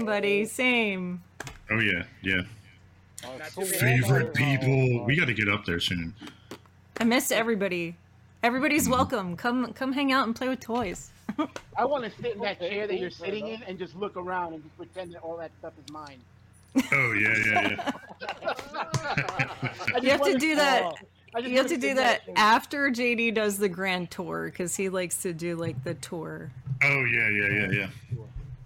Same, buddy. Same. Oh yeah, yeah. Not so too bad. Favorite people. We got to get up there soon. I miss everybody. Everybody's mm-hmm. welcome. Come, come hang out and play with toys. I want to sit in that chair that you're sitting in and just look around and just pretend that all that stuff is mine. Oh yeah, yeah, yeah. You have to do that. I just You have wanna do sit that after JD does the grand tour because he likes to do like the tour. Oh yeah, yeah, yeah, yeah.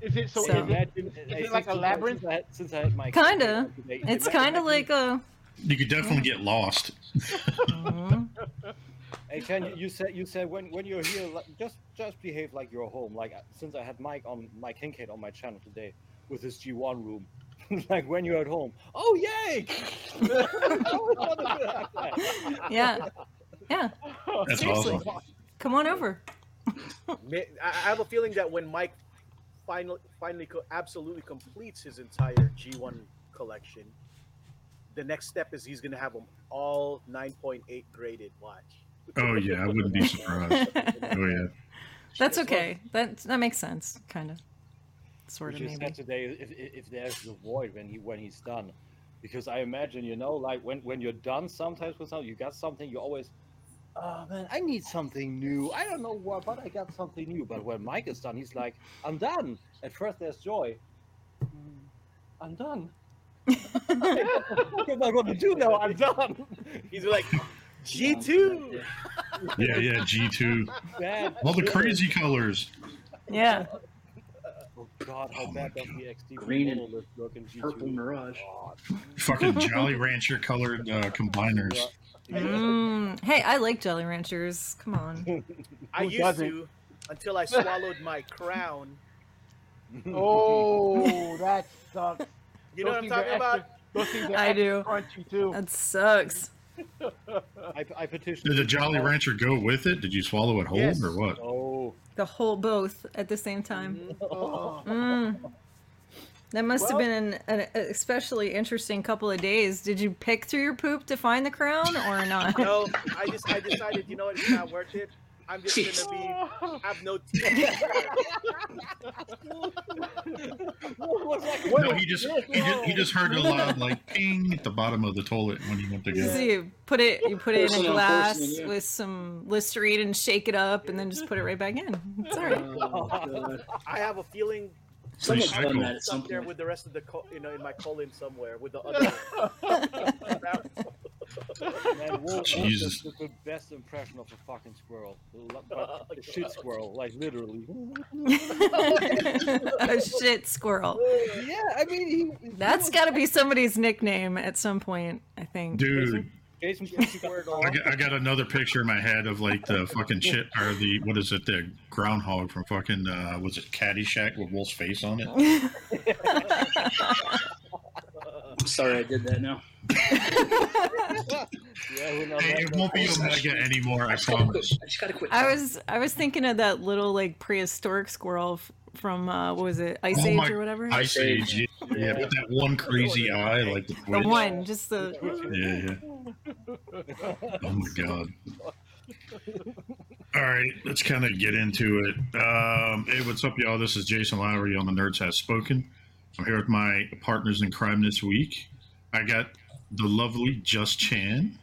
Is it so? So- Is, it, Imagine- is it like a labyrinth? Since I, had- since I had my Kinda. today, It's kind of like a. You could definitely get lost. Mhm. Hey Ken, you- you said you said when when you're here, just just behave like you're home. Like uh, since I had Mike on Mike Kincaid on my channel today with his G1 room, like when you're at home. Oh yay! I always wanted to have that. Yeah, yeah. That's Seriously. awesome. Come on over. I I have a feeling that when Mike finally finally co- absolutely completes his entire G1 collection, the next step is he's gonna have them all 9.8 graded. Watch. Oh yeah, I wouldn't be surprised. Oh yeah. That's okay. That that makes sense, kind of, sort of just maybe. said today if, if if there's the void when he when he's done, because I imagine you know like when when you're done sometimes with something you got something you always. Oh man, I need something new. I don't know what, but I got something new. But when Mike is done, he's like, "I'm done." At first, there's joy. "Mm, I'm done. what am I going to do now? I'm done. He's like G2. Yeah, yeah, G two. Bad. All the crazy colors. Yeah. Oh God, how Oh bad my does the XD Green and look look in G2? Purple Mirage. God. Fucking Jolly Rancher colored uh, combiners. Mm. Hey, I like Jelly Ranchers. Come on. I used doesn't? to until I swallowed my crown. Oh, that sucks. You know what I'm things are talking about? extra- Those things are I extra do. Crunchy too. That sucks. I, I petitioned. Did the Jolly Rancher go with it? Did you swallow it whole Yes. or what? Oh. The whole both at the same time. Oh. Mm. That must have been an, an especially interesting couple of days. Did you pick through your poop to find the crown or not? No, I just I decided, you know what, it's not worth it. I'm just gonna be have no teeth. No, he just he just, he just heard a loud like ping at the bottom of the toilet when he went to So go. you put it you put it in a glass porcelain, yeah. with some Listerine and shake it up and then just put it right back in. It's all right. Oh, I have a feeling Someone's done that at some up there point. with the rest of the co- you know in my colon somewhere with the other. Man, Wolf Jesus. Jesus. the best impression of a fucking squirrel. The lo- shit squirrel, like literally. a shit squirrel. yeah, I mean, he. That's got to be somebody's nickname at some point, I think. Dude, Jason Jason I got, I got another picture in my head of like the fucking shit or the what is it the groundhog from fucking uh was it Caddyshack with Wolf's face on it? I'm sorry I did that now. Yeah, who knows? Hey, it won't be Omega anymore, I I just quit. promise. I just quit. I was I was thinking of that little like prehistoric squirrel f- from uh what was it Ice Oh Age my- or whatever. Ice Age, yeah, yeah, with that one crazy eye, like the the one, just the Yeah, yeah. Oh my god. All right, let's kind of get into it. Um, hey, what's up, y'all? This is Jason Lowery on the Nerds Has Spoken. I'm here with my partners in crime this week. I got the lovely Just Chan.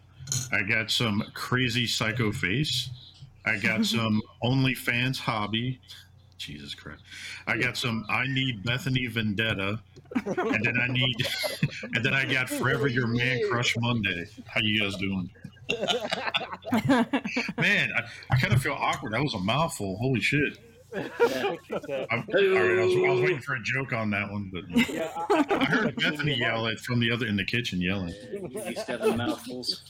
I got some crazy psycho face. I got some OnlyFans hobby. Jesus Christ. I got some I need Bethany Vendetta. And then I need and then I got Forever Your Man Crush Monday. How you guys doing? Man, I, I kind of feel awkward. That was a mouthful. Holy shit. Yeah. I'm, all right, I, was, I was waiting for a joke on that one, but Yeah, I, I heard Bethany yell it from the other in the kitchen yelling. He used to mouthfuls.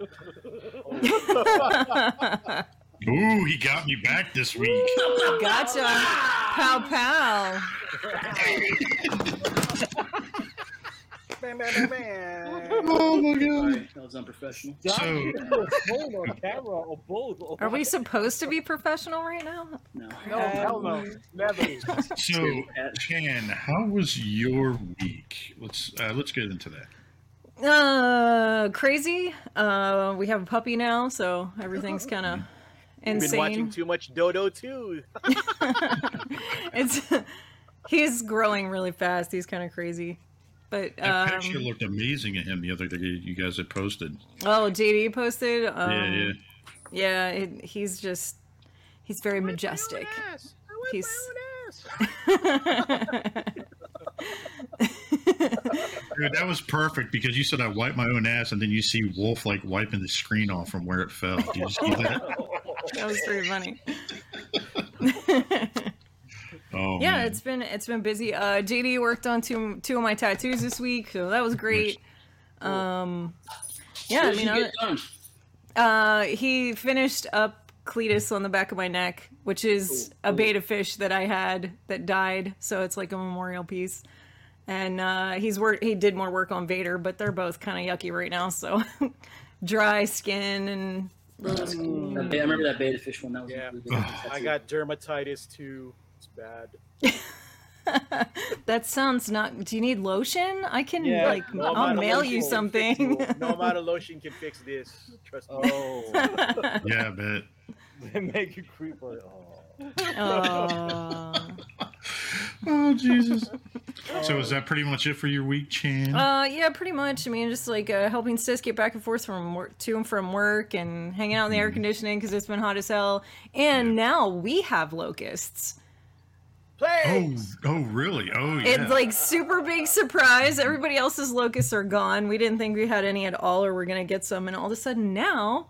Ooh, he got me back this week. gotcha. Pow pow. Man, man, man, man. Oh my god. Sorry, that was unprofessional. So- phone or camera or both. Are we supposed to be professional right now? No. No, hell no, never. So, Chan, how was your week? Let's uh, let's get into that. Uh, crazy. Uh, we have a puppy now, so everything's kind of We've been watching too much Dodo too. it's he's growing really fast. He's kind of crazy. But That um, picture looked amazing at him the other day. You guys had posted. oh, JD posted. Um, yeah, yeah. yeah. it, he's just he's very majestic. He's Dude, that was perfect because you said I wiped my own ass, and then you see Wolf like wiping the screen off from where it fell. Did you see that? that was pretty funny. Oh, yeah, man. it's been it's been busy. Uh, JD worked on two two of my tattoos this week, so that was great. Um, yeah, I mean, I, uh, he finished up Cletus on the back of my neck, which is a betta fish that I had that died, so it's like a memorial piece. And uh, he's worked he did more work on Vader, but they're both kind of yucky right now, so dry skin and little That mmm. I remember that betta fish one. That was Yeah. I got dermatitis too. It's bad. That sounds not. Do you need lotion? I can Yeah, like. No I'll mail you something. No amount of lotion can fix this. Trust me. Oh, yeah, I bet. they make you creeper. Oh. Aw. Oh Jesus. So is that pretty much it for your week, Chan? Uh, yeah, pretty much. I mean, just like uh, helping Sis get back and forth from work to and from work, and hanging out in the air conditioning because it's been hot as hell. And now we have locusts. oh, Plagues! oh, really? Oh, yeah. It's like super big surprise. Everybody else's locusts are gone. We didn't think we had any at all, or we're gonna get some, and all of a sudden now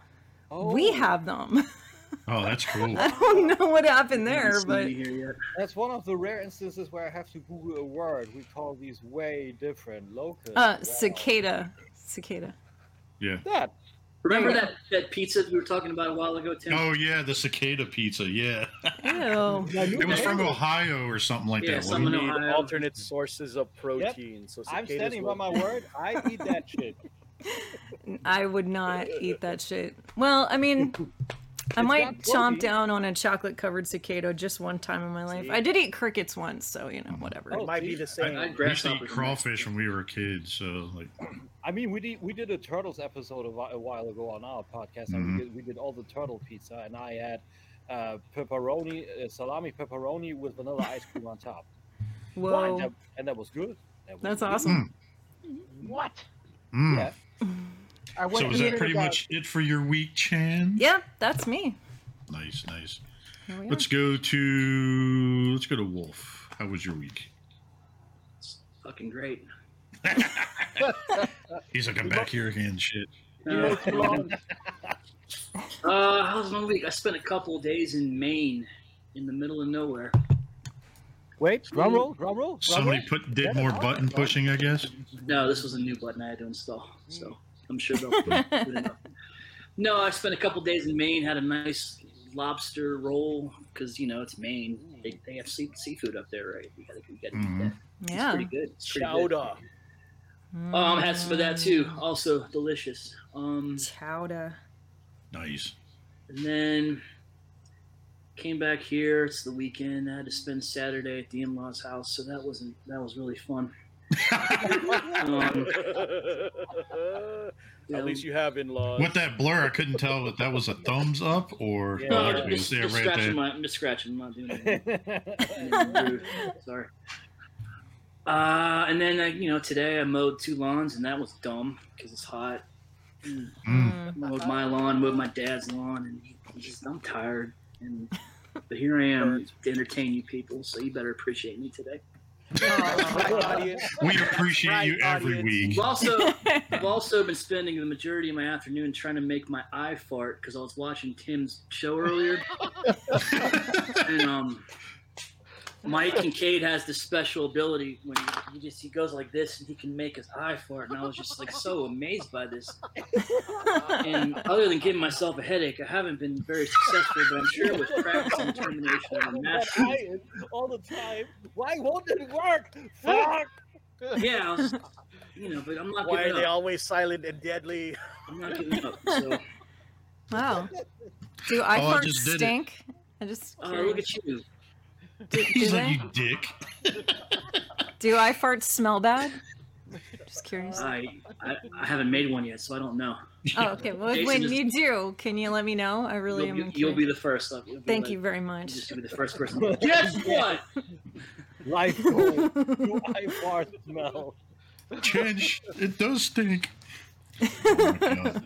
we have them. oh, that's cool. I don't know what happened there, but you here yet. That's one of the rare instances where I have to Google a word. We call these way different. Locusts. uh, Wow. cicada, cicada. Yeah. That. Remember Yeah. that, that pizza we were talking about a while ago, Tim? Oh, yeah, the cicada pizza. Yeah. Ew. It was from Ohio or something like Yeah, that. some wasn't in it? need Ohio. alternate sources of protein. So I'm cicadas standing by my word. I eat that shit. I would not eat that shit. Well, I mean, I might chomp down on a chocolate covered cicada just one time in my life. See? I did eat crickets once, so you know, whatever. It might be the same. I- we used to eat crawfish when we were kids, so like, I mean, we did we did a turtles episode a, a while ago on our podcast, and Mhm. we did we did all the turtle pizza, and I had uh, pepperoni, uh, salami pepperoni with vanilla ice cream on top. Whoa, And that, and that was good. That was that's good. awesome. What? mm. Yeah. I went So to is that pretty much it for your week, Chan? Yeah, that's me. Nice, nice. Here we are. Let's go to let's go to Wolf. How was your week? It's fucking great. He's like, I'm back here again. Shit. you know, Uh, uh, how's my week? I spent a couple of days in Maine, in the middle of nowhere. Wait, drum roll, drum roll. Drum Somebody roll. put did more button pushing, I guess. No, this was a new button I had to install, so I'm sure they'll put it good enough. No, I spent a couple days in Maine. Had a nice lobster roll because you know it's Maine. They, they have sea, seafood up there, right? We gotta, we gotta Mhm. eat that. It's yeah. pretty good. It's pretty good. Chowder. Um, had some of that too. Also delicious. Um, Chowder. Nice. and then came back here. It's the weekend. I had to spend Saturday at the in-laws' house, so that wasn't that was really fun. Um, At least you have in-laws. With that blur, I couldn't tell if that was a thumbs up or Yeah. No, like, I'm just, just right scratching my. I'm just scratching. I'm doing anything. anything rude. Sorry. Uh, and then uh, you know today I mowed two lawns and that was dumb because it's hot. Mm. Mm. Mowed my lawn, mowed my dad's lawn, and he- just I'm tired. And but here I am to entertain you people, so you better appreciate me today. Right. We appreciate Right, you every audience. week. I've also I've also been spending the majority of my afternoon trying to make my eye fart because I was watching Tim's show earlier, and um, Mike Kincaid has this special ability when he, he just he goes like this and he can make his eye fart, and I was just like so amazed by this. And other than giving myself a headache, I haven't been very successful, but I'm sure with practice and determination, I'm That master. all the time. Why won't it work? Fuck. Yeah, I was, you know, but I'm not Why are they up. always silent and deadly? I'm not giving up. So, Wow. Do I Oh, I fart just it. stink? I just uh, curious. look at you. do, do He's they? like, you dick. Do I fart smell bad? Just curious. I, I I haven't made one yet, so I don't know. Oh, okay. Well, Jason when just- you do, can you let me know? I really you'll, am. be, you'll be the first. Be Thank like- you very You're much. just gonna be the first person. Guess what? Life goal. Do I fart smell? Change. It does stink. Oh my God.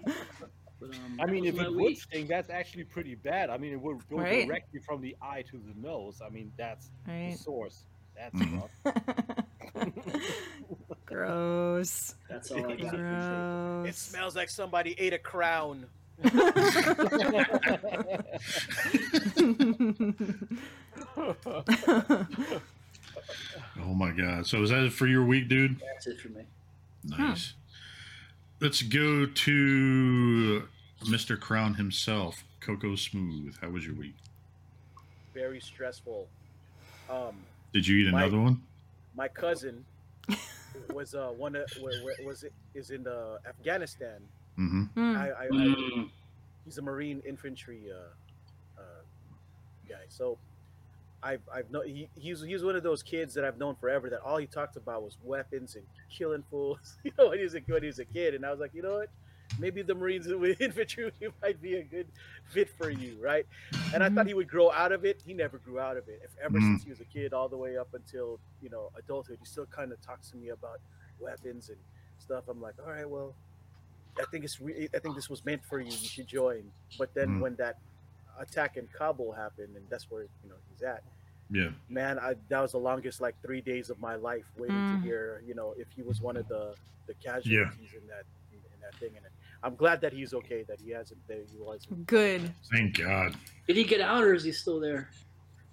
But, um, I mean, if it would sting, that's actually pretty bad. I mean, it would go Right. directly from the eye to the nose. I mean, that's the source. That's Mhm. rough. Gross. That's all I got. Gross. It smells like somebody ate a crown. Oh my God. So is that it for your week, dude? That's it for me. Nice. Let's go to Mr. Crown himself, Coco Smooth. How was your week? Very stressful. Um, Did you eat My- another one? my cousin was uh one of wa- wa- was is in uh, Afghanistan. Mm-hmm. Hmm. I, I, I Mm. he's a Marine infantry uh, uh, guy. So I've I've known he, he's he's one of those kids that I've known forever. That all he talked about was weapons and killing fools. You know, when he was a when he was a kid, and I was like, you know what? Maybe the Marines with infantry might be a good fit for you, right? And I thought he would grow out of it. He never grew out of it. If ever Mhm. since he was a kid, all the way up until you know adulthood, he still kind of talks to me about weapons and stuff. I'm like, all right, well, I think it's re- I think this was meant for you. You should join. But then Mm. when that attack in Kabul happened, and that's where you know he's at. Yeah. Man, I, that was the longest like three days of my life waiting Mm. to hear you know if he was one of the the casualties in that in, in that thing. And I'm glad that he's okay. That he hasn't. That he wasn't. Good. Thank God. Did he get out or is he still there?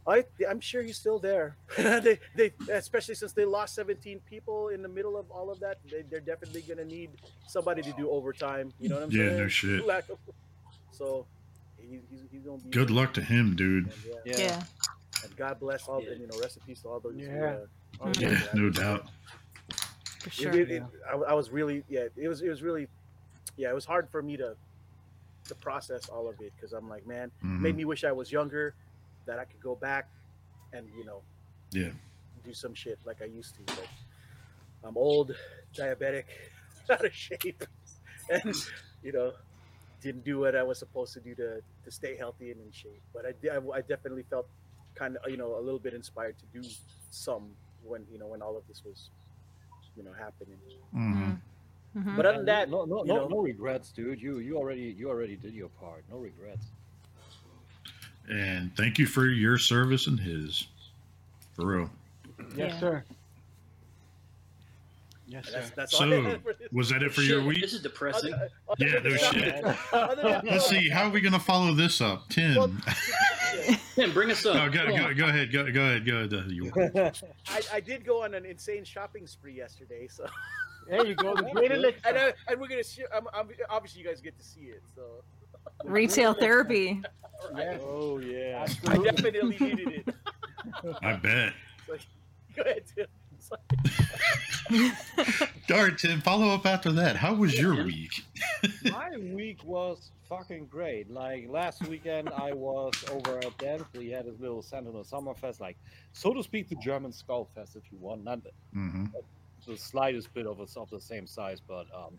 I, I'm sure he's still there. they, they, especially since they lost 17 people in the middle of all of that, they, they're definitely gonna need somebody to do overtime. You know what I'm Yeah, saying? Yeah, no shit. Lack of- so he, he's, he's gonna be Good luck to him, dude. And, yeah. Yeah. And God bless all. Yeah. the You know, rest in peace to all those. Yeah. Uh, all Yeah, those Yeah, no doubt. For sure. it- it- I, I was really, yeah. It was, it was really, yeah. It was hard for me to, to process all of it because I'm like, man, Mhm. made me wish I was younger, that I could go back, and you know, Yeah. do some shit like I used to. But I'm old, diabetic, out of shape, and you know, didn't do what I was supposed to do to to stay healthy and in shape. But I, di- I, I definitely felt kind of, you know, a little bit inspired to do some when you know when all of this was, you know, happening. Mhm. Mhm. But other than that, no, no, no, know- no regrets, dude. You, you already, you already did your part. No regrets. And thank you for your service and his. For real. Yes, Yeah. sir. Yes, sir. that's that's So, had for was that it for Shit, your week? This is depressing. Other- other Yeah, no shit. Let's see. How are we going to follow this up? Tim. Well, Tim, bring us up. No, go, Come go, go ahead. Go, go ahead. Go ahead. Uh, you- I, I did go on an insane shopping spree yesterday, so There you go. The great and, uh, and we're gonna share. Um, um, obviously, you guys get to see it, so Retail therapy. Yeah. oh yeah. I definitely needed it. I bet. Go ahead, Tim. All right, Tim. Follow up after that. How was your week? My week was fucking great. Like last weekend, I was over at Denver. We had this little Sentinel Summerfest, like so to speak, the German Skullfest, if you want. Not hmm the slightest bit of us of the same size, but um,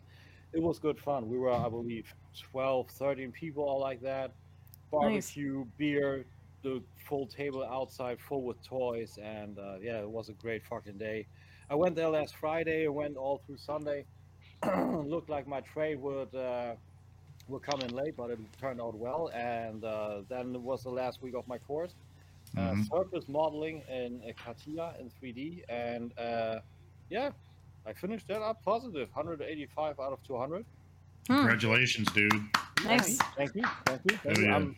it was good fun. We were, I believe, 12, 13 people, all like that. Barbecue, beer, the full table outside, full with toys, and uh, yeah, it was a great fucking day. I went there last Friday. I went all through Sunday. Looked like my trade would uh, would come in late, but it turned out well. And uh, then it was the last week of my course. Uh, Mhm. surface modeling in uh, CATIA in 3D, and uh, yeah, I finished that up positive, 185 out of 200. Hmm. Congratulations, dude. Nice. Thank you, thank you. Thank Hell you.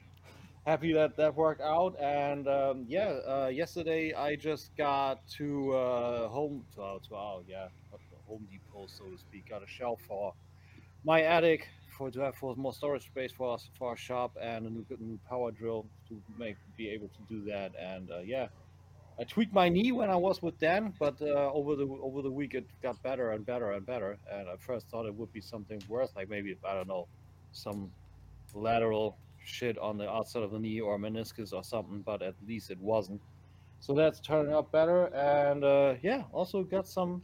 Happy that that worked out. And um, yeah, uh, yesterday I just got to uh, home, to, uh, yeah, Home Depot, so to speak. Got a shelf for my attic for to have for more storage space for us for our shop and a new new power drill to make be able to do that. And uh, yeah. I tweaked my knee when I was with Dan, but uh, over the over the week it got better and better and better. And I first thought it would be something worse, like maybe I don't know, some lateral shit on the outside of the knee or meniscus or something, but at least it wasn't. So that's turning out better. And uh, yeah, also got some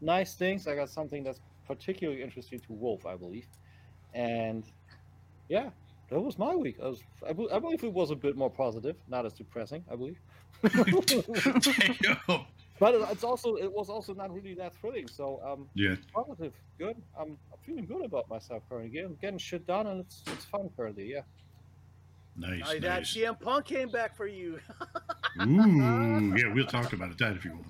nice things. I got something that's particularly interesting to Wolf, I believe. And yeah, that was my week. I, was, I, I believe it was a bit more positive, not as depressing, I believe. But it's also it was also not really that thrilling. So um, Yeah. positive, good. I'm, I'm feeling good about myself currently. I'm getting shit done, and it's it's fun currently. Yeah. Nice. Uh, that nice. CM Punk came back for you. Ooh, yeah, we'll talk about it that if you want.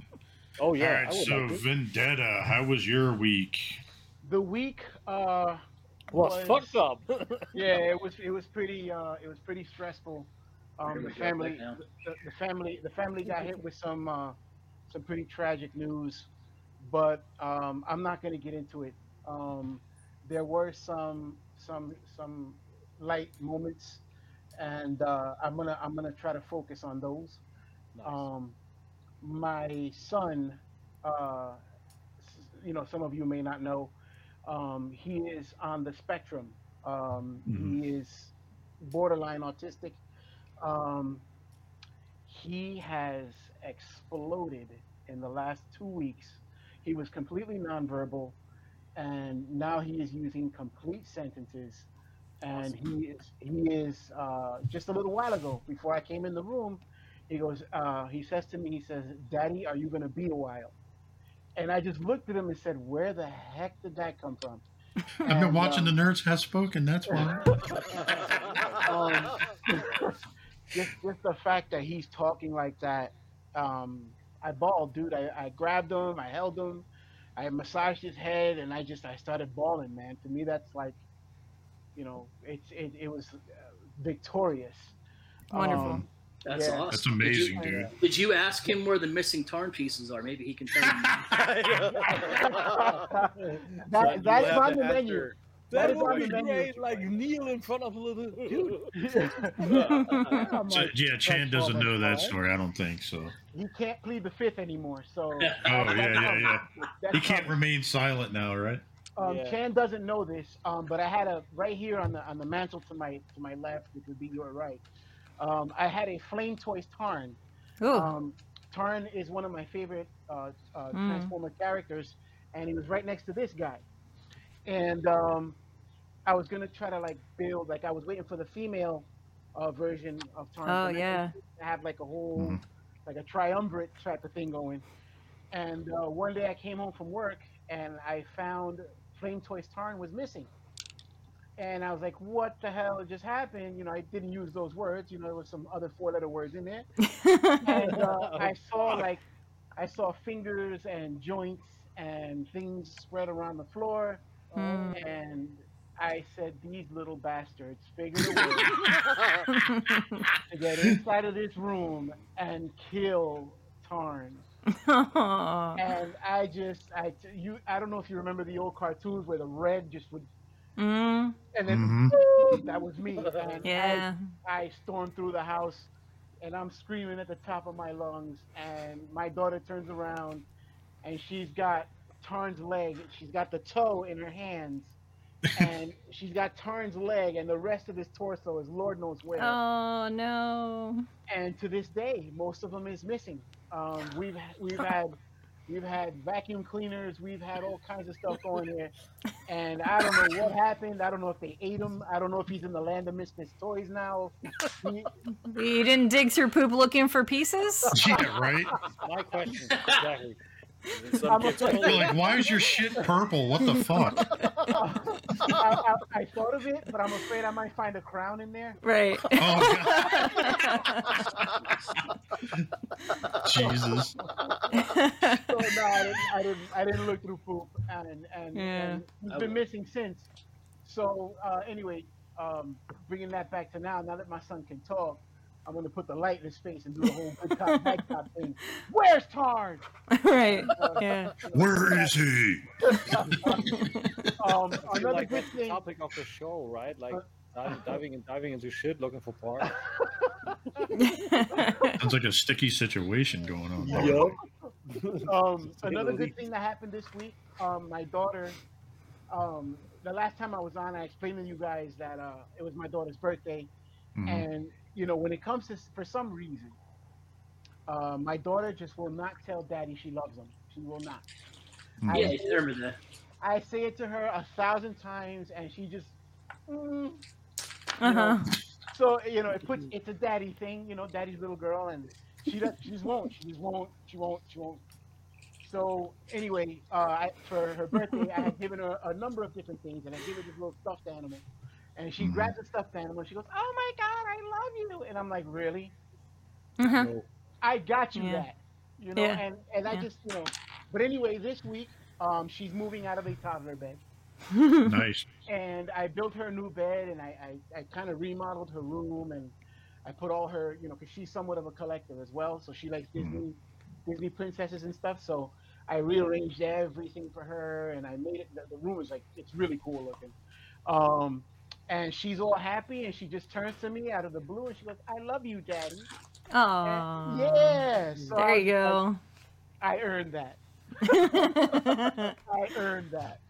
Oh yeah. All I right, would so like. Vendetta, how was your week? The week, uh, was was- fucked up. yeah, it was it was pretty uh, it was pretty stressful. Um, the family, the, the family, the family got hit with some uh, some pretty tragic news, but um, I'm not going to get into it. Um, there were some some some light moments, and uh, I'm gonna I'm gonna try to focus on those. Nice. Um, my son, uh, s- you know, some of you may not know, um, he is on the spectrum. Um, He is borderline autistic. Um, he has exploded in the last two weeks. He was completely nonverbal, and now he is using complete sentences. And he is he is uh, just a little while ago, before I came in the room, he goes, uh, he says to me, he says, "Daddy, are you gonna be a while?" And I just looked at him and said, "Where the heck did that come from?" I've been watching um, the Nerds Have Spoken. That's why. um, just just the fact that he's talking like that, um, I bawled, dude. I, I grabbed him, I held him, I massaged his head, and I just I started bawling, man. To me, that's like, you know, it's it, it was uh, victorious. Wonderful. Um, That's Yeah. awesome. That's Did amazing, you, dude. Did you ask him where the missing Tarn pieces are? Maybe he can tell you. that, But you that's have on to the menu. answer- That That is on would the be menu. great. Like kneel in front of a little dude. I'm So, yeah, Chan doesn't know that story. I don't think so. he can't plead the fifth anymore, so Oh yeah, yeah, yeah. that's He can't how- remain silent now, right? Um, Yeah. Chan doesn't know this, um, but I had a right here on the on the mantle to my to my left, which would be your right. Um, I had a Flame Toys Tarn. Ooh. Um, Tarn is one of my favorite uh, uh, Mm. Transformer characters, and he was right next to this guy. And um, I was gonna try to like build, like I was waiting for the female uh, version of Tarn. Oh, yeah. to have like a whole Mhm. like a triumvirate type of thing going. And uh, one day I came home from work and I found Flame Toys Tarn was missing. And I was like, what the hell just happened? You know, I didn't use those words. You know, there was some other four letter words in there. And uh, I saw like, I saw fingers and joints and things spread around the floor. Hmm. And I said, these little bastards figured a way to get inside of this room and kill Tarn. Aw. And I just, I you, I don't know if you remember the old cartoons where the red just would, Mm, and then Mhm. that was me. And yeah. I, I stormed through the house, and I'm screaming at the top of my lungs. And my daughter turns around, and she's got Tarn's leg. She's got the toe in her hands, and she's got Tarn's leg, and the rest of his torso is Lord knows where. Oh no. and to this day, most of them is missing. Um, we've we've had we've had vacuum cleaners, we've had all kinds of stuff going there, and I don't know what happened. I don't know if they ate him. I don't know if he's in the land of misfits toys now. He- You didn't dig through poop looking for pieces? Yeah, right. My question exactly. Some I'm kids afraid- You're like, why is your shit purple? What the fuck? I, I, I thought of it, but I'm afraid I might find a crown in there. Right. Oh, Jesus. So no, I didn't, I didn't, I didn't look through poop, and and, Yeah. and he's I been missing since. So uh, anyway, um, bringing that back to now, now that my son can talk, I'm gonna put the light in his face and do the whole good cop bad cop thing. Where's Tarn? right. Yeah. Where is he? Um, another like good thing. topic of the show, right? Like diving, diving and diving into shit, looking for porn. Sounds like a sticky situation going on. Yup. Um, another good thing that happened this week. Um, my daughter. Um, the last time I was on, I explained to you guys that uh, it was my daughter's birthday, Mhm. and you know when it comes to for some reason, uh, my daughter just will not tell daddy she loves him. She will not. Mhm. Yeah, I remember that. I say it to her a thousand times, and she just. Mm. Uh huh. So you know, it puts it's a daddy thing. You know, daddy's little girl, and she does, she just won't. She just won't. She won't. She won't so anyway, uh, I, for her birthday, I had given her a number of different things, and I gave her this little stuffed animal. And she Mhm. grabs the stuffed animal. and She goes, "Oh my god, I love you!" And I'm like, "Really? Uh-huh. No. I got you Yeah. that." You know, Yeah. and and I just you know. But anyway, this week, um, she's moving out of a toddler bed, Nice. and I built her a new bed, and I I, I kind of remodeled her room, and I put all her you know because she's somewhat of a collector as well, so she likes Mhm. Disney Disney princesses and stuff. So I rearranged everything for her, and I made it. The, the room is like it's really cool looking. Um, and she's all happy, and she just turns to me out of the blue, and she goes, "I love you, Daddy." Oh. Aww. yeah. So There I you was go. I earned that. I earned that.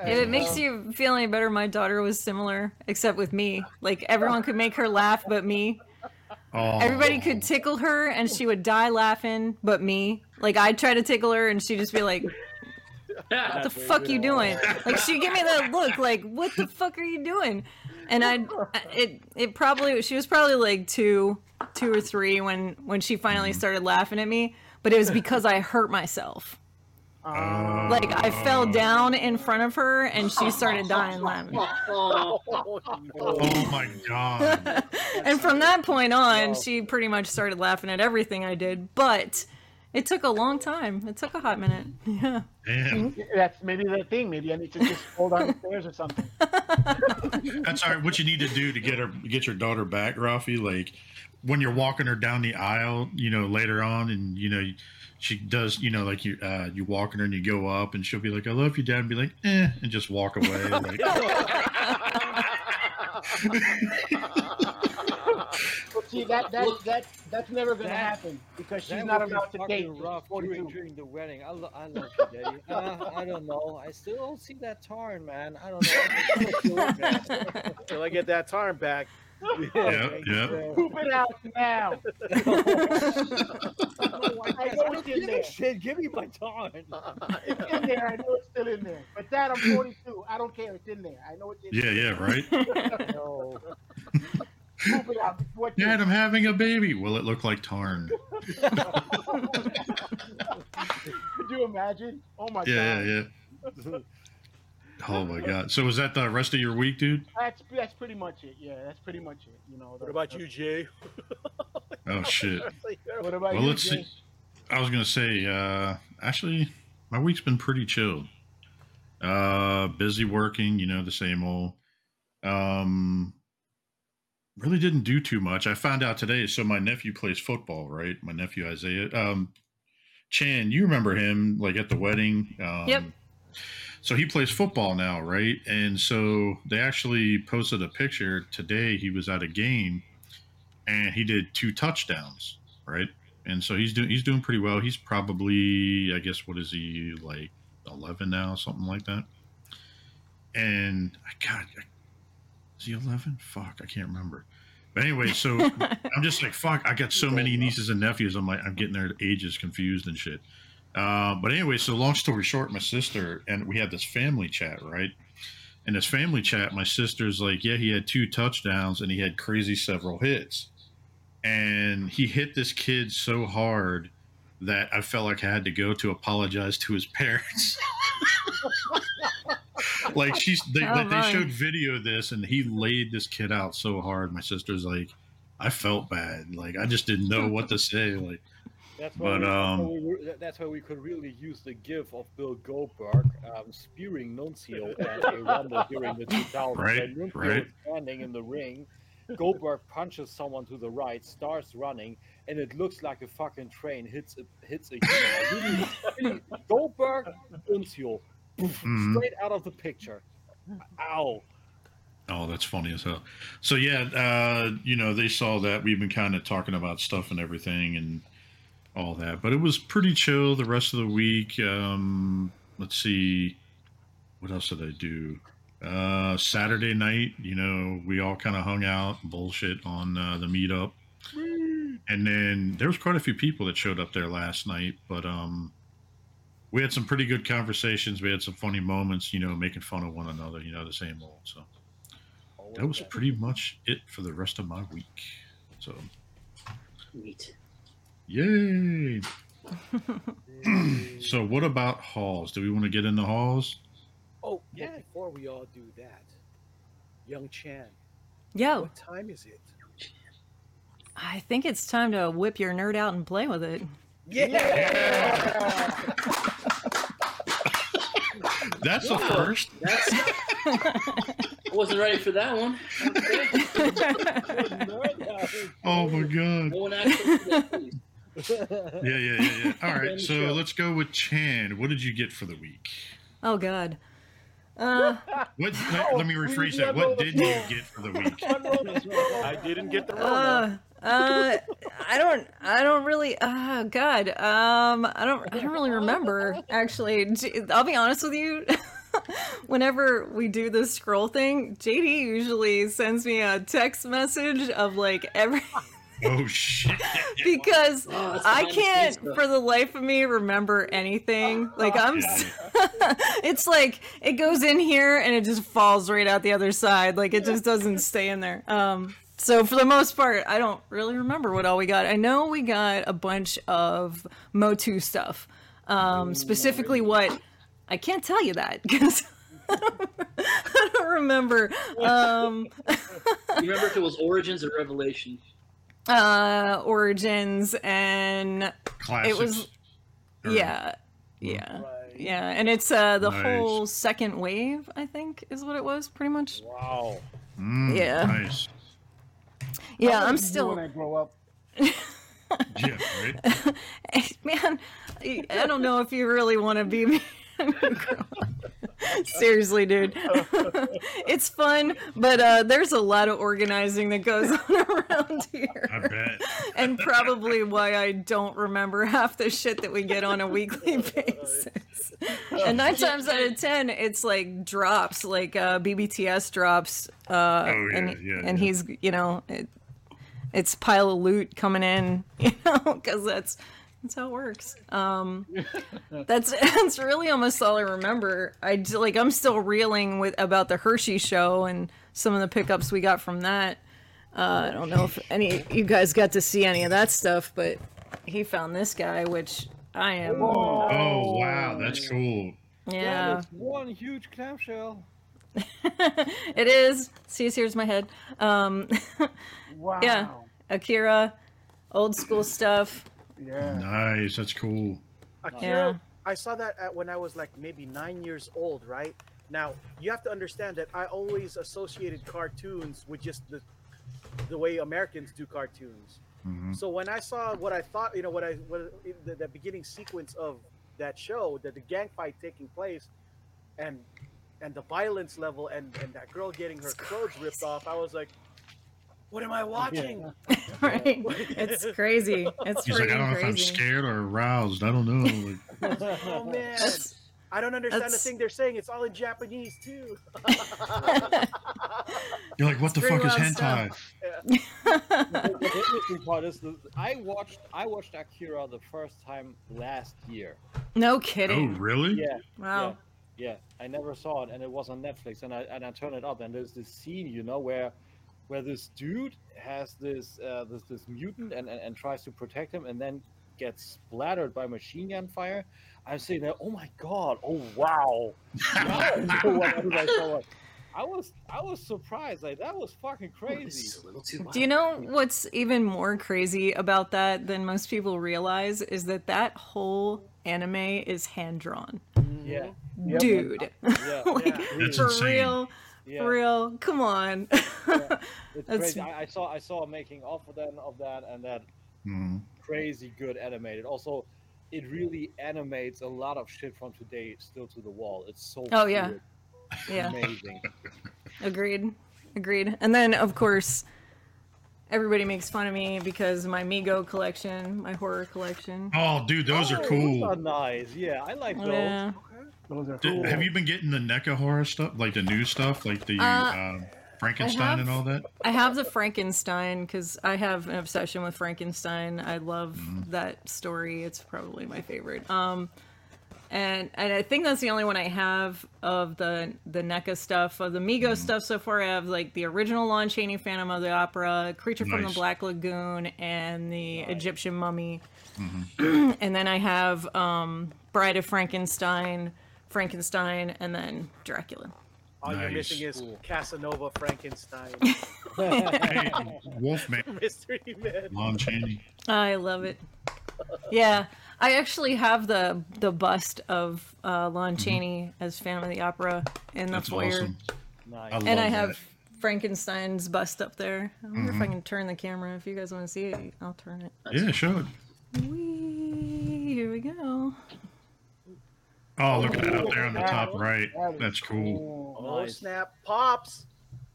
If it makes um, you feel any better, my daughter was similar, except with me. Like everyone could make her laugh, but me. Oh, Everybody could tickle her, and she would die laughing, but me. Like I'd try to tickle her, and she'd just be like, "What the fuck you doing?" Like she gave me that look, like, "What the fuck are you doing?" And I, it, it probably she was probably like two, two or three when when she finally started laughing at me. But it was because I hurt myself. um, Like I fell down in front of her, and she started dying laughing. Oh, Oh, Oh my god. and from that point on, she pretty much started laughing at everything I did. But it took a long time. It took a hot minute. Yeah. Damn. that's maybe the thing. Maybe I need to just hold on the stairs or something. That's all right. What you need to do to get her, get your daughter back, Rafi, like when you're walking her down the aisle, you know, later on, and you know, she does, you know, like you, uh, you walking her and you go up, and she'll be like, "I love you, Dad," and be like, "Eh," and just walk away. Like, But see, that that that that's never gonna That- happen because she's not would be allowed to fucking date. till she's rough during, during the wedding. I, lo- I love you, Daddy. Uh, I don't know. I still don't see that Tarn, man. I don't know. I just feel it, man. Till I get that Tarn back. yeah, yeah. Poop it out now. I know it's in there. shit. Give me my Tarn. It's in there. I know it's still in there. But Dad, I'm 42. I don't care. It's in there. I know it's in Yeah, yeah, right. No. There. Poop. What Dad, I'm having a baby. Will it look like Tarn? Could you imagine? Oh my Yeah, god. yeah, yeah. Oh my god. So was that the rest of your week, dude? That's that's pretty much it. Yeah, that's pretty much it. You know. What about you, Jay? Oh shit. What about Well, you? let's Jay? see. I was gonna say, uh, actually, my week's been pretty chilled. Uh, busy working, you know, the same old. Um, really didn't do too much. I found out today. So my nephew plays football, right? My nephew Isaiah. Um, Chan, you remember him, like at the wedding? Um, Yep. So he plays football now, right? And so they actually posted a picture today. He was at a game, and he did two touchdowns, right? and so he's doing he's doing pretty well. He's probably I guess what is he like eleven now, something like that. And I God, is he eleven? Fuck, I can't remember. But anyway, so I'm just like fuck. I got so many nieces and nephews. I'm like I'm getting their ages confused and shit. Uh, but anyway, so long story short, my sister and we had this family chat, right? In this family chat, my sister's like, yeah, he had two touchdowns and he had crazy several hits and he hit this kid so hard that I felt like I had to go to apologize to his parents. like she's they, Oh, like, they showed video of this and he laid this kid out so hard. My sister's like, I felt bad. Like I just didn't know what to say. Like That's why, But, we, um, that's, why we, were- that's why we could really use the gif of Bill Goldberg um, spearing Nunzio at a rumble during the 2000s. Right, when Nunzio right. is standing in the ring, Goldberg punches someone to the right, starts running, and it looks like a fucking train hits a, hits a. Really- really, Goldberg, Nunzio, Mhm. straight out of the picture. Ow. Oh, that's funny as hell. So yeah, uh, you know, they saw that we've been kind of talking about stuff and everything and all that, but it was pretty chill the rest of the week. Um, let's see, what else did I do? Uh, Saturday night, you know, we all kind of hung out, bullshit on uh, the meetup, and then there was quite a few people that showed up there last night, but um, we had some pretty good conversations. We had some funny moments, you know, making fun of one another, you know, the same old. So that was pretty much it for the rest of my week. So, Neat. yay! So, what about hauls? Do we want to get into hauls? Oh, Yeah. yeah. Before we all do that, young Chan, Yo, what time is it? I think it's time to whip your nerd out and play with it. Yeah. That's the first. That's. I wasn't ready for that one. Okay. Oh my god. No one actually. please. Yeah, yeah, yeah, yeah. All right, so let's go with Chan. What did you get for the week? oh God. Uh, What? let, let me rephrase that. What did you get for the week? I didn't get the Rona. uh, uh, I don't, I don't really. Oh God. Um, I don't, I don't really remember actually. I'll be honest with you. Whenever we do this scroll thing, JD usually sends me a text message of like every Oh shit! because Oh, I behind the scenes can't for the life of me remember anything. Like I'm Yeah, it's like it goes in here and it just falls right out the other side. Like it just doesn't stay in there. Um so for the most part, I don't really remember what all we got. I know we got a bunch of MOTU stuff. Um specifically what I can't tell you that because I don't remember. Um You remember if it was Origins or Revelation? uh origins and Classics. was- Or- yeah yeah Right. yeah and it's uh the Nice. whole second wave i think is what it was pretty much Wow. Mm, Yeah. Nice. Yeah i'm do you still when I grow up. Yeah. Right. man i I don't know if you really want to be me seriously dude it's fun but uh there's a lot of organizing that goes on around here I bet. and probably why I don't remember half the shit that we get on a weekly basis. And nine times out of ten, it's like drops, like uh, BBTS drops, uh, Oh, yeah, and yeah, and yeah. he's you know, it, it's pile of loot coming in, you know, because that's that's how it works. Um, that's that's really almost all I remember. I j- like I'm still reeling with about the Hershey show and some of the pickups we got from that. Uh, I don't know if any you guys got to see any of that stuff, but he found this guy, which I am. Oh wow, that's cool. Yeah, That is one huge clamshell. it is. See, here's my head. Um, Wow. Yeah. Akira, old school stuff. Yeah. Nice. That's cool. Akira, Yeah. I saw that at, when I was like maybe nine years old, right? Now you have to understand that I always associated cartoons with just the the way Americans do cartoons. Mhm. So when I saw what I thought, you know, what I what the, the beginning sequence of that show, that the gang fight taking place, and and the violence level, and and that girl getting her It's clothes ripped off, I was like, what am I watching? right? It's crazy. It's He's like, I don't know if I'm scared or aroused. I don't know. Oh man, That's- I don't understand the thing they're saying. It's all in Japanese too. you're like, what the fuck is hentai? stuff. the, the interesting part is that I watched I watched Akira the first time last year. no kidding. Oh, really? Yeah, Wow. yeah. I never saw it, and it was on Netflix, and I and I turned it up, and there's this scene, you know, where where this dude has this uh, this this mutant and, and and tries to protect him, and then gets splattered by machine gun fire. I'm saying that, oh my god, oh wow, Now I know what I was I was surprised, like that was fucking This crazy. is a little too Do you know what's even more crazy about that than most people realize is that that whole anime is hand drawn. Yeah, Dude. yeah, like, Yeah. That's for insane. real. Yeah. For real. Come on. It's That's- crazy. I, I saw I saw a making of that of that and that Mhm. crazy good animated. Also, it really animates a lot of shit from today still to the wall. It's so Oh, yeah. fluid. yeah. amazing. Agreed. Agreed. And then, of course, everybody makes fun of me because my Mego collection, my horror collection. Oh, dude, those Oh, are Those cool. are nice. Yeah, I like those. Yeah. Those are Did- cool. have you been getting the NECA horror stuff, like the new stuff, like the Uh, um, Frankenstein and all that? I have the Frankenstein because I have an obsession with Frankenstein. I love Mm-hmm. that story. It's probably my favorite. Um, and and I think that's the only one I have of the the NECA stuff. Of the Mego stuff so far, I have like the original Lon Chaney Phantom of the Opera, Creature from the Black Lagoon, and the Egyptian Mummy. Mm-hmm. and then I have um, Bride of Frankenstein, Frankenstein, and then Dracula. All you're missing is Casanova, Frankenstein, Hey, Wolfman, Mystery Man. Lon Chaney. I love it. Yeah, I actually have the the bust of uh, Lon Chaney as Phantom of the Opera in the Mm-hmm. That's foyer. awesome. Nice. I and I that. have Frankenstein's bust up there. I wonder Mm-hmm. if I can turn the camera. If you guys want to see it, I'll turn it. Yeah, show it. Whee! Here we go. Oh, look at that up there on the top right. That is That's cool. Oh Nice. snap! Pops.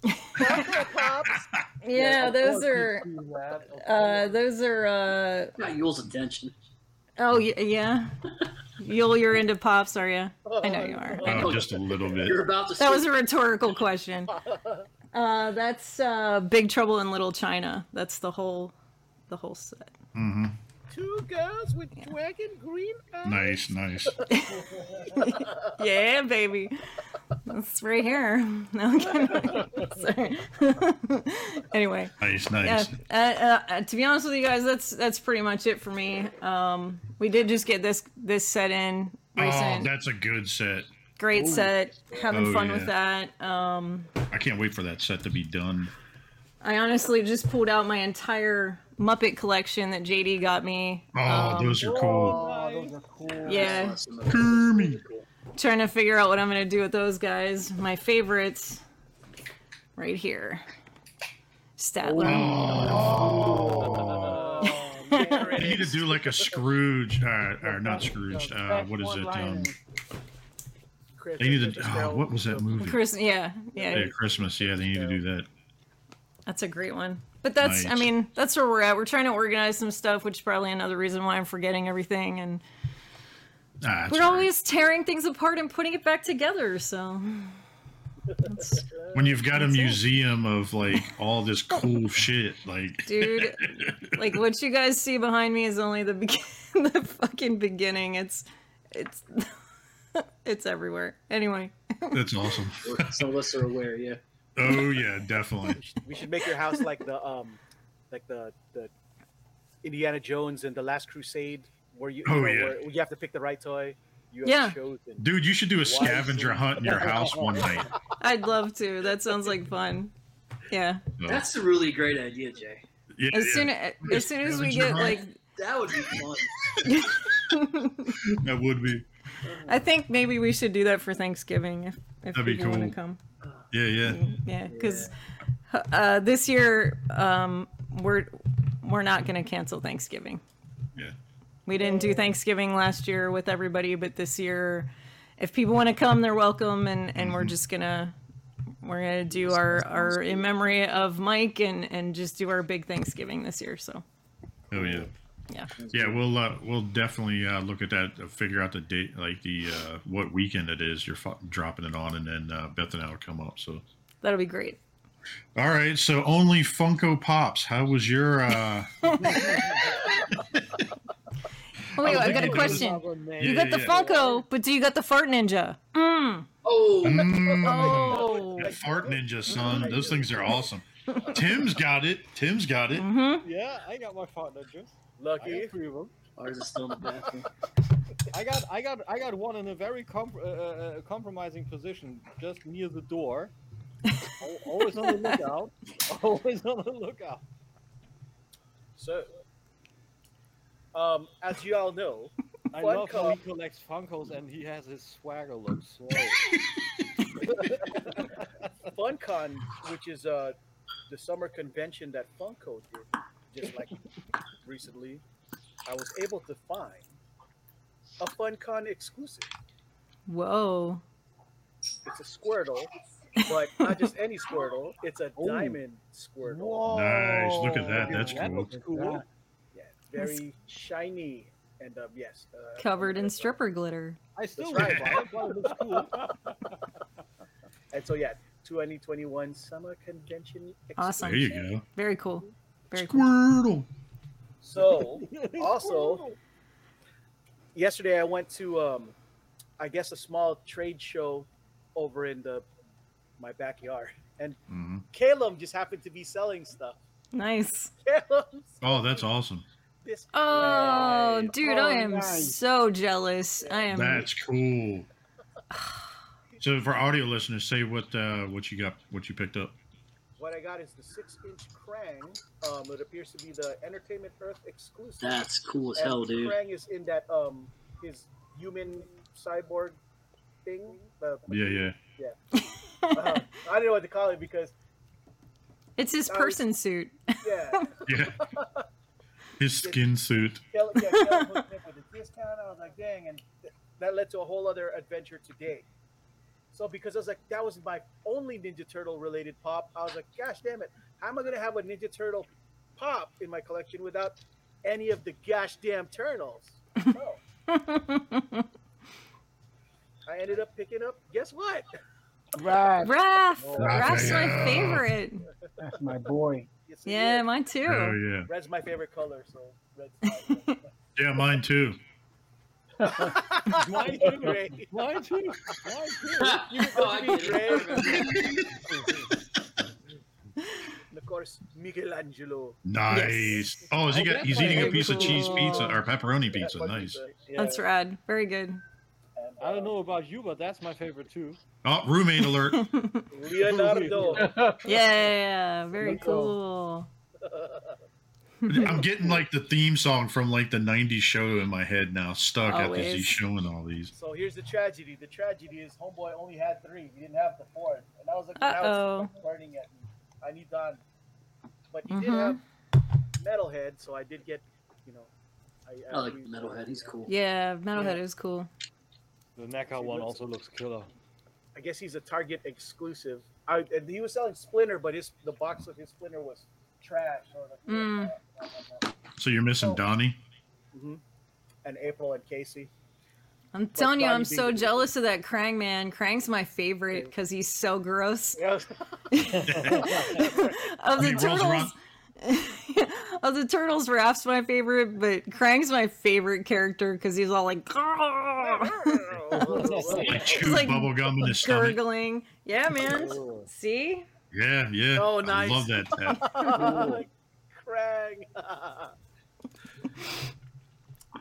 Funko Pops. Yeah, those are. we see that, of Uh, those are. Uh, Got Yule's attention. oh y- yeah. Yule, you're into pops, are you? I know you are. Oh, just a little bit. You're about to. That was a rhetorical question. Uh, that's uh, Big Trouble in Little China. That's the whole, the whole set. hmm Two girls with dragon green eyes. Nice, nice. Yeah, baby. That's right here. No, I'm kidding. Sorry. anyway, Nice, yeah. nice. Uh, uh, to be honest with you guys, that's that's pretty much it for me. Um, we did just get this this set in Oh, that's a good set. Great set. Having Oh, fun yeah. with that. Um, I can't wait for that set to be done. I honestly just pulled out my entire Muppet collection that JD got me. Oh, Um, those are cool. Oh, those are cool. Yeah. Kermit. trying to figure out what I'm gonna do with those guys. My favorites, right here, Statler. Oh, there it They need to do like a Scrooge, uh, or not Scrooge. Uh, what is it? Um, they need to. Oh, what was that movie? Chris, yeah, yeah, Yeah, Christmas. Yeah, they need to do that. that's a great one. But that's, I mean, that's where we're at. We're trying to organize some stuff, which is probably another reason why I'm forgetting everything. And Ah, we're all right. always tearing things apart and putting it back together. So that's, when you've got a That's it. museum of like all this cool shit, like dude, like what you guys see behind me is only the begin- the fucking beginning. It's, it's, it's everywhere. Anyway. that's awesome. Some of us are aware, yeah. Oh yeah, definitely. We should make your house like the um, like the the Indiana Jones and the Last Crusade, where you, you Oh, know, yeah. where you have to pick the right toy. You have Yeah. chosen. Dude, you should do a scavenger and- hunt in your house one night. I'd love to. That sounds like fun. Yeah. So, That's a really great idea, Jay. yeah, As yeah, soon as, as soon as we Scavenger get like. That would be fun. that would be. I think maybe we should do that for Thanksgiving if if That'd be people want to come. Yeah, yeah. Yeah, because uh, this year um, we're we're not going to cancel Thanksgiving. Yeah. We didn't do Thanksgiving last year with everybody, but this year, if people want to come, they're welcome, and and we're just gonna we're gonna do our our in memory of Mike and and just do our big Thanksgiving this year. So Oh yeah. Yeah. Yeah, we'll uh, we'll definitely uh, look at that, uh, figure out the date, like the uh, what weekend it is. You're fu- dropping it on, and then uh, Beth and I will come up. So, That'll be great. all right. So only Funko Pops. How was your? Uh, Oh, wait, was I've got a thinking there was- question. Yeah, You got the yeah. Funko, but do you got the Fart Ninja? Mm. Oh, mm, Oh. Fart Ninja, son. Those things are awesome. Tim's got it. Tim's got it. Mm-hmm. Yeah, I got my fart ninjas. I Lucky. got three of them. ours is still in the bathroom. I got, I got, I got one in a very comp- uh, uh, compromising position, just near the door. Always on the lookout. Always on the lookout. So, um, as you all know, I Fun love how he Cup. collects Funkos and he has his swagger look. So FunCon, which is uh, the summer convention that Funko did, just like recently, I was able to find a FunCon exclusive. Whoa. It's a Squirtle, but not just any Squirtle. It's a Ooh. diamond Squirtle. Whoa. Nice, look at that, that's that cool. looks cool. Yeah, very shiny and um, yes, uh, Covered in uh, stripper glitter. I still That's like right. it, but looks cool. And so yeah, 2021 summer convention. Awesome. There you go. Very cool. Very cool. Squirtle. So also, yesterday I went to um, I guess, a small trade show over in the my backyard, and Mhm. Caleb just happened to be selling stuff. Nice. Caleb. Oh, that's awesome. Oh, Krang. dude, Oh, I am nice. so jealous. I am. That's cool. So for audio listeners, say what uh, what you got, what you picked up. What I got is the six-inch Krang. Um, it appears to be the Entertainment Earth exclusive. That's cool as And hell, dude. Krang is in that um his human cyborg thing. The, Yeah, yeah. uh, I don't know what to call it because It's his I was- person suit. yeah, Yeah. His skin suit. Kel- yeah, Kelly hooked me up with a discount. I was like, dang, and th- that led to a whole other adventure today. So because I was like, that was my only Ninja Turtle related pop. I was like, gosh damn it, how am I gonna have a Ninja Turtle pop in my collection without any of the gosh damn turtles? So oh. I ended up picking up. Guess what? Right. Raph. Oh, Raph's my favorite. That's my boy. Yes, Yeah, is. mine too. Oh yeah. Red's my favorite color, so red's my Yeah, mine tue. Mine too, Ray. Mine too. Mine too. oh, I get it. And of course, Michelangelo. Nice. Oh, is he Oh, got? He's eating a piece of cheese pizza or pepperoni pizza. one Nice. Yeah. That's rad. Very good. I don't uh, know about you, but that's my favorite too. Oh, roommate alert. Leonardo. Yeah, very cool. I'm getting like the theme song from like the '90s show in my head now, stuck after he's showing all these. so here's the tragedy. The tragedy is Homeboy only had three. He didn't have the fourth. And I was like, now Uh-oh. it's burning at me. I need done. But he did Mhm. have Metalhead, so I did get, you know. I, I like re- Metalhead. He's cool. Yeah, Metalhead is cool. The NECA one also looks killer. I guess he's a Target exclusive. I, and he was selling Splinter, but his the box of his Splinter was trash. So I Mm. "Yeah, So you're missing Donnie. Mhm. And April and Casey. I'm telling you, I'm so being- jealous of that Krang man. Krang's my favorite because he's so gross. Yeah. of the turtles, of the turtles, Raph's my favorite, but Krang's my favorite character because he's all like Like chew like bubble gum in his stomach. gurgling. Yeah, man. See? Yeah, yeah. Oh, I nice. love that. tat. Krang.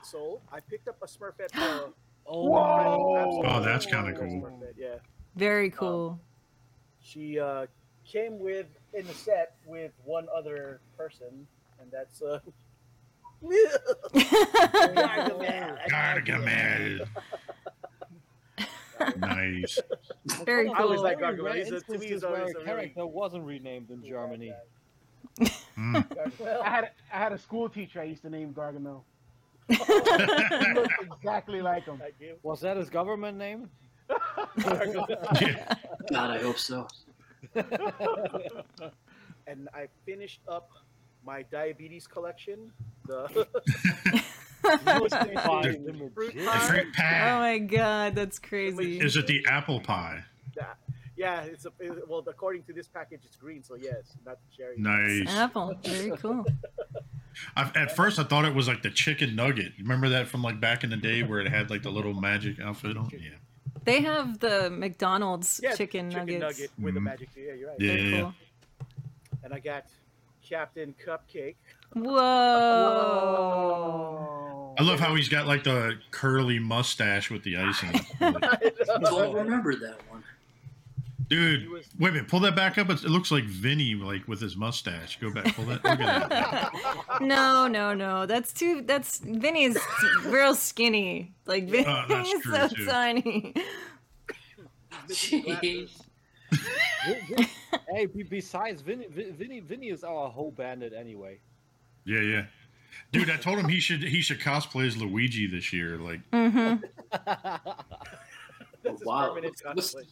so I picked up a Smurfette. Oh, Whoa! Oh, that's kinda cool. Smurfette, Yeah, Very cool. she uh, came with in the set with one other person, and that's uh. Gargamel. Gargamel. Nice. Very cool. I always like Very Gargamel. He's a- to me, instances he's where always a a really- wasn't renamed in Germany. Mm. I had I had a school teacher I used to name Gargamel. He looked exactly like him. Like him. Was that his government name? Yeah. God, I hope so. and I finished up my diabetes collection. The Fine, Fruit pie. fruit Oh my god, that's crazy. Is it the apple pie? yeah, Yeah, it's a it- well. According to this package, it's green, so yes, not cherry. Nice. Apple. Very cool. I, at first, I thought it was like the chicken nugget. You Remember that from like back in the day where it had like the little magic outfit on? Yeah. They have the McDonald's Yeah, chicken, nuggets. nugget with the Mhm. magic. Yeah, you're right. Yeah. Very cool. And I got Captain Cupcake. Whoa. Oh. I love how he's got like the curly mustache with the icing. Don't remember that one. Dude, was- wait a minute, pull that back up. It it looks like Vinny, like with his mustache. Go back, pull that. Look at that. No, no, no. That's too. That's Vinny's real skinny. Like Vinny's Uh, so too. tiny. Missing glasses. hey, besides Vinny, Vinny, Vinny is our whole bandit anyway. Yeah, yeah. Dude, I told him he should he should cosplay as Luigi this year. Like, hmm That's Wow. permanent cosplay.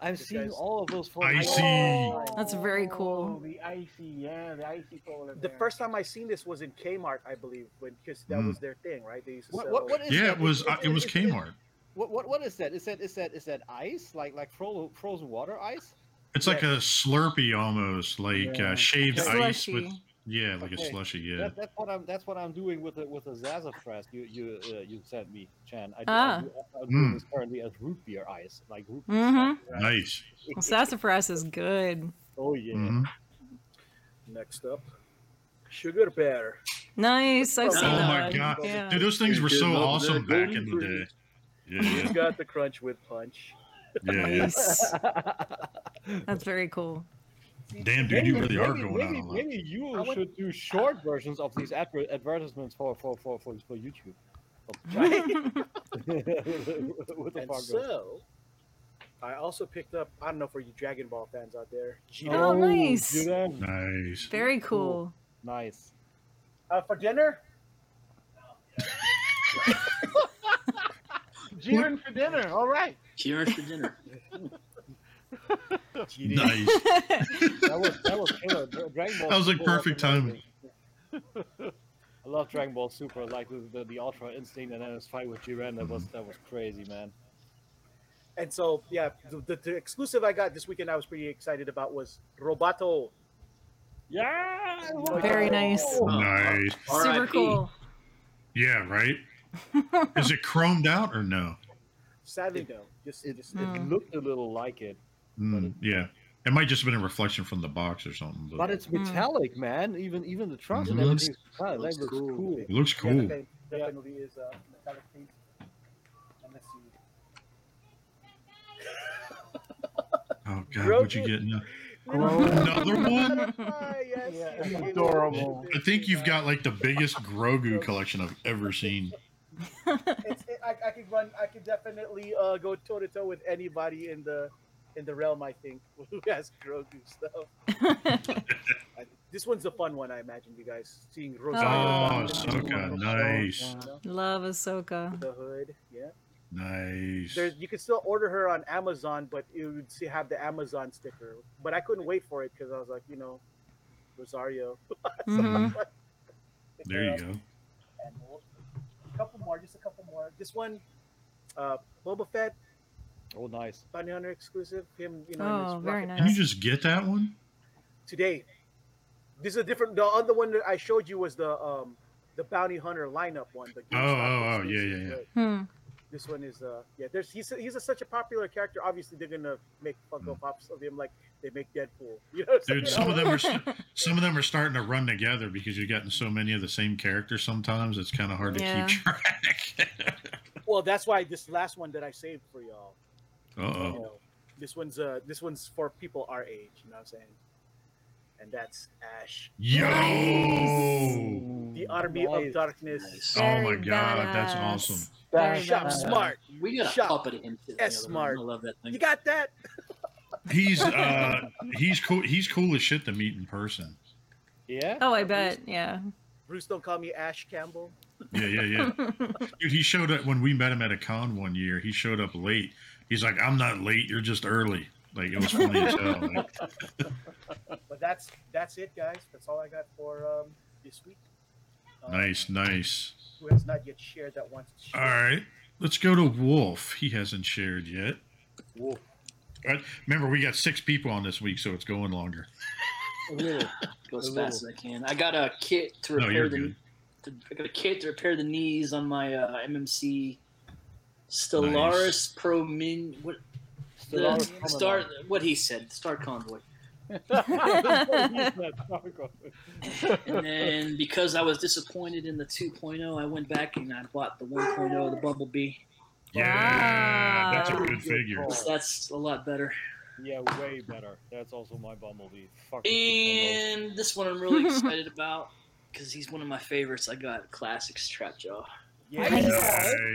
I'm This seeing guy's- all of those I photos. see. Oh, That's very cool. The ICEE, yeah, the ICEE polar The first time I seen this was in Kmart, I believe, when because that Mm. was their thing, right? They used to What, sell. what, what is yeah, that? it was Is- uh, is- it was is- is- Kmart. What, what, what is that? Is that is that is that ice like like frozen frozen water ice? It's like a Slurpee almost, like Yeah. uh, shaved ice with Yeah, like a Okay. slushy. Yeah. That, that's what I'm. That's what I'm doing with the with the Sassafras you you uh, you sent me, Chan. I, Ah. I do, I'm doing Mm. this currently as root beer ice, like root beer. Mhm. stuff. Nice. Well, sassafras is good. Oh yeah. Mhm. Next up, sugar bear. Nice. I've Oh seen Oh that. my god, Yeah. dude, those things were so awesome back in the day. Yeah, He's yeah, got the crunch with punch. yeah. yeah. Nice. That's very cool. Damn, dude, you really are going maybe, out a maybe you I want- should do short versions of these adver- advertisements for for for for, for YouTube. With the And Fargo. so, I also picked up. I don't know for you Dragon Ball fans out there. Oh, nice. do that? Nice. Very cool. Nice. Uh, for dinner, Jiren for dinner. All right. Cheers for dinner. GD. Nice. That was that was killer. Dragon Ball. That was like Super perfect timing. I love Dragon Ball Super, like the, the, the Ultra Instinct, and then his fight with Jiren. That was that was crazy, man. And so, yeah, the, the, the exclusive I got this weekend, I was pretty excited about was Roboto. Yeah. Very nice. Nice. Super R.I.P. cool. Yeah, right? Is it chromed out or no? Sadly, no. Just, It, just it Mm. looked a little like it, Mm, yeah. It might just have been a reflection from the box or something. But, but it's metallic, man. Even even the trunks and everything. That Looks looks cool. cool. it looks yeah, cool. definitely, definitely is uh, metallic paint. And let's. Oh god, what you getting? now? Another one? Yes, Yeah, yes, yes, adorable. I think you've got like the biggest Grogu collection I've ever seen. It's, it, I, I could run. I could definitely uh, go toe to toe with anybody in the in the realm. I think who has Grogu stuff. I- this one's the fun one. I imagine you guys seeing Rosario. Oh, Dawson Ahsoka, with nice. Love Ahsoka. The hood, yeah. Nice. There's you can still order her on Amazon, but it would see have the Amazon sticker. But I couldn't wait for it because I was like, you know, Rosario. Mhm. There you go. And we'll- a couple more, just a couple more. This one, uh, Boba Fett, Oh, nice. Bounty Hunter exclusive. Him, you know, Oh, his very nice. Can you just get that one? today. This is a different. The other one that I showed you was the um the Bounty Hunter lineup one. The Oh, oh, oh, yeah, yeah, yeah. Hmm. This one is uh yeah. There's he's a, he's a, such a popular character. Obviously, they're gonna make Funko Pops of him like they make Deadpool. You know, what Hmm. Dude, some of them are st- some of them are starting to run together because you're getting so many of the same characters. Sometimes it's kind of hard to Yeah. keep track. Well, that's why this last one that I saved for y'all. Uh You oh. know, this one's uh this one's for people our age. You know what I'm saying? And that's Ash, Yo! the Army of Darkness. Nice. Oh my Very god, that's awesome. Very Shop badass. smart. We got a Shop. puppet of him. too, S smart. I love that thing. You got that? He's uh he's cool. He's cool as shit to meet in person. Yeah. Oh, I bet. Yeah. Bruce, don't call me Ash Campbell. Yeah, yeah, yeah. Dude, he showed up when we met him at a con one year. He showed up late. He's like, "I'm not late. You're just early." Like it was funny as hell. Like, But that's that's it, guys. That's all I got for um, this week. Um, nice, nice. Who has not yet shared that one? to All share? right, let's go to Wolf. He hasn't shared yet. Wolf. Right? Remember, we got six people on this week, so it's going longer. A little. Go as fast as I can. I got a kit to No, repair you're the. good. To, I got a kit to repair the knees on my uh, MMC Stellaris Nice. Pro Min. What the Stellaris uh, Star? What he said, Star Convoy. And then because I was disappointed in the 2.0, I went back and I bought the 1.0, the Bumblebee. Yeah, that's a Wow. good figure. That's a lot better. yeah, way better. That's also my Bumblebee. Fuck And oh. this one I'm really excited about because he's one of my favorites. I got classic Strapjaw. Yeah. Nice.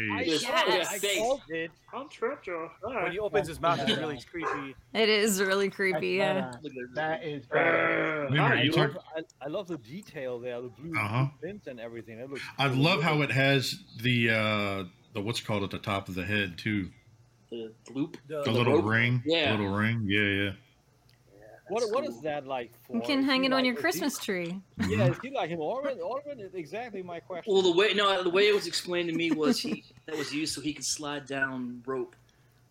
Nice. Yes. I Face. called it. I'm Strapjaw. When he opens his mouth, it's really creepy. It is really creepy. Yeah. That is bad. Remember, I you love, talk- I, I love the detail there, the blue, Uh-huh. blue pins and everything. It looks. I cool. love how it has the uh the what's called at the top of the head too. the loop. The, The little rope? ring. Yeah. Little ring. Yeah, yeah. What, cool. is that like for? You can Is hang he it on your is he- Christmas tree. Yeah, is he like an ornament? Ornament is exactly my question. Well, the way no, the way it was explained to me was he that was used so he could slide down rope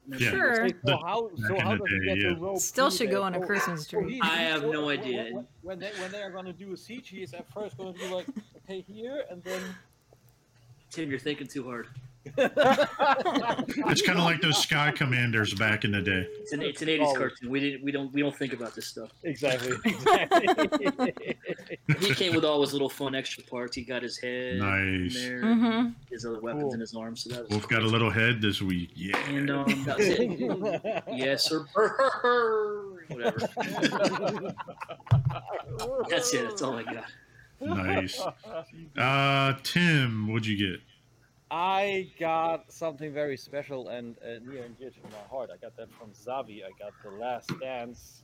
Yeah. Sure. So The- how so how the does he day, get yeah. the rope? Still should go on a Christmas tree. he- I have so no idea. When, when they when they are going to do a siege, he is at first going to be like, okay, here, and then Tim, you're thinking too hard. It's kind of like those Sky Commanders back in the day. It's an it's an 80s Oh. cartoon. We didn't we don't we don't think about this stuff. exactly, exactly. He came with all his little fun extra parts. He got his head in Nice. there, Mm-hmm. his other weapons Cool. in his arms. So that was Wolf got a little head this week. Yeah. And um, that's it. yes, or Whatever. That's it. That's all I got. Nice. Uh, Tim, what'd you get? I got something very special and uh, near and dear to my heart. I got that from Zavvi. I got the Last Dance.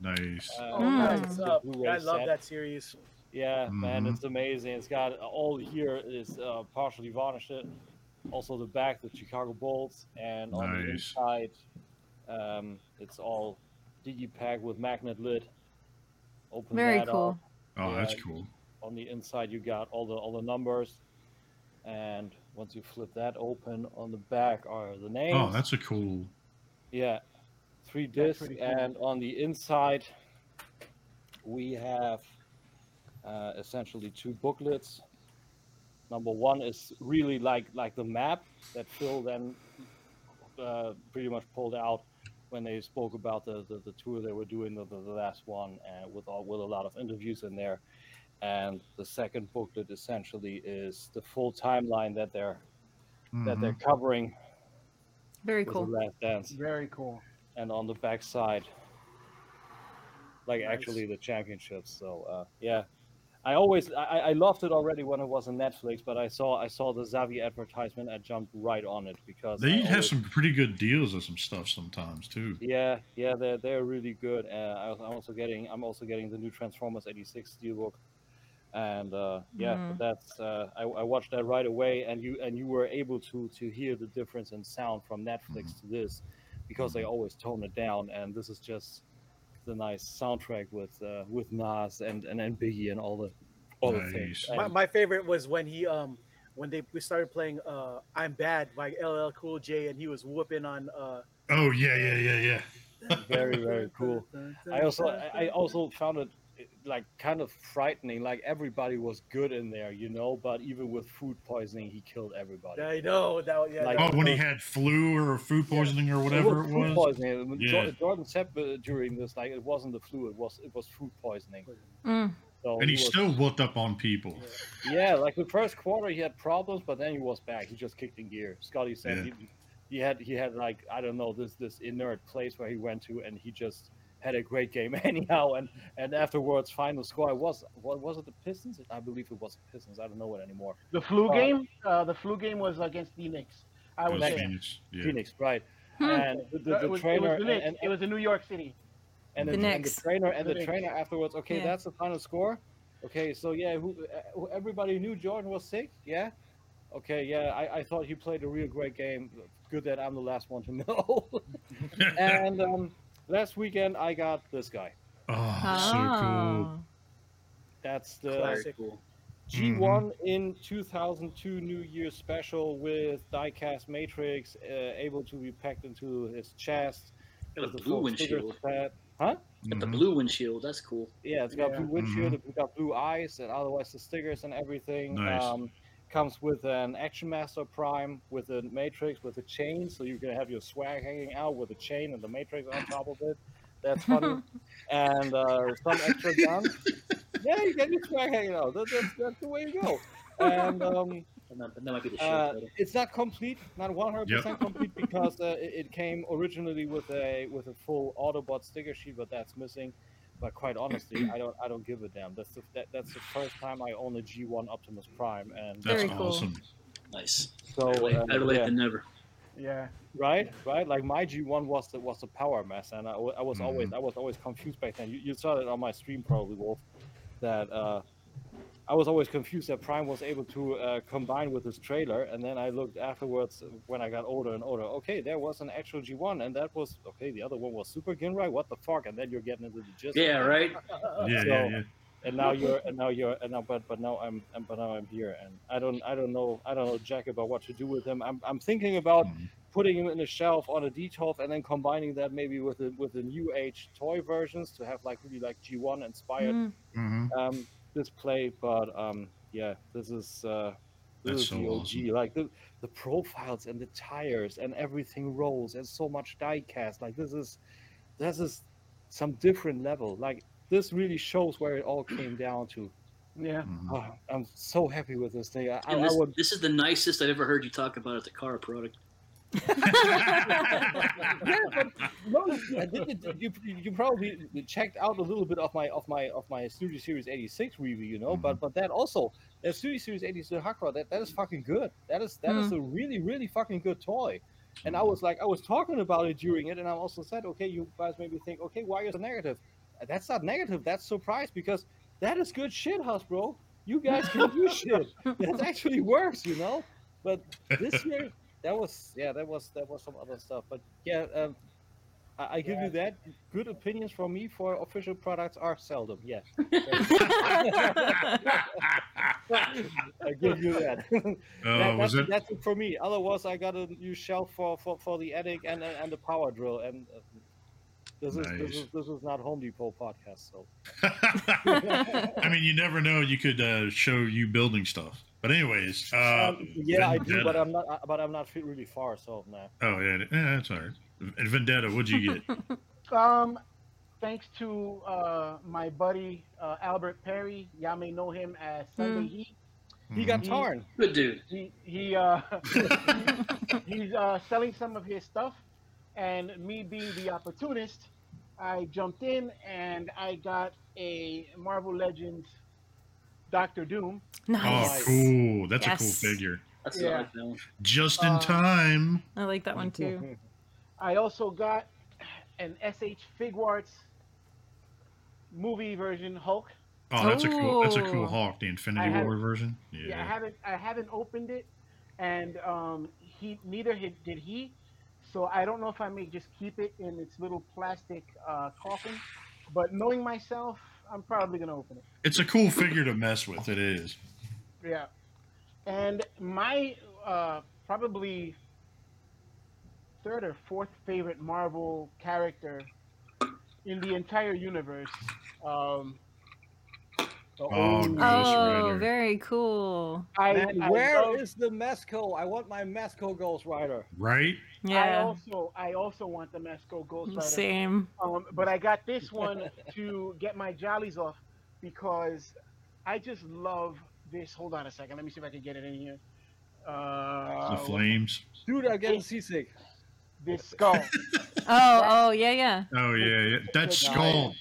Nice. Uh, Oh, Mm. what's up? Blu-ray I love set. that series. Yeah, man, Mhm. it's amazing. It's got all here is uh, partially varnished. It. Also the back, the Chicago Bulls, and on the inside, um, it's all digipack with magnet lid. Open Very that cool. up. Oh, that's cool. On the inside, you got all the all the numbers, and once you flip that open, on the back are the names. Oh, that's a cool. Yeah, three discs, cool. and on the inside we have uh, essentially two booklets. Number one is really like like the map that Phil then uh, pretty much pulled out when they spoke about the, the, the tour they were doing, the, the, the last one, and with all, with a lot of interviews in there. And the second booklet essentially is the full timeline that they're that they're Mhm. covering Very cool. the Last Dance Very cool. and on the back side, like Nice. actually the championships. So uh, yeah, I always I, I loved it already when it was on Netflix, but I saw I saw the Zavvi advertisement. I jumped right on it because They I have always- some pretty good deals of some stuff sometimes too. Yeah, yeah, they're they're really good. Uh, I was, I'm also getting I'm also getting the new Transformers '86 steelbook, and uh, yeah, Mhm. that's uh, I, I watched that right away, and you and you were able to to hear the difference in sound from Netflix to this, because they always tone it down, and this is just the nice soundtrack with uh, with Nas and, and and Biggie and all the all the things. My, my favorite was when he um when they we started playing uh I'm Bad by LL Cool J and he was whooping on uh Oh yeah, yeah, yeah, yeah. very very cool. I also I I also found it like kind of frightening. Like everybody was good in there, you know, but even with food poisoning, he killed everybody. I know that yeah. Like- Oh, that- when he had flu or food poisoning or whatever it was. food was. Poisoning. Yeah. Jordan, Jordan said uh, during this, like it wasn't the flu, it was it was food poisoning. Mm. So And he was- still whooped up on people. yeah, like the first quarter he had problems, but then he was back. He just kicked in gear. Scottie said Yeah. he, he had he had like I don't know this this inert place where he went to, and he just had a great game anyhow. And and afterwards, final score was what was it the Pistons? I believe it was the Pistons. I don't know it anymore. The flu Uh, game. Uh, the flu game was against the Knicks. I It was was. Phoenix. Yeah. Phoenix, right? Hmm. And the, the, the it was, trainer it was the Knicks. and, it was in New York City. and, The the, and the trainer and The the Knicks. trainer afterwards. Okay, Yeah. that's the final score. Okay, so yeah, who, uh, who everybody knew Jordan was sick. Yeah. Okay, yeah, I, I thought he played a real great game. Good that I'm the last one to know. and um, last weekend I got this guy. Oh, so cool. Oh. That's the Classic. Cool. G1 in 2002 New Year special with diecast matrix, uh, able to be packed into his chest. Got a the blue full sticker windshield. set. Huh? Got the blue windshield. That's cool. Yeah, it's got Yeah. blue windshield, Mhm. it's got blue eyes, and otherwise the stickers and everything. Nice. Um, comes with an Action Master Prime with a Matrix with a chain, so you can have your swag hanging out with a chain and the Matrix on top of it. That's funny. and uh, some extra guns. yeah, you get your swag hanging out. That, that's, that's the way you go. And um, That might, that might be the shirt uh, it's not complete, not 100% complete because uh, it, it came originally with a with a full Autobot sticker sheet, but that's missing. But quite honestly, I don't I don't give a damn. That's the that, that's the first time I own a G1 Optimus Prime, and That's Very cool. awesome. Nice. so Better late, uh, better late yeah, than never. Yeah. right, right. Like my G1 was the was the Powermaster, and I, I was always Mhm. I was always confused back then. You, you saw it on my stream probably, Wolf, that uh, I was always confused that Prime was able to uh, combine with his trailer, and then I looked afterwards when I got older and older. Okay, there was an actual G1, and that was okay. The other one was Super Ginrai. What the fuck? And then you're getting into the gist. Yeah, right. Yeah, So- yeah, yeah. And now you're, and now you're, and now, but but now I'm, and but now I'm here, and I don't, I don't know, I don't know jack about what to do with him. I'm, I'm thinking about Mhm. putting him in a shelf on a D12 and then combining that maybe with a, with the new age toy versions to have like really like G1 inspired Mm. hmm um, play, But um, yeah, this is uh, this That's is so the OG. awesome. Like the the profiles and the tires and everything rolls and so much die cast. Like this is this is some different level. Like this really shows where it all came down to. Yeah. hmm Oh, I'm so happy with this thing. I, I, And I this, would this is the nicest I've ever heard you talk about at the car product. No, I did, you, you, you probably checked out a little bit of my of my of my Studio Series 86 review, you know, but mm-hmm. but that also that Studio Series 86 Hot Rod, that that is fucking good. That is that is mm. a really really fucking good toy. And I mm. was like, I was talking about it during it, and I also said, okay, you guys maybe think, okay, why is it negative? That's not negative. That's surprise because that is good shit, Hasbro. You guys can do shit. That actually works, you know. But this year, that was yeah, that was that was some other stuff. But yeah, um, I, I give you that. Good opinions from me for official products are seldom. Yes, I give you that. Uh, That- was that's, it? that's it for me. Otherwise, I got a new shelf for, for, for the attic and and and the power drill. And uh, this is this Nice. is this is not Home Depot podcast. So I mean, you never know. You could uh, show you building stuff. But anyways, uh, um, yeah, I do, but I'm not. uh, But I'm not fit really far. So nah. Oh yeah, yeah, that's all right. And Vendetta, what'd you get? Um, thanks to uh, my buddy uh, Albert Perry, y'all may know him as Sunday Mm. Heat. He got Mhm. torn. Good dude. He he uh, he's uh, selling some of his stuff, and me being the opportunist, I jumped in and I got a Marvel Legends Doctor Doom. Nice. Oh, cool. That's a cool figure. That's Yeah. I like that one. Just in Uh, time. I like that one too. I also got an SH Figuarts movie version Hulk. Oh, that's a cool. That's a cool Hulk, the Infinity War version. Yeah, I haven't I haven't opened it, and um, he neither did he. So I don't know if I may just keep it in its little plastic uh, coffin. But knowing myself, I'm probably gonna open it. It's a cool figure to mess with. It is. Yeah. And my uh, probably third or fourth favorite Marvel character in the entire universe. Um, Oh, Oh, very cool. I, Man, I where love- is the Mezco? I want my Mezco Ghost Rider. Right? Yeah. I Yeah. also I also want the Mezco Ghost Rider. Same. Um, but I got this one to get my jollies off because I just love this. Hold on a second. Let me see if I can get it in here. Uh, The flames. Dude, I'm getting seasick. This skull. Oh, oh, yeah, yeah. Oh yeah, yeah. That Nice. skull.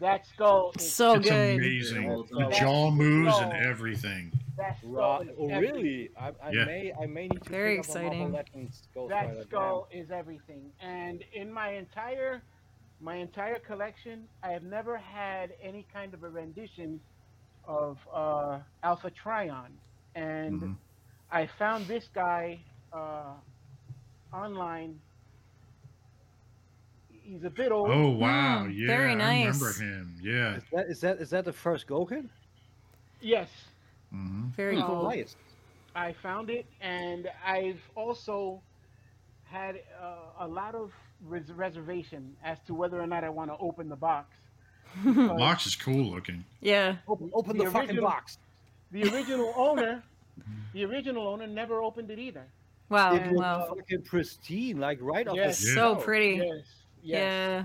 That skull. Is, So it's good. amazing. Well The jaw moves and everything. that skull. Right. is Oh, really? I, I Yeah. may I may need to Very pick up a Marvel exciting. Legends Ghost That Rider. skull is everything. And in my entire my entire collection, I have never had any kind of a rendition of uh, Alpha Trion. And Mhm. I found this guy uh, online. He's a bit old. Oh wow, Mm, yeah. very I remember him. Yeah. Is that is that is that the first Goken? Yes, hmm Very Oh, cool. Nice. I found it, and I've also had uh, a lot of res- reservation as to whether or not I want to open the box. Because Box is cool looking. Yeah. Open, open The the, fucking box. The original owner, the original owner never opened it either. Wow. it was Wow. fucking pristine, like right off Yes. the Yeah. So pretty. Yes, yes. Yeah.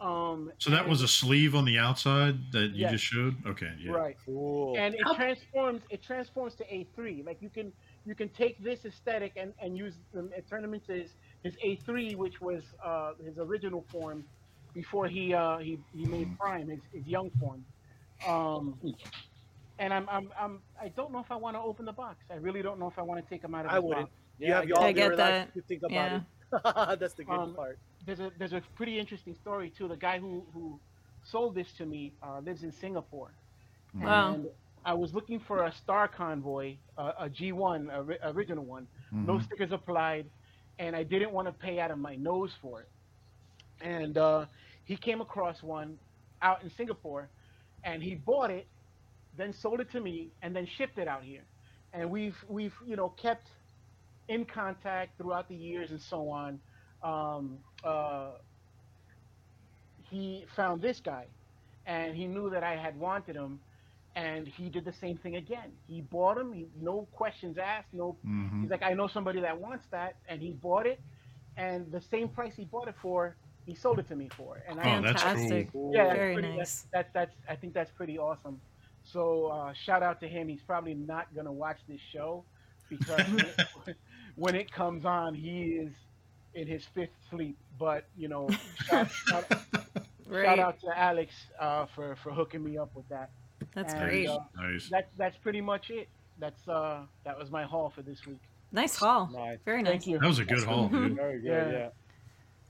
Um, So that was a sleeve on the outside that you Yes. just showed. Okay. Yeah. right. Cool. and it transforms it transforms to A3 like you can you can take this aesthetic and and use them and turn him into his, his A3 which was uh, his original form before he uh, he, he made Prime his, his young form um, and I'm, I'm I'm I don't know if I want to open the box I really don't know if I want to take him out of I the wouldn't. box You have I your get all I get your life that. to think about Yeah. it. That's the good Um, part. there's a there's a pretty interesting story too the guy who who sold this to me uh, lives in Singapore Wow. and I was looking for a Star Convoy, uh, a G1, a ri- original one. No Mhm. stickers applied, and I didn't want to pay out of my nose for it. And uh, he came across one out in Singapore, and he bought it, then sold it to me, and then shipped it out here. And we've we've you know kept in contact throughout the years and so on. Um, uh, he found this guy, and he knew that I had wanted him, and he did the same thing again. He bought him. He, no questions asked. No Mhm. He's like, I know somebody that wants that, and he bought it, and the same price he bought it for, he sold it to me for, and I Oh, that's Fantastic. cool. yeah, that's Very pretty, nice. That's, that's that's I think that's pretty awesome. So uh, shout out to him. He's probably not gonna watch this show because when, it, comes on, he is in his fifth sleep. But you know, shout, shout, Right. shout out to Alex uh, for for hooking me up with that. That's And, great. uh, Nice. That's that's pretty much it. That's uh that was my haul for this week. Nice haul. Nice. Very nice. Thank you. That was a good haul, dude. Very good. Yeah. Yeah.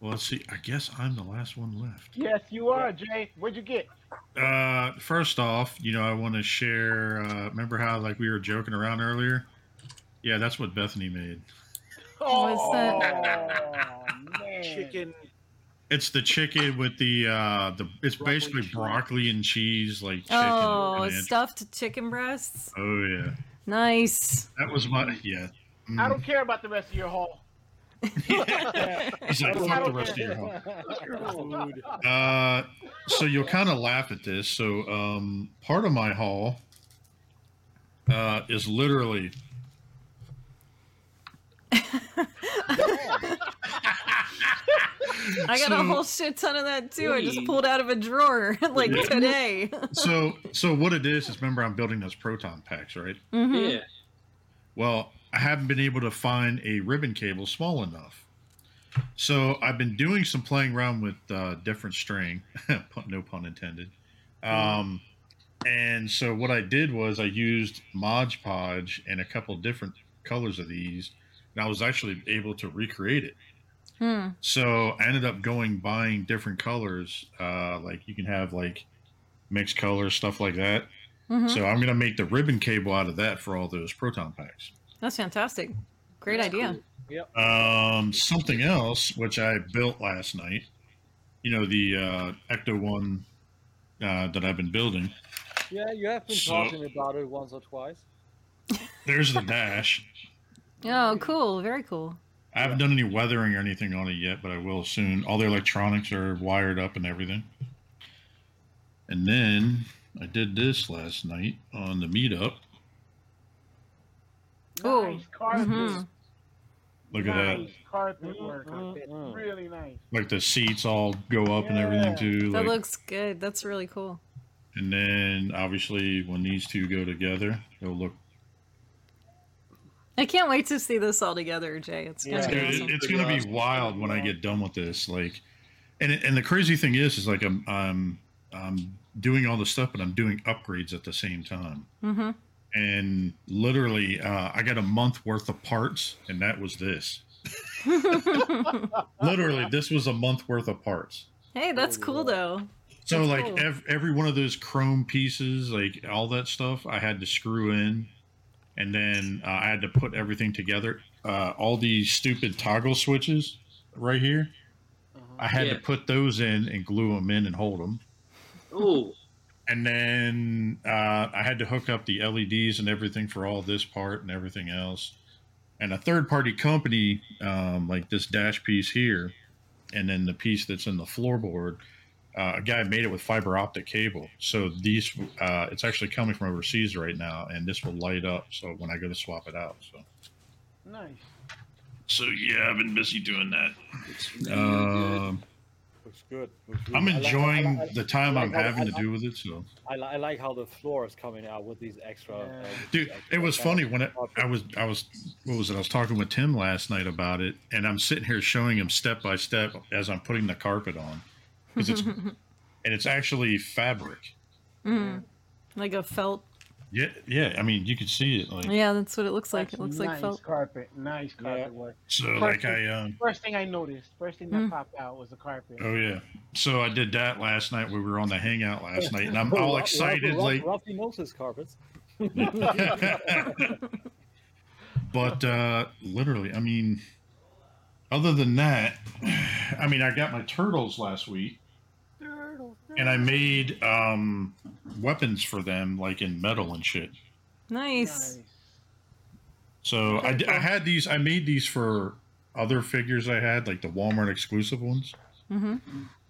Well, let's see. I guess I'm the last one left. Yes, you are, Jay. What'd you get? Uh, first off, you know, I want to share. Uh, remember how like we were joking around earlier? Yeah, that's what Bethany made. What's that? Oh, man. Chicken. It's the chicken with the uh the. It's Broccoli basically cheese. broccoli and cheese, like chicken. Oh, and stuffed chicken breasts. Oh yeah, Nice. that was my yeah. Mm. I don't care about the rest of your haul. He's like, fuck the rest of your haul. Uh, so you'll kind of laugh at this. So, um, part of my haul uh, is literally I got So- a whole shit ton of that too. I just pulled out of a drawer like Yeah. today. so so what it is is remember I'm building those proton packs, right? Mhm. Yeah. Well, I haven't been able to find a ribbon cable small enough. So I've been doing some playing around with uh, different string, no pun intended. Um, and so what I did was I used Mod Podge and a couple different colors of these, and I was actually able to recreate it. Hmm. So I ended up going buying different colors. Uh, like you can have like mixed colors, stuff like that. Mhm. So I'm gonna make the ribbon cable out of that for all those proton packs. That's fantastic. Great That's idea. cool. Um, something else which I built last night. You know the uh, Ecto one uh, that I've been building. Yeah, you have been So- talking about it once or twice. There's the dash. Oh, cool. Very cool. I haven't done any weathering or anything on it yet, but I will soon. All the electronics are wired up and everything. And then I did this last night on the meetup. Oh, Nice carpet. Mhm. Look at that. nice carpet work. Mm, mm. Really nice. Like the seats all go up and everything too. That Like, looks good. That's really cool. and then obviously when these two go together, it'll look I can't wait to see this all together, Jay. It's gonna Yeah. be Dude, it- awesome. it's gonna be awesome. wild when I get done with this. Like, and and the crazy thing is, is like I'm I'm I'm doing all the stuff, but I'm doing upgrades at the same time. hmm And literally, uh, I got a month worth of parts, and that was this. Literally, this was a month worth of parts. hey, that's cool though. So That's like cool. ev- every one of those chrome pieces, like all that stuff, I had to screw in, and then uh, I had to put everything together. Uh, all these stupid toggle switches right here, I had Yeah. to put those in and glue them in and hold them. Oh, And then uh, I had to hook up the LEDs and everything for all this part and everything else. And a third party company, um, like this dash piece here, and then the piece that's in the floorboard, uh, a guy made it with fiber optic cable. So these, uh, it's actually coming from overseas right now, and this will light up. So when I go to swap it out, so Nice. so yeah, I've been busy doing that. it's. Um, Looks good. Looks good. I'm I like- I enjoying like- the time I I'm like how- having I to do with it. So. I, li- I like how the floor is coming out with these extra. Yeah. uh, Dude, extra it was panels. funny when it, I was I was what was it? I was talking with Tim last night about it, and I'm sitting here showing him step by step as I'm putting the carpet on, because it's and it's actually fabric. Mhm. Like a felt. Yeah, yeah. I mean, you can see it. Like Yeah, that's what it looks like. It looks nice like felt. carpet. Nice carpet Yeah. work. so, like I um. First thing I noticed, first thing that Mm. popped out was the carpet. Oh yeah. So I did that last night. We were on the hangout last night, and I'm all excited. Ruff- Like, Ruffy knows his carpets. but uh literally, I mean, other than that, I mean, I got my turtles last week. and I made um, weapons for them, like in metal and shit. Nice. So I had these. I made these for other figures I had, like the Walmart exclusive ones. Mm-hmm.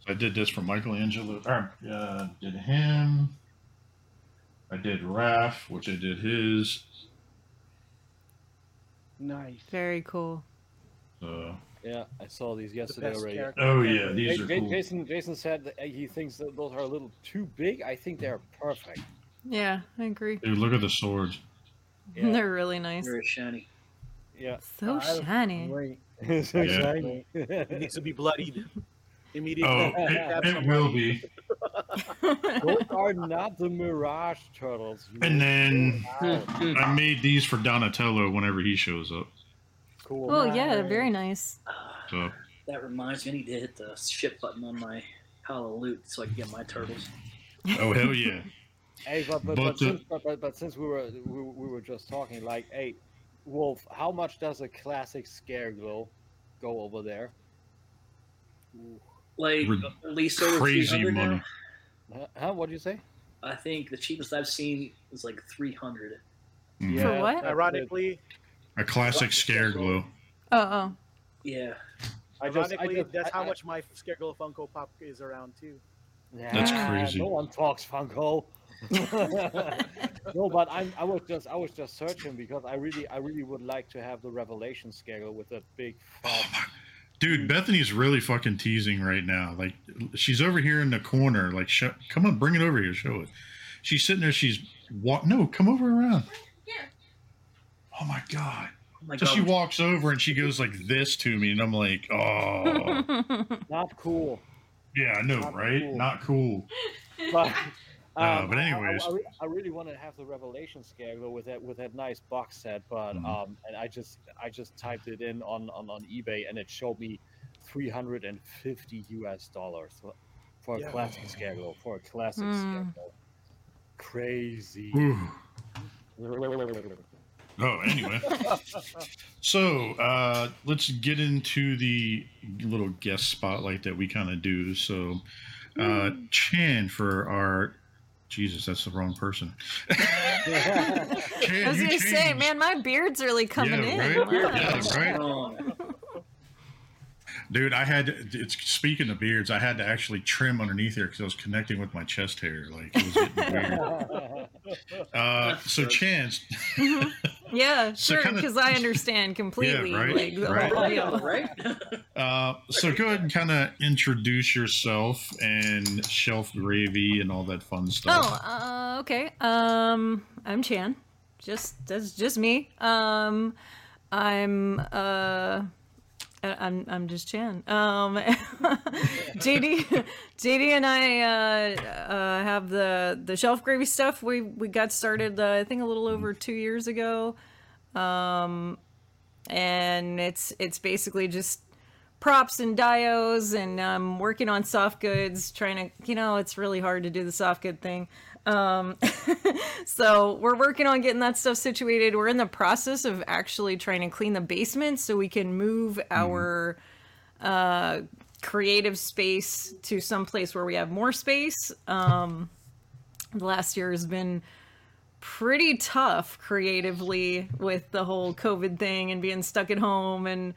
So I did this for Michelangelo. Or, uh, did him. I did Raph, which I did his. Nice. Very cool. So, Yeah, I saw these yesterday best already. character. oh yeah, these Ja- are Ja- cool. Jason Jason said that he thinks that those are a little too big. I think they're perfect. Yeah, I agree. Dude, look at the swords. Yeah. They're really nice. Very shiny. Yeah. So Uh, shiny. Great. so Yeah. shiny. It needs to be bloodied immediately. Oh, it, it will be. Those are not the Mirage turtles. And then know. I made these for Donatello whenever he shows up. Cool. oh yeah, they're very nice. So That reminds me, I need to hit the ship button on my Pile of Loot so I can get my turtles. oh hell yeah. Hey, but but, But but, since, but, but, but since we were we, we were just talking, like, hey, Wolf, how much does a classic scare glow go over there? Like Rid- at least over Crazy money. now. Huh? huh? What'd you say? I think the cheapest I've seen is like 300. Mhm. For what? Ironically, A classic scare glow. Oh, oh. Yeah. I just, I ironically, just, that's I- how I- much my Scareglow Funko Pop is around too. That's crazy. No one talks Funko. no, but I'm, I was just I was just searching because I really I really would like to have the Revelation scare with that big oh fat. Dude, Bethany's really fucking teasing right now. Like, she's over here in the corner. Like, show, come on, bring it over here. Show it. She's sitting there. She's walk. No, come over around. Oh my god! Oh my So god. she walks over and she goes like this to me, and I'm like, oh, Not cool. yeah, I know, Not right? cool. Not cool. But, Uh, um, but I- I- anyways. I, re- I really want to have the Revelation scare though with that with that nice box set, but Mhm. um, and I just I just typed it in on on, on eBay and it showed me 350 US dollars for- for a Yeah. classic Scare Glow for a classic. Scare Glow. Crazy. Ooh. Oh, anyway. so uh, let's get into the little guest spotlight that we kind of do. So, uh, Chan for our. Jesus, that's the wrong person. Chan, I was gonna say, man, my beard's really coming Yeah, in. right? Wow. Yeah, right? Strong. Dude, I had to, it's speaking of beards, I had to actually trim underneath here because I was connecting with my chest hair. Like it was getting weird. Uh, so, Chance, Yeah, So sure, kinda- because I understand completely. right, Like the right. whole deal. right? uh, so go ahead and kind of introduce yourself and shelf gravy and all that fun stuff. Oh, uh, okay. Um, I'm Chan. Just that's just me. Um, I'm uh, I- I'm I'm just Chan. Um, JD, JD and I uh, uh, have the the shelf gravy stuff. We we got started uh, I think a little over two years ago. Um, and it's it's basically just props and dios and um, working on soft goods trying to you know it's really hard to do the soft good thing um, so we're working on getting that stuff situated. We're in the process of actually trying to clean the basement so we can move our uh, creative space to some place where we have more space. Um, the last year has been pretty tough creatively with the whole covid thing and being stuck at home and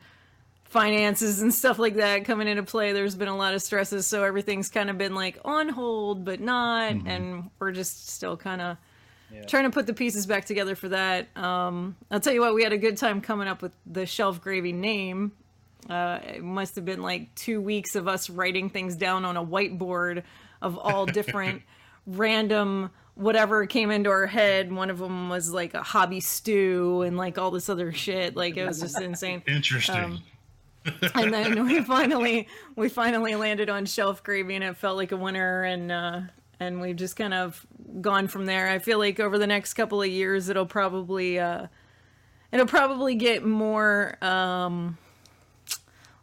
finances and stuff like that coming into play there's been a lot of stresses so everything's kind of been like on hold but not and we're just still kind of Yeah. trying to put the pieces back together for that um i'll tell you what we had a good time coming up with the shelf gravy name uh, it must have been like two weeks of us writing things down on a whiteboard of all different random whatever came into our head. One of them was like a hobby stew and like all this other shit. Like it was just insane. Interesting. Um, and then we finally we finally landed on shelf gravy and it felt like a winner and uh and we've just kind of gone from there. I feel like over the next couple of years it'll probably uh it'll probably get more um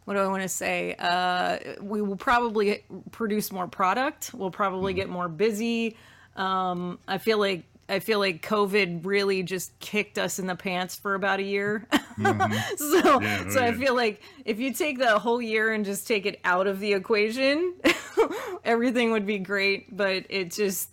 what do i want to say? Uh we will probably produce more product. We'll probably get more busy. Um i feel like I feel like COVID really just kicked us in the pants for about a year. so Yeah, oh so I feel like if you take the whole year and just take it out of the equation, everything would be great. But it just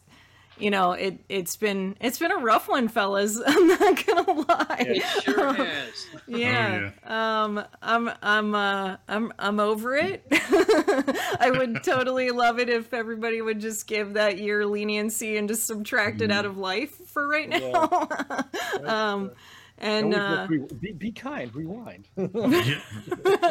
you know, it it's been it's been a rough one, fellas. I'm not gonna lie. It sure has. Yeah. Um I'm I'm uh I'm I'm over it. I would totally love it if everybody would just give that year leniency and just subtract it out of life for right now. um and Always uh re- be, be kind, rewind. Yeah.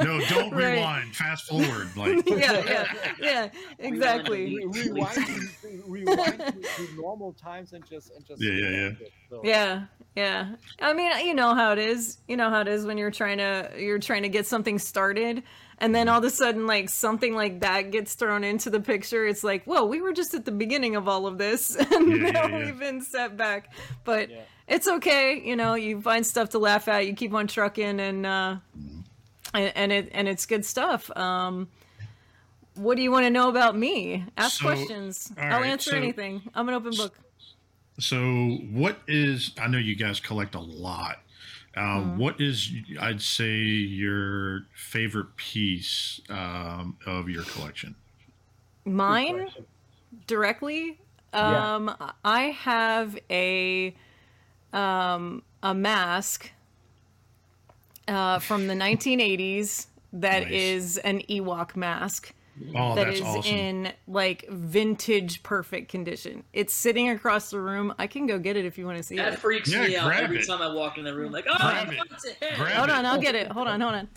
No, don't Right. rewind. Fast forward. Like yeah, yeah, yeah, exactly. Re- rewind, to- rewind to, to normal times and just and just Yeah, yeah, yeah. it. So, Yeah, yeah. I mean, you know how it is. You know how it is when you're trying to you're trying to get something started, and then all of a sudden, like something like that gets thrown into the picture. It's like, whoa, we were just at the beginning of all of this, and Yeah, now yeah, yeah. we've been set back. But Yeah. It's okay. You know, you find stuff to laugh at. You keep on trucking, and uh, and, and it and it's good stuff. Um. What do you want to know about me? Ask So, questions. all I'll answer so- anything. I'm an open book. So, what is? I know you guys collect a lot. Uh, Mm-hmm. what is? I'd say your favorite piece um, of your collection. Mine directly. Yeah. Um, I have a um, a mask uh, from the 1980s that Nice. is an Ewok mask Oh, that that's is awesome. in like vintage perfect condition. It's sitting across the room. I can go get it if you want to see That it. That freaks Yeah, me out every it. time I walk in the room. Like, oh, Grab it. what's ahead? Grab Hold on, I'll get it. Hold on, hold on.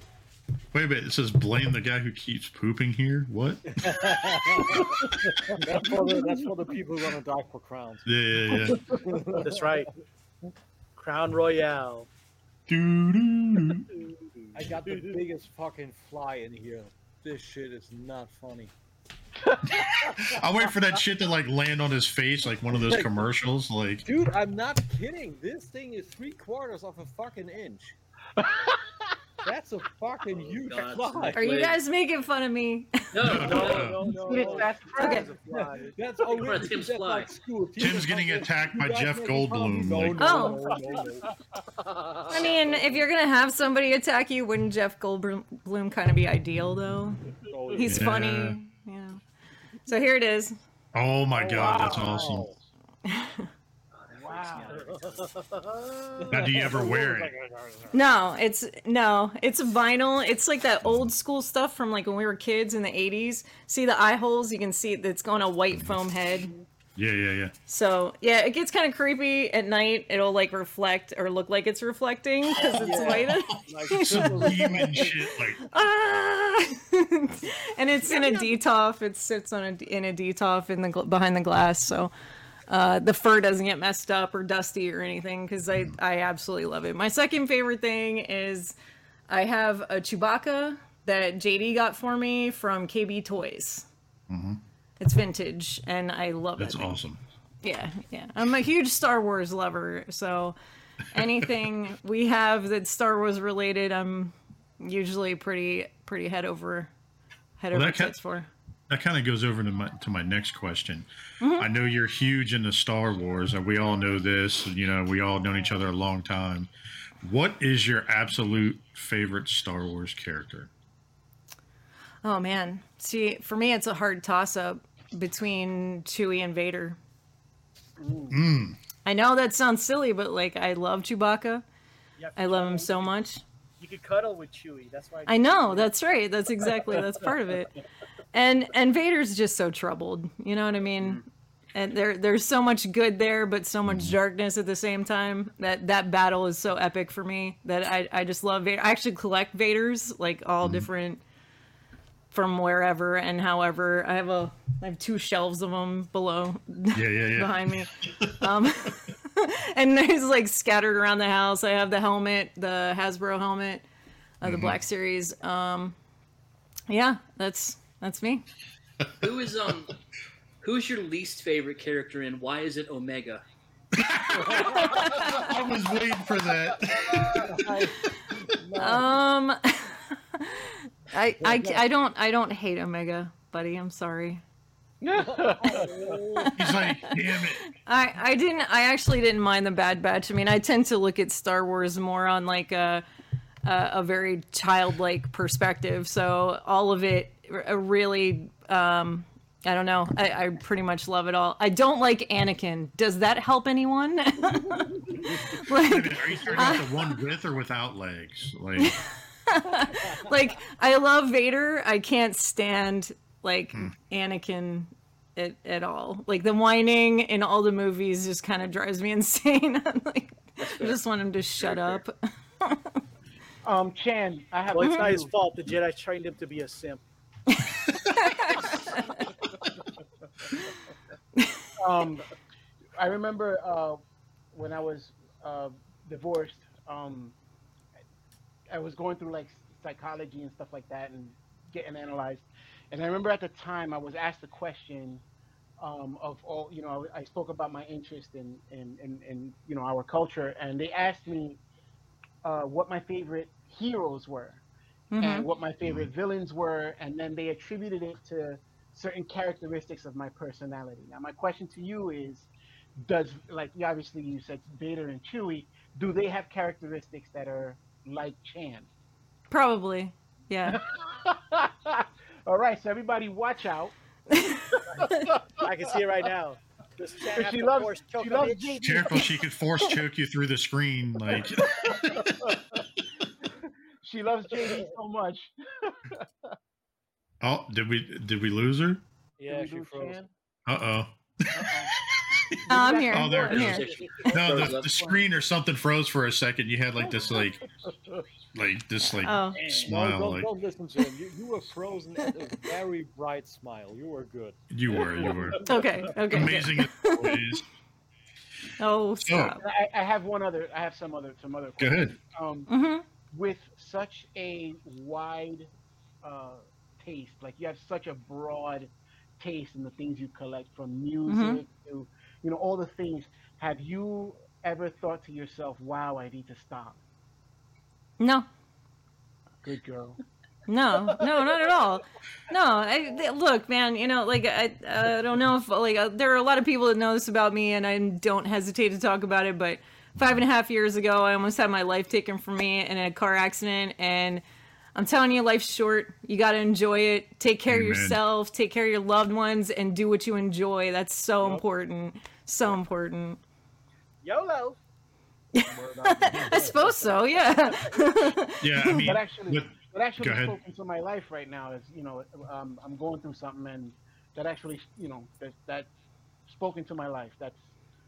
Wait a minute. It says blame the guy who keeps pooping here. What? That's for the that's for the people who want to die for crowns. Yeah, yeah, yeah. That's right. Crown Royal. Doo-doo-doo. I got the biggest fucking fly in here. This shit is not funny. I'll wait for that shit to like land on his face, like one of those commercials. Like, Dude, I'm not kidding. This thing is three quarters of a fucking inch. That's a fucking oh, huge God. fly. Are you guys making fun of me? No, No, no. no, no, It's no. that Okay. It's a fly. That's Come on, already Tim's fly. like school. Tim's getting attacked by Jeff making fun of me. Goldblum, like- Oh. no, no, no. I mean, if you're gonna have somebody attack you, wouldn't Jeff Goldblum kind of be ideal though? He's Yeah. funny, Yeah. So here it is. oh my god, that's awesome. Wow. Now, do you ever wear it? No, it's no, it's vinyl. It's like that old school stuff from like when we were kids in the '80s. See the eye holes? You can see that's going a white foam head. Yeah, yeah, yeah. So yeah, it gets kind of creepy at night. It'll like reflect or look like it's reflecting because it's Yeah. white. Like, Some demon shit. Like, ah! and it's in a Detolf. It sits on a in a Detolf in the behind the glass, so uh, the fur doesn't get messed up or dusty or anything. Because I I absolutely love it. My second favorite thing is I have a Chewbacca that JD got for me from KB Toys. It's vintage, and I love it. that's awesome. Yeah, yeah. I'm a huge Star Wars lover, so anything we have that's Star Wars related, I'm usually pretty pretty head over head Well, over tits for. That kind of goes over to my to my next question. Mm-hmm. I know you're huge into Star Wars, and we all know this. You know, we all known each other a long time. What is your absolute favorite Star Wars character? Oh man, see, for me, it's a hard toss up between Chewie and Vader. Mm. I know that sounds silly, but like I love Chewbacca. Yeah, I love him so much. You could cuddle with Chewie. That's why. I know, that's right. That's exactly that's part of it. And and Vader's just so troubled. You know what I mean? And there there's so much good there, but so much darkness at the same time. That that battle is so epic for me that I I just love Vader. I actually collect Vaders like all different from wherever and however. I have a I have two shelves of them below Yeah, yeah, yeah. behind me. Um, and there's like scattered around the house. I have the helmet, the Hasbro helmet, uh, the Black Series. Um, yeah, that's that's me. Who is um, who's your least favorite character and why is it Omega? I was waiting for that. Um, I, I I don't I don't hate Omega, buddy. I'm sorry. He's like, damn it. I, I didn't I actually didn't mind the Bad Batch. I mean, I tend to look at Star Wars more on like a a, a very childlike perspective. So all of it r- really um, I don't know. I, I pretty much love it all. I don't like Anakin. Does that help anyone? Like, Are you talking about the one with or without legs? Like, like I love Vader. I can't stand like Hmm. Anakin at, at all. Like the whining in all the movies just kind of drives me insane. I'm like, I just want him to shut up. Um, Chan, I have. Well, it's not his fault. The Jedi trained him to be a simp. um, I remember uh, when I was uh, divorced, um, I was going through like psychology and stuff like that and getting analyzed. And I remember at the time I was asked the question um, of all, you know, I spoke about my interest in, in, in, in you know, our culture. And they asked me uh, what my favorite heroes were Mhm. and what my favorite villains were, and then they attributed it to certain characteristics of my personality. Now, my question to you is, does like you- obviously you said Vader and Chewie, do they have characteristics that are like Chan? Probably. Yeah. All right, so everybody watch out. I can see it right now. Chan She loves, force choke she loves bitch? JD. careful, she could force choke you through the screen. Like, She loves JD so much. oh, did we did we lose her? Yeah, Did she froze. Uh oh. Uh-oh. No, I'm here. Oh, there I'm it here. No, the, the screen or something froze for a second. You had like this like like this like Oh. No, smile. don't, Like don't listen to him. You, you were frozen at a very bright smile. You were good. you were, you were Okay. Okay. amazing as. Oh, stop. I, I have one other. I have some other some other. Go ahead. Um, hmm with such a wide uh, taste, like you have such a broad taste in the things you collect from music Mhm. to, you know, all the things. Have you ever thought to yourself, "Wow, I need to stop"? No. Good girl. No, no, not at all. No, I th- look, man. You know, like I, I don't know if like uh, there are a lot of people that know this about me, and I don't hesitate to talk about it. But five and a half years ago, I almost had my life taken from me in a car accident, and I'm telling you, life's short. You got to enjoy it. Take care of yourself. Take care of your loved ones, and do what you enjoy. That's so Yep. important. So important. YOLO. I suppose so. Yeah. Yeah, I mean, But actually, with, what actually Go ahead. spoke into my life right now is, you know, um, I'm going through something, and that actually, you know, that that spoke into my life. That's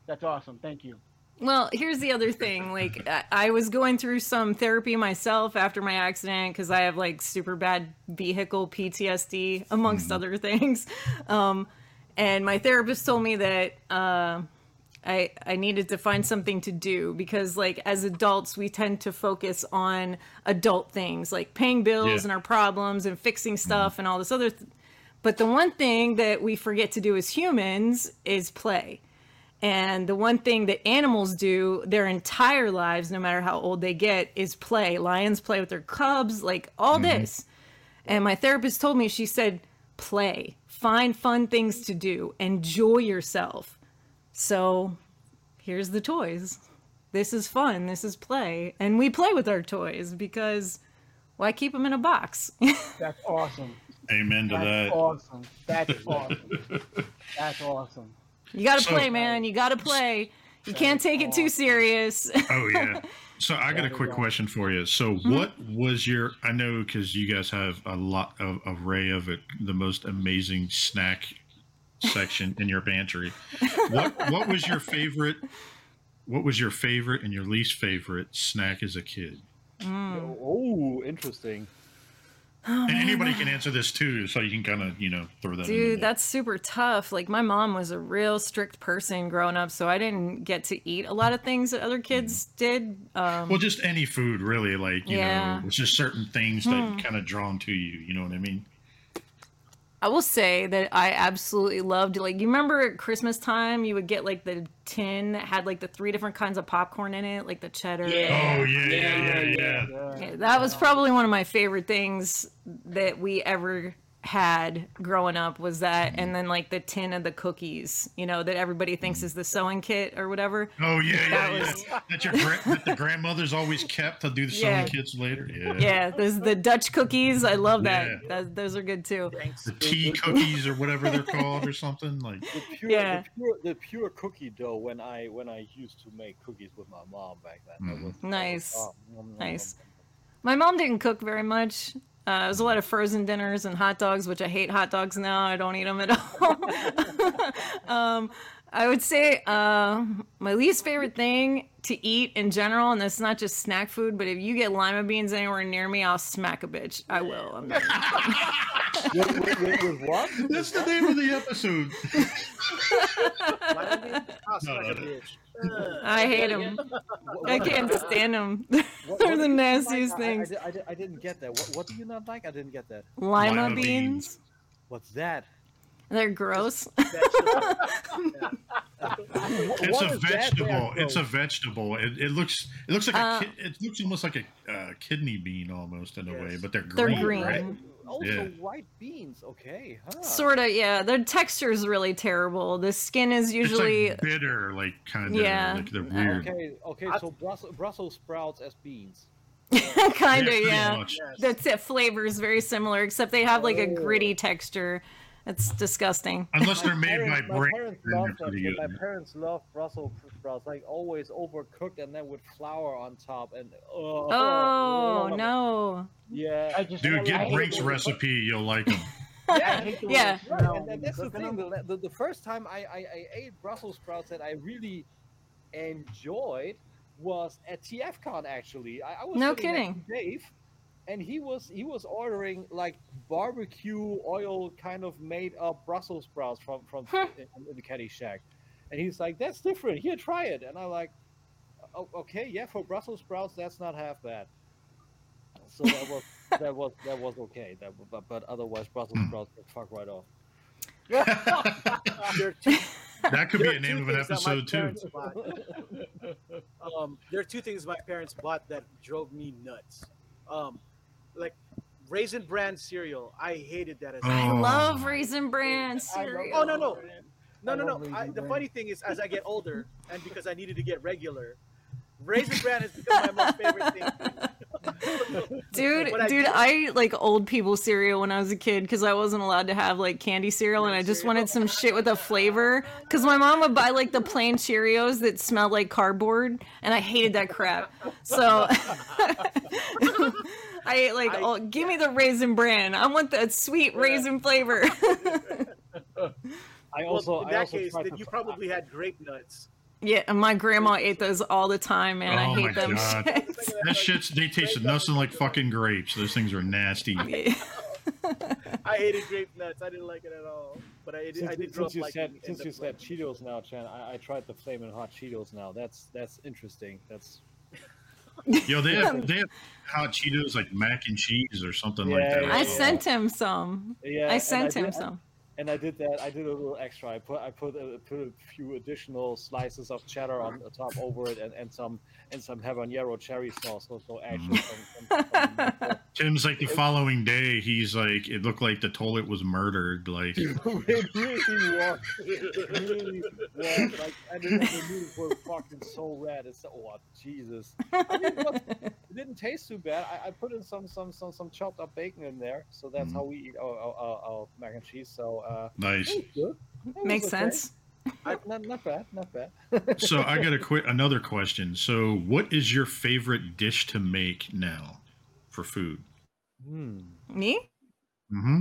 that's awesome. Thank you. Well, here's the other thing. Like, I- I was going through some therapy myself after my accident because I have like super bad vehicle PTSD, amongst other things. Um, and my therapist told me that uh, I I needed to find something to do because, like, as adults, we tend to focus on adult things like paying bills Yeah. and our problems and fixing stuff and all this other. Th- but the one thing that we forget to do as humans is play. And the one thing that animals do their entire lives, no matter how old they get, is play. Lions play with their cubs, like all mm-hmm. this. And my therapist told me, she said, play, find fun things to do, enjoy yourself. So here's the toys. This is fun. This is play. And we play with our toys because why keep them in a box? That's awesome. amen to That's that. awesome. That's awesome. That's awesome. You got to So- play, man. You got to play. You can't take it too oh. serious. Oh yeah. So I got a quick question for you. So hmm? what was your? I know because you guys have a lot of array of it, the most amazing snack section in your pantry. What What was your favorite? What was your favorite and your least favorite snack as a kid? Hmm. Oh, interesting. And anybody can answer this too, so you can kind of you know throw that. in Dude, that's super tough. Like my mom was a real strict person growing up, so I didn't get to eat a lot of things that other kids did. Um, well, just any food really. Like you Yeah. know, it's just certain things that kind of drawn to you. You know what I mean? I will say that I absolutely loved like you remember at Christmas time you would get like the tin that had like the three different kinds of popcorn in it, like the cheddar. Yeah. Oh yeah, yeah, yeah, yeah. Yeah. Yeah, that was probably one of my favorite things that we ever had growing up was that, and then like the tin of the cookies, you know, that everybody thinks is the sewing kit or whatever. Oh yeah, yeah, That yeah. was- That your gra- that the grandmothers always kept to do the sewing Yeah. kits later. Yeah. Yeah, there's the Dutch cookies. I love that. Yeah. that those are good too. Thanks. The tea cookies or whatever they're called or something like. The pure, Yeah. the pure, the pure cookie dough. When I when I used to make cookies with my mom back then. That Mhm. was, that was- Nice. oh, nom, nom, Nice. nom, nom. My mom didn't cook very much. Uh, it was a lot of frozen dinners and hot dogs, which I hate hot dogs now. I don't eat them at all. um, I would say uh, my least favorite thing to eat in general, and that's not just snack food, but if you get lima beans anywhere near me, I'll smack a bitch. I will. I'm not- with, with, with, with what? That's the name of the episode. Lima beans? Ah, smack No, a no. Bitch. I hate them. What- I can't stand them. what- They're the do you not nastiest like? I- I things. I, I didn't get that. What, what do you not like? I didn't get that. Lima, Lima beans. beans. What's that? They're gross. It's a is that there, vegetable. It's a vegetable. It, it looks it looks like Uh, a ki- it looks almost like a uh, kidney bean almost in a way, but they're green. They're green. green. Right? Also, Yeah. white beans. Okay. Huh. Sort of, yeah. The texture is really terrible. The skin is usually it's like bitter, like kind of. Yeah. Like they're uh, weird. Okay. Okay. So Brussels, Brussels sprouts as beans. kind of, pretty yeah. Yes. That's it. Flavor is very similar, except they have like a Oh. gritty texture. It's disgusting. Unless they're made by parents, my brain, parents then love they're them. My parents love Brussels sprouts, like always overcooked and then with flour on top. And oh, Oh no! yeah, I just Dude, I get Brink's the- recipe. You'll like them. Yeah. the Yeah. they Right, smell and, when and you're that's the thing. The, the, the first time I, I, I ate Brussels sprouts that I really enjoyed was at TFCon. Actually, I, I was No kidding. Dave, and he was he was ordering like barbecue oil kind of made up Brussels sprouts from from Huh. in, in the Caddy Shack, and he's like, "That's different. Here, try it." And I'm like, "O- "Okay, yeah, for Brussels sprouts, that's not half bad." So that was that was that was okay. That but, but otherwise Brussels Hmm. sprouts get fuck right off. There are two, That could there be are a name of an things that my episode too. Um, there are two things my parents bought that drove me nuts. Um, like raisin bran cereal. I hated that as a Oh. I love raisin bran cereal. Oh, no, no. No, no, no. I, the funny thing is, as I get older, and because I needed to get regular, raisin bran has become my most favorite thing. Dude, I dude, did- I like old people cereal when I was a kid because I wasn't allowed to have like candy cereal, and I just cereal. wanted some shit with a flavor. Because my mom would buy like the plain Cheerios that smelled like cardboard, and I hated that crap. So I ate like, I- oh, give me the raisin bran. I want that sweet Yeah. raisin flavor. I Well, also in I that also case, tried then to you probably had grape nuts. yeah, and my grandma ate those all the time, man. I Oh hate my them. God. shits. That shit's they tasted nothing like fucking grapes. Those things are nasty. I hated grape nuts. I didn't like it at all. But I did, Since, I did since up you liking said since you said Cheetos now, Chan, I, I tried the flaming hot Cheetos now. That's that's interesting. That's Yo, they have they have hot Cheetos like mac and cheese or something like that. yeah, I yeah. sent him some. yeah. I sent did- him some. and I did that. I did a little extra. I put I put a, put a few additional slices of cheddar on the top over it, and, and some and some habanero cherry sauce. So, so actually, some, some, some, Tim's like the following day, he's like, it looked like the toilet was murdered. Like, it really was. It really was. Like, and the, the noodles were fucking so red. It's oh Jesus. I mean, it, was- it didn't taste too bad. I, I put in some some some some chopped up bacon in there, so that's Mhm. how we eat our, our, our, our mac and cheese. So uh, nice. it was good. It was Makes okay. sense. Not, not, not bad. Not bad. So I got a quick another question. So, what is your favorite dish to make now for food? Hmm. Me? Mm-hmm.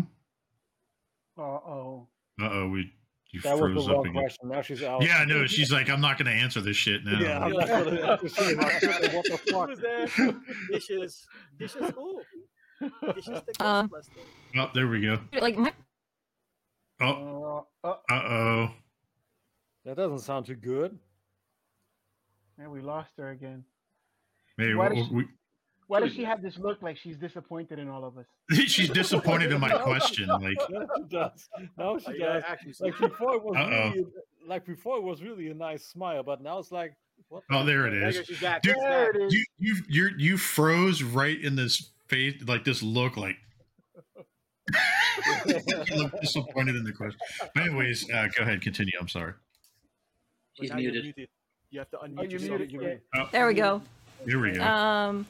Uh oh. Uh oh, we you That was froze the up wrong again. question. Now she's out. Yeah, I know. She's like, I'm not going to answer this shit now. Yeah, I'm not gonna answer shit. What the fuck? Who's there? Dishes. Dishes. Ooh. Dishes Uh, Oh, there we go. Like my Oh, uh oh. That doesn't sound too good. man, we lost her again. Maybe Why we, does she- we, Why does she have this look like she's disappointed in all of us? she's disappointed in my question. Like, Now she does. Now she yeah, does. actually, Like before, it was Uh-oh. really like before it was really a nice smile, but now it's like, what? the- oh, there it There is. she's back. Dude, There it is. You you you you froze right in this face, like this look, like You look disappointed in the question. But anyways, uh, go ahead, continue. I'm sorry. But He's now muted. You have to unmute Oh, yourself. muted. You- Yeah. There we go. Here we go. Um,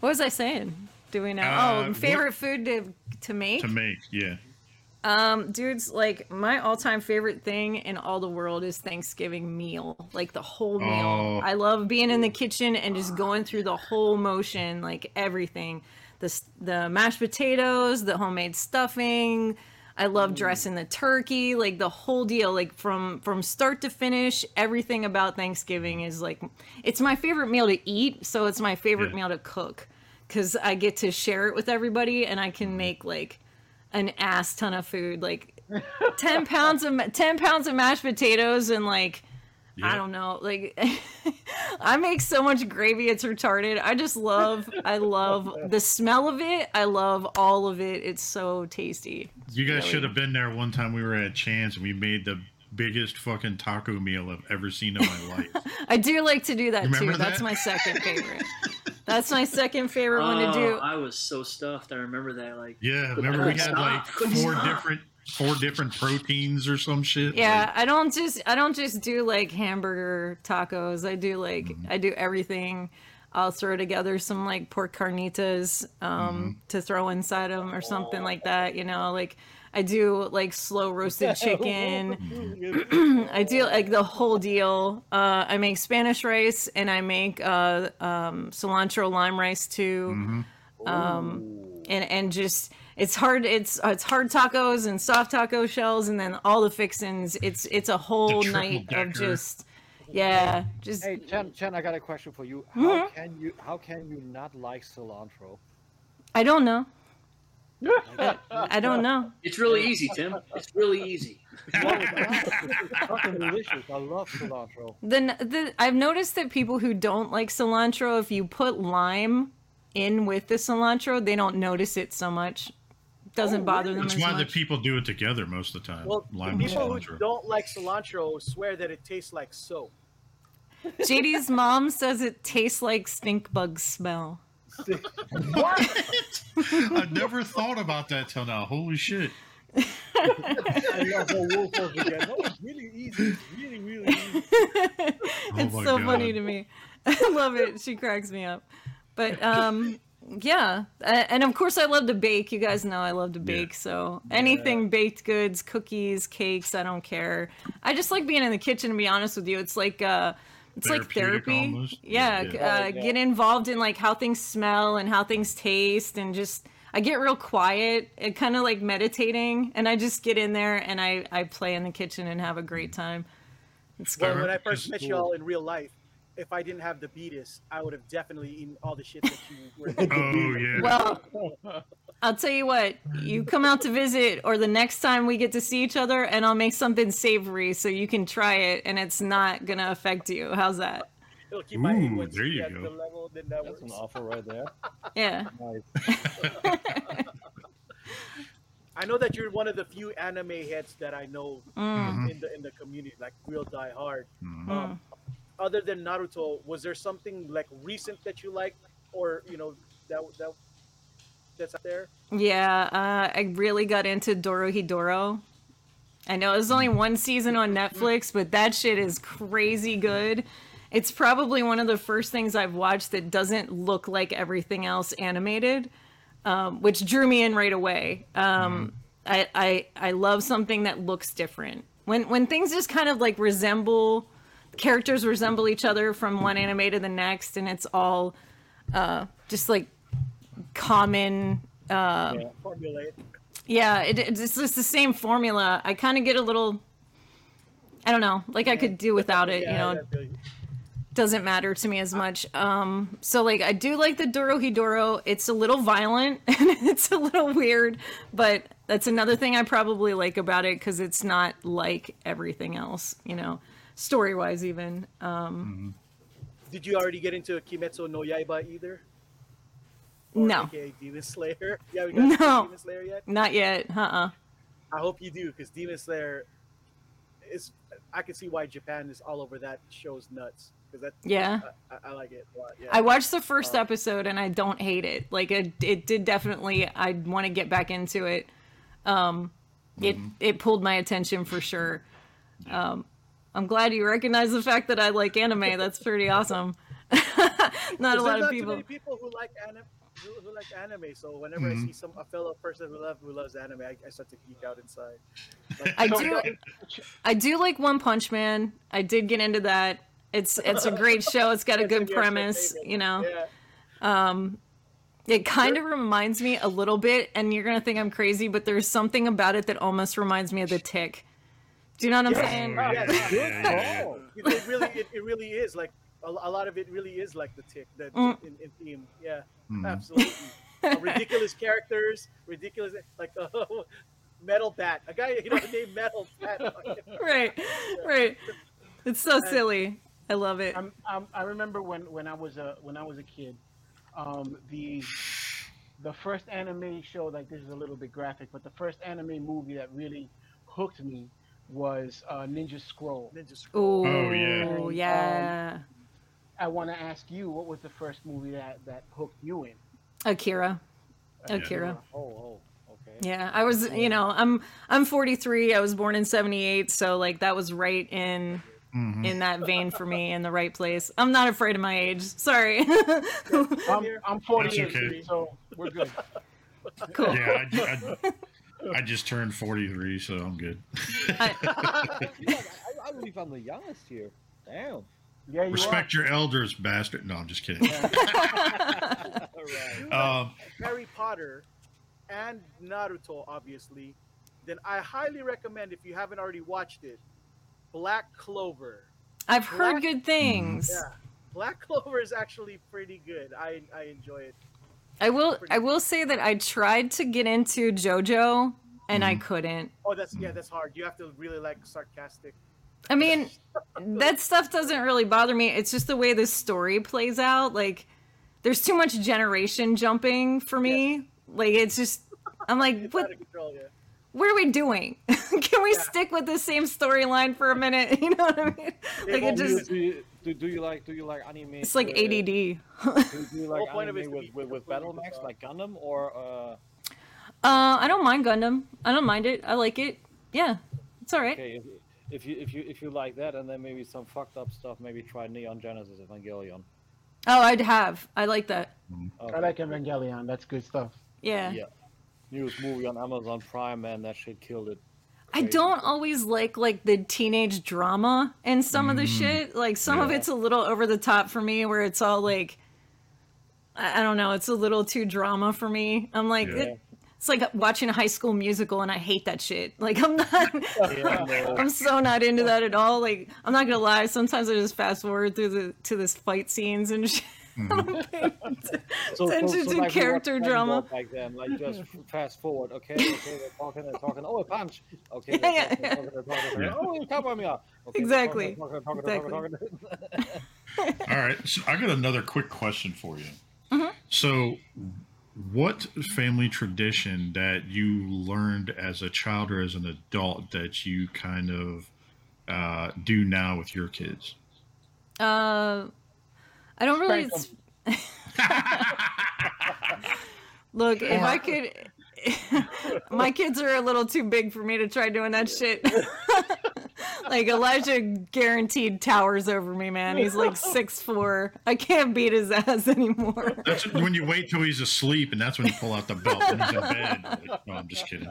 what was I saying? Do we know? Uh, oh, favorite food to to make? to make, yeah. Um, dudes, like my all-time favorite thing in all the world is Thanksgiving meal. Like the whole meal. Oh. I love being in the kitchen and just going through the whole motion, like everything. The the mashed potatoes, the homemade stuffing. I love mm. dressing the turkey, like the whole deal, like from from start to finish. Everything about Thanksgiving is like it's my favorite meal to eat, so it's my favorite Yeah. meal to cook because I get to share it with everybody and I can mm-hmm. make like an ass ton of food, like ten pounds of ten pounds of mashed potatoes and like I don't know, like I make so much gravy, it's retarded. I just love, I love the smell of it. I love all of it. It's so tasty. You guys really- should have been there one time we were at Chan's and we made the biggest fucking taco meal I've ever seen in my life. I do like to do that Remember too. That's my second favorite. That's my second favorite one to Oh, do. I was so stuffed. I remember that. Like, Yeah, remember we had Stop. like four stop. different four different proteins or some shit. Yeah, Like, I don't just I don't just do like hamburger tacos. I do like Mm-hmm. I do everything. I'll throw together some like pork carnitas Mm-hmm. um, to throw inside them or something like that. You know, like I do like slow roasted chicken. I do like the whole deal. Uh, I make Spanish rice and I make uh, um, cilantro lime rice too. Mm-hmm. Um, and and just it's hard. It's it's hard tacos and soft taco shells and then all the fixins. It's it's a whole triple night of just yeah, just Hey, Chan, Chan, I got a question for you. How Mm-hmm. can you how can you not like cilantro? I don't know. I don't know. it's really easy, Tim. It's really easy. It's fucking delicious. I love cilantro. Then the, I've noticed that people who don't like cilantro, if you put lime in with the cilantro, they don't notice it so much. Doesn't Oh, bother them That's as why the people do it together most of the time. Well, Lime and people who don't like cilantro swear that it tastes like soap. JD's mom says it tastes like stink bug smell. What? I never thought about that till now. Holy shit. I love the wolf over again. No, it's really easy. Really, really easy. it's Oh my so funny to me. I love it. She cracks me up. But um yeah, and of course I love to bake. You guys know I love to bake. So anything baked goods, cookies, cakes, I don't care. I just like being in the kitchen to be honest with you. It's like uh it's like therapy. almost? Yeah, Yeah. Uh, get involved in like how things smell and how things taste and just I get real quiet and kind of like meditating and I just get in there and I I play in the kitchen and have a great time. It's Well, good. when I first just- met y'all in real life, if I didn't have the beatus, I would have definitely eaten all the shit that you were. Oh yeah. Well, I'll tell you what, you come out to visit, or the next time we get to see each other, and I'll make something savory so you can try it and it's not gonna affect you. How's that? It'll keep Ooh, A1C there you at go. the level, then that That's an offer right there. Yeah. Nice. I know that you're one of the few anime heads that I know Mm. in the in the community, like real die hard. Mhm. Um, other than Naruto, was there something like recent that you liked, or you know that that that's out there? Yeah, uh, I really got into Dorohedoro. I know it's only one season on Netflix, but that shit is crazy good. It's probably one of the first things I've watched that doesn't look like everything else animated, um, which drew me in right away. Um, I, I I love something that looks different. When when things just kind of like resemble characters resemble each other from one anime to the next, and it's all uh, just like common uh, Yeah, formulate. yeah, it, it's just the same formula. I kind of get a little, I don't know, like I could do without it. You know, I doesn't matter to me as much. Um, so like I do like the Dorohedoro. It's a little violent and it's a little weird, but that's another thing I probably like about it because it's not like everything else. You know, story wise even. Um, Did you already get into Kimetsu no Yaiba either? Or No. AKA Demon Slayer. Yeah, we got No. Demon Slayer yet? not yet. Uh. uh I hope you do, because Demon Slayer is. I can see why Japan is all over that show's nuts. Because that. Yeah. I, I, I like it a lot. Yeah. I watched the first Uh, episode and I don't hate it. Like it, it did definitely. I want to get back into it. um, it it pulled my attention for sure. Um, I'm glad you recognize the fact that I like anime. That's pretty awesome. not a lot There's of not too people. many people who like anime. Who, who like anime, so whenever I Mhm. see some a fellow person who love who loves anime, I, I start to geek out inside. Like, I do. I do like One Punch Man. I did get into that. It's it's a great show. It's got a good in your show premise. You know. Yeah. Um, it kind of reminds me a little bit, and you're gonna think I'm crazy, but there's something about it that almost reminds me of the Tick. Do you know what I'm Yes. saying? Yes. yeah, yeah, yeah. Oh. It, it really, it, it really is like a, a lot of it really is like the tick that Mm. in, in theme. Yeah, Mhm. absolutely. Uh, ridiculous characters, ridiculous like uh, Metal Bat, a guy you know named Metal Bat. Right, right. It's so silly. I love it. I'm, I'm, I remember when, when I was a when I was a kid, um, the the first anime show like this is a little bit graphic, but the first anime movie that really hooked me was uh, Ninja Scroll. Ninja Scroll. Oh, Oh, yeah. Um, yeah. I want to ask you, what was the first movie that that hooked you in? Akira. Akira. Oh, oh, okay. Yeah, I was, you know, I'm I'm 43. I was born in 78, so like that was right in Mhm. in that vein for me in the right place. I'm not afraid of my age. Sorry. I'm, I'm 48, okay. so we're good. cool. Yeah, I, I, I just turned 43, so I'm good. I- Yeah, I, I believe I'm the youngest here. Damn. Yeah, you Respect your elders, bastard. No, I'm just kidding. All right. Um, Harry Potter and Naruto, obviously, then I highly recommend if you haven't already watched it, Black Clover. I've heard good things. Yeah, Black Clover is actually pretty good. I I enjoy it. I will I will say that I tried to get into JoJo and I Mhm. couldn't. Oh, that's yeah, that's hard. You have to really like sarcastic. I mean, that stuff doesn't really bother me. It's just the way the story plays out. Like, there's too much generation jumping for me. Like, it's just, I'm like, It's what? control, yeah. What are we doing? Can we Yeah. stick with the same storyline for a minute? You know what I mean? Like, it do, you, just, do, you, do, do you like do you like anime? it's like uh, ADD. Do, do you like whole point of it anime is with, with, with battle mechs like Gundam or uh? Uh, I don't mind Gundam. I don't mind it. I like it. Yeah, it's all right. Okay, if, if you if you if you like that and then maybe some fucked up stuff, maybe try Neon Genesis Evangelion. Oh, I'd have. I like that. Okay. I like Evangelion. That's good stuff. Yeah. Yeah. Newest movie on Amazon Prime, man, that shit killed it. I don't always like like the teenage drama in some of the Mm. shit. Like some of it's a little over the top for me, where it's all like, I, I don't know, it's a little too drama for me. I'm like, Yeah. it- it's like watching a high school musical, and I hate that shit. Like I'm not, Yeah. I'm so not into that at all. Like I'm not gonna lie, sometimes I just fast forward through the to this fight scenes and shit. So, Attention to like character drama. Dragon Ball Back then, like just fast forward. Okay, okay, they're talking, they're talking. Oh, a punch. Okay, they're Yeah, talking, yeah, they're talking, talking. Yeah. Oh, you cover me up. Okay, they're Exactly. talking. all right, so I got another quick question for you. Mm-hmm. So, what family tradition that you learned as a child or as an adult that you kind of uh, do now with your kids? Uh, I don't really. Spank Look, if I could, my kids are a little too big for me to try doing that shit. like Elijah guaranteed towers over me, man. He's like six four. I can't beat his ass anymore. That's when you wait till he's asleep, and that's when you pull out the belt when he's in bed. Like, no, I'm just kidding.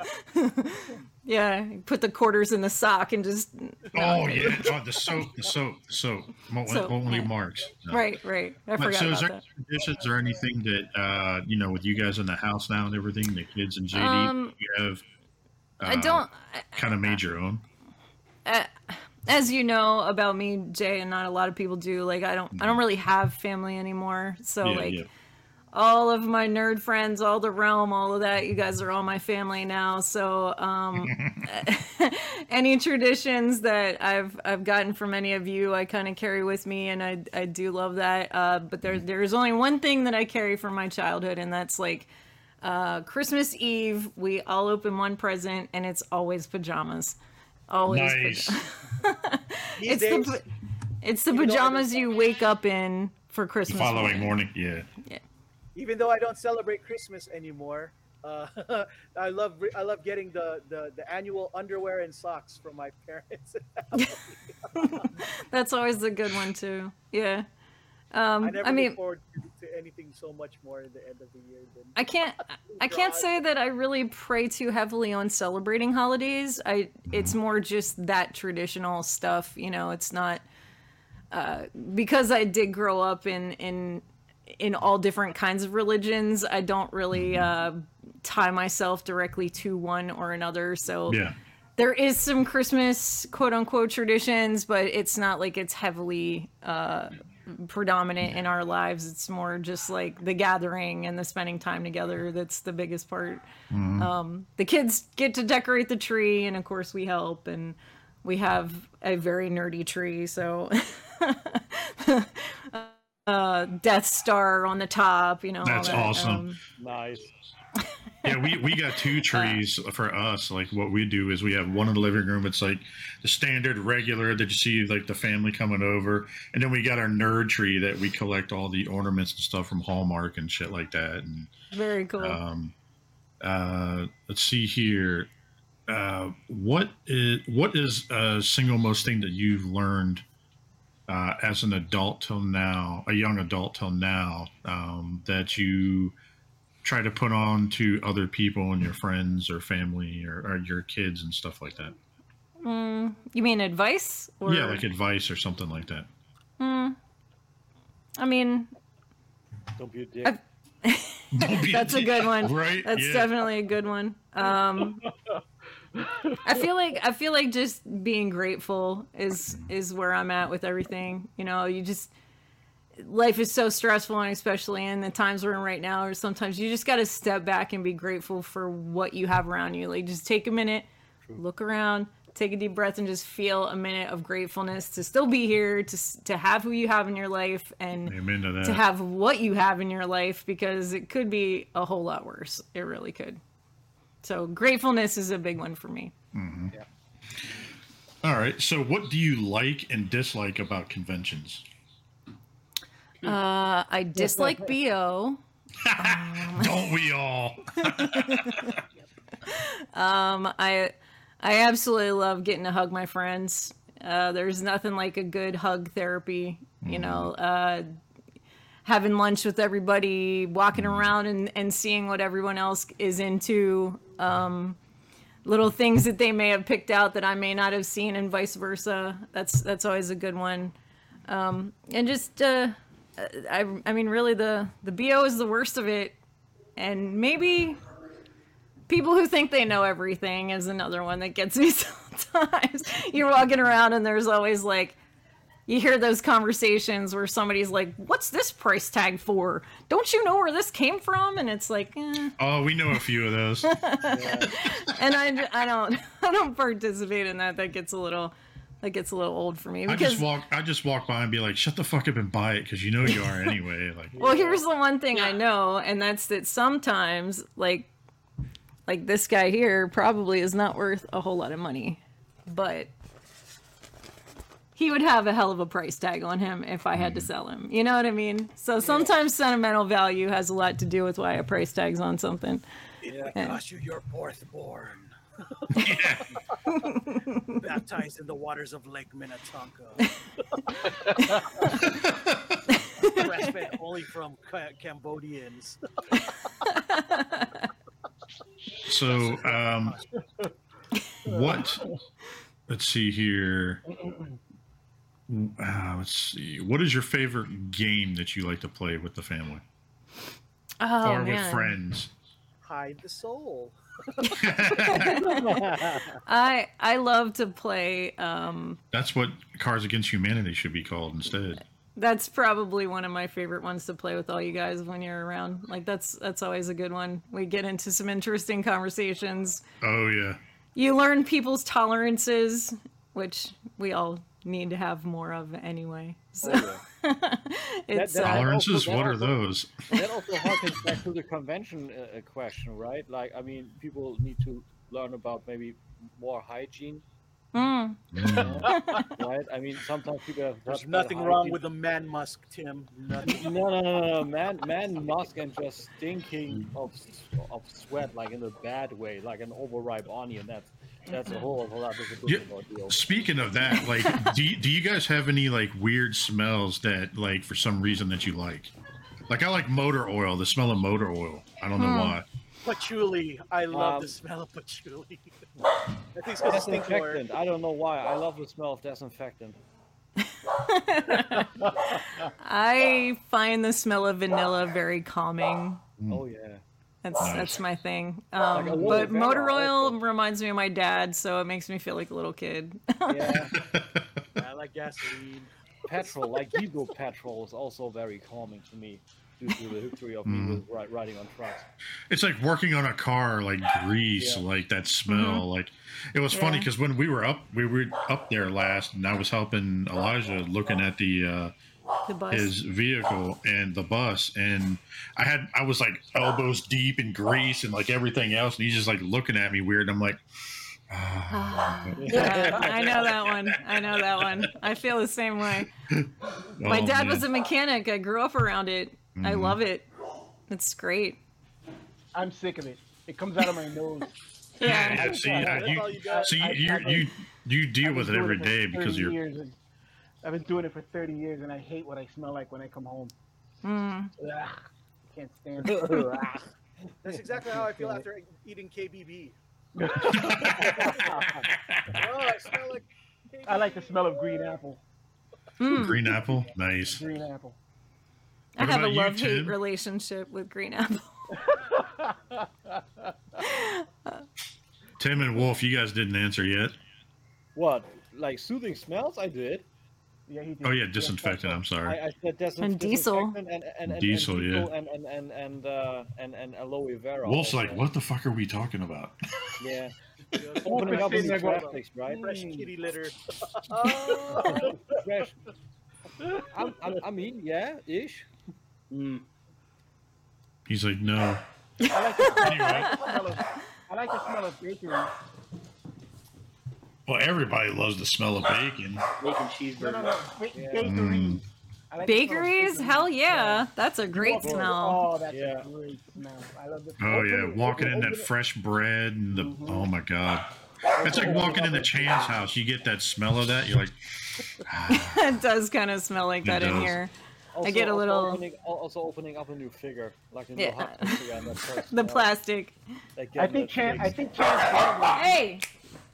Yeah, put the quarters in the sock and just. Oh yeah, oh, the soap, the soap, the soap. Won't, Soap, won't leave yeah. marks. No. Right, right. I But forgot so, is there that. traditions or anything that uh, you know with you guys in the house now and everything, the kids and JD, Um, you have? I uh, don't. kind of made your own. Uh, as you know about me, Jay, and not a lot of people do. Like, I don't, I don't really have family anymore. So, yeah, like, yeah. all of my nerd friends, all the realm, all of that, you guys are all my family now. So, um, any traditions that I've I've gotten from any of you, I kind of carry with me, and I I do love that. Uh, but there there's only one thing that I carry from my childhood, and that's like. Uh, Christmas Eve, we all open one present, and it's always pajamas. Always Nice. pajamas. These It's the days, pa- it's the Even though I pajamas you wake up in for The Christmas. following morning. morning, yeah. even though I don't celebrate Christmas anymore, Uh, I love re- I love getting the, the the annual underwear and socks from my parents. That's always a good one too. Yeah. I Um, never I mean, look forward to, to anything so much more in the end of the year than I can't I can't say that I really pray too heavily on celebrating holidays. I it's more just that traditional stuff, you know, it's not uh, because I did grow up in in in all different kinds of religions, I don't really uh, tie myself directly to one or another. So Yeah. there is some Christmas quote unquote traditions, but it's not like it's heavily uh, predominant in our lives. It's more just like the gathering and the spending time together that's the biggest part. Um, the kids get to decorate the tree, and of course, we help, and we have a very nerdy tree, so. uh death star on the top you know all That's that, awesome. um, Nice. Yeah, we, we got two trees for us. Like what we do is we have one in the living room. It's like the standard regular that you see like the family coming over, and then we got our nerd tree that we collect all the ornaments and stuff from Hallmark and shit like that. And very cool um, uh, let's see here. Uh, what is what is a single most thing that you've learned uh, as an adult till now, a young adult till now, um, that you try to put on to other people and your friends or family or, or your kids and stuff like that? Mm, you mean advice or Yeah, like advice or something like that. Mm, I mean, Don't be a dick. I've- Don't be that's a good one. Right? That's yeah. definitely a good one. Um, I feel like I feel like just being grateful is is where I'm at with everything. You know, you just life is so stressful, and especially in the times we're in right now, or sometimes you just got to step back and be grateful for what you have around you. Like, just take a minute, look around, take a deep breath, and just feel a minute of gratefulness to still be here, to to have who you have in your life, and Amen to to have what you have in your life because it could be a whole lot worse. It really could. So gratefulness is a big one for me. Mm-hmm. Yeah. All right. So, what do you like and dislike about conventions? Uh, I dislike BO. Don't we all? Um, I I absolutely love getting to hug my friends. Uh, there's nothing like a good hug therapy. You know, uh, having lunch with everybody, walking around and, and seeing what everyone else is into. Um, little things that they may have picked out that I may not have seen, and vice versa. That's that's always a good one. Um, and just, uh, I I mean, really, the the bo is the worst of it, and maybe people who think they know everything is another one that gets me sometimes. You're walking around and there's always like you hear those conversations where somebody's like, "What's this price tag for? Don't you know where this came from?" And it's like, eh. Oh, we know a few of those. and I, I don't I don't participate in that. That gets a little that gets a little old for me I just walk. I just walk by and be like, "Shut the fuck up and buy it," because you know you are anyway. Like, Well, here's the one thing I know, and that's that sometimes, like, like this guy here probably is not worth a whole lot of money, but he would have a hell of a price tag on him if I had to mm. sell him. You know what I mean? So sometimes sentimental value has a lot to do with why a price tag's on something. It Yeah. cost you your fourth born. yeah. Baptized in the waters of Lake Minnetonka. Breastfed only from Ca- Cambodians. So, um, what? Let's see here. Uh, let's see. What is your favorite game that you like to play with the family Oh or with man, friends? Hide the soul. I I love to play. Um, That's what Cards Against Humanity should be called instead. That's probably one of my favorite ones to play with all you guys when you're around. Like that's that's always a good one. We get into some interesting conversations. Oh yeah. You learn people's tolerances, which we all need to have more of anyway. So it's that- uh, Tolerances. also- What are also- those? that also harkens back to the convention uh, uh, question, right? Like, I mean, people need to learn about maybe more hygiene Mm. Mm. right? I mean, sometimes people have There's nothing that wrong with a man musk, Tim. Nothing. No, no, no, no, no, man, man, musk and just stinking of of sweat, like in a bad way, like an overripe onion. That's that's a whole whole lot of Yeah. different. Speaking of that, like, do you, do you guys have any like weird smells that, like, for some reason that you like? Like, I like motor oil. The smell of motor oil. I don't know Hmm. why. Patchouli. I love Um, the smell of patchouli. I think it's because it stinks more. Disinfectant. I don't know why. I love the smell of disinfectant. I find the smell of vanilla very calming. Oh yeah. That's Nice. that's my thing. Um, aloe but motor oil also. reminds me of my dad, so it makes me feel like a little kid. Yeah. I like gasoline. petrol, like diesel petrol, is also very calming to me due to the history of me Mm. with riding on trucks. It's like working on a car, like grease, Yeah. like that smell. Like it was funny because when we were up, we were up there last, and I was helping Elijah looking at the uh, the bus. His vehicle and the bus, and I had I was like elbows deep in grease and like everything else, and he's just like looking at me weird. I'm like, ah. yeah, I know that one. I know that one. I feel the same way. My Oh, dad man. was a mechanic. I grew up around it. I Mhm. love it. It's great. I'm sick of it. It comes out of my nose. Yeah. Yeah, see, uh, That's you, you so you, I- you, you, you deal with it been doing every for day because you're. Years and I've been doing it for 30 years, and I hate what I smell like when I come home. Mm. Ugh, can't stand it. That's exactly how I feel after eating KBB. Oh, I smell like KBB. I like the smell of green apple. Mm. Green apple, nice. Green apple. I have a love hate relationship with green apple. Tim and Wolf, you guys didn't answer yet. What? Like soothing smells? I did. Yeah, he did. Oh yeah, disinfectant. I'm sorry. I, I said disin- And diesel. And, and, and, Diesel, and, yeah. And and and and, uh, and and aloe vera. Wolf's also. like, what the fuck are we talking about? Yeah. Just Opening up sitting new there right? Fresh kitty litter. Fresh. I'm, I'm, I mean, yeah, ish. Mm. He's like, no. I like, the, I, Anyway. smell of, I like the smell of bakery. Well, everybody loves the smell of bacon. Bacon No, no, no. Yeah. Bakery. Mm. Like the smell of Bakeries? Hell yeah. That's a great Oh, smell. Oh, that's Yeah. a great smell. I love the Oh yeah, walking in that it. fresh bread and the Mhm. oh my god, it's like walking into Chan's house. You get that smell of that. You're like, ah, it does kind of smell like It that in here. Also, get a also little- Opening, also opening up a new figure, like a new Yeah. figure. And that first The plastic. I think Chan. I think Chan's. Hey!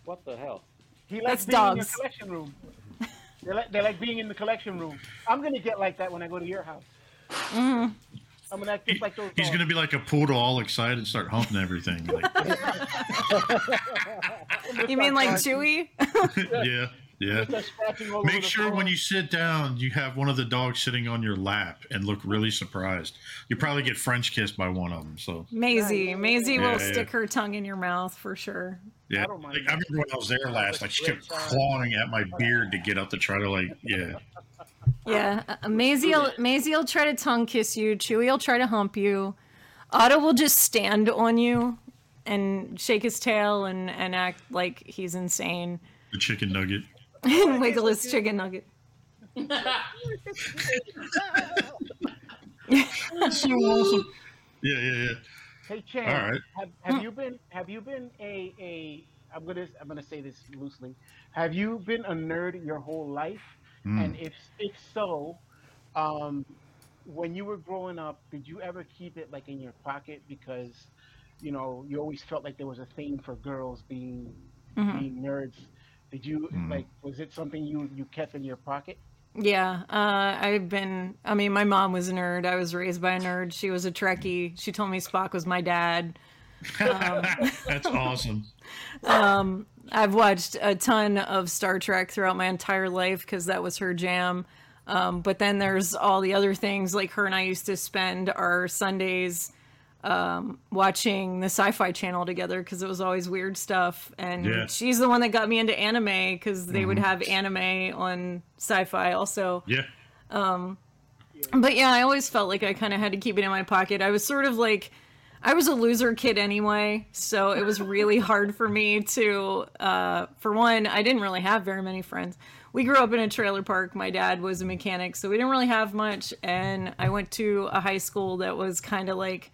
What the hell? He likes That's being in your dogs. collection room. They like, they like being in the collection room. I'm gonna get like that when I go to your house. Mm. I'm gonna act just like those. he's dogs. gonna be like a poodle, all excited, start humping everything. Like, You mean like Chewy? yeah, yeah. Start scratching all over Make sure when you sit down, you have one of the dogs sitting on your lap and look really surprised. You probably get French kissed by one of them. So Maisie. Maisie Yeah, will yeah. stick her tongue in your mouth for sure. yeah, I don't mind like, I remember when I was there last, like she kept clawing at my beard to get up to try to like, yeah. Yeah, uh, Maisie will, Maisie will try to tongue kiss you. Chewy will try to hump you. Otto will just stand on you and shake his tail and, and act like he's insane The chicken nugget. And wiggle his chicken nugget. That's so awesome. Yeah, yeah, yeah. Hey Chan, All right. have, have you been have you been a a I'm gonna I'm gonna say this loosely. Have you been a nerd your whole life? Mm. And if if so, um, when you were growing up, did you ever keep it like in your pocket because you know you always felt like there was a thing for girls being Mhm. being nerds? Did you Mhm. like was it something you you kept in your pocket? Yeah, uh, I've been. I mean, my mom was a nerd. I was raised by a nerd. She was a Trekkie. She told me Spock was my dad. That's awesome. Um, I've watched a ton of Star Trek throughout my entire life because that was her jam. Um, but then there's all the other things. Like her and I used to spend our Sundays um, watching the Sci-Fi Channel together because it was always weird stuff. And Yeah. she's the one that got me into anime because they would have anime on Sci-Fi also. Yeah. Um but yeah, I always felt like I kind of had to keep it in my pocket. I was sort of like I was a loser kid anyway, so it was really hard for me to. Uh, for one, I didn't really have very many friends. We grew up in a trailer park. My dad was a mechanic, so we didn't really have much. And I went to a high school that was kind of like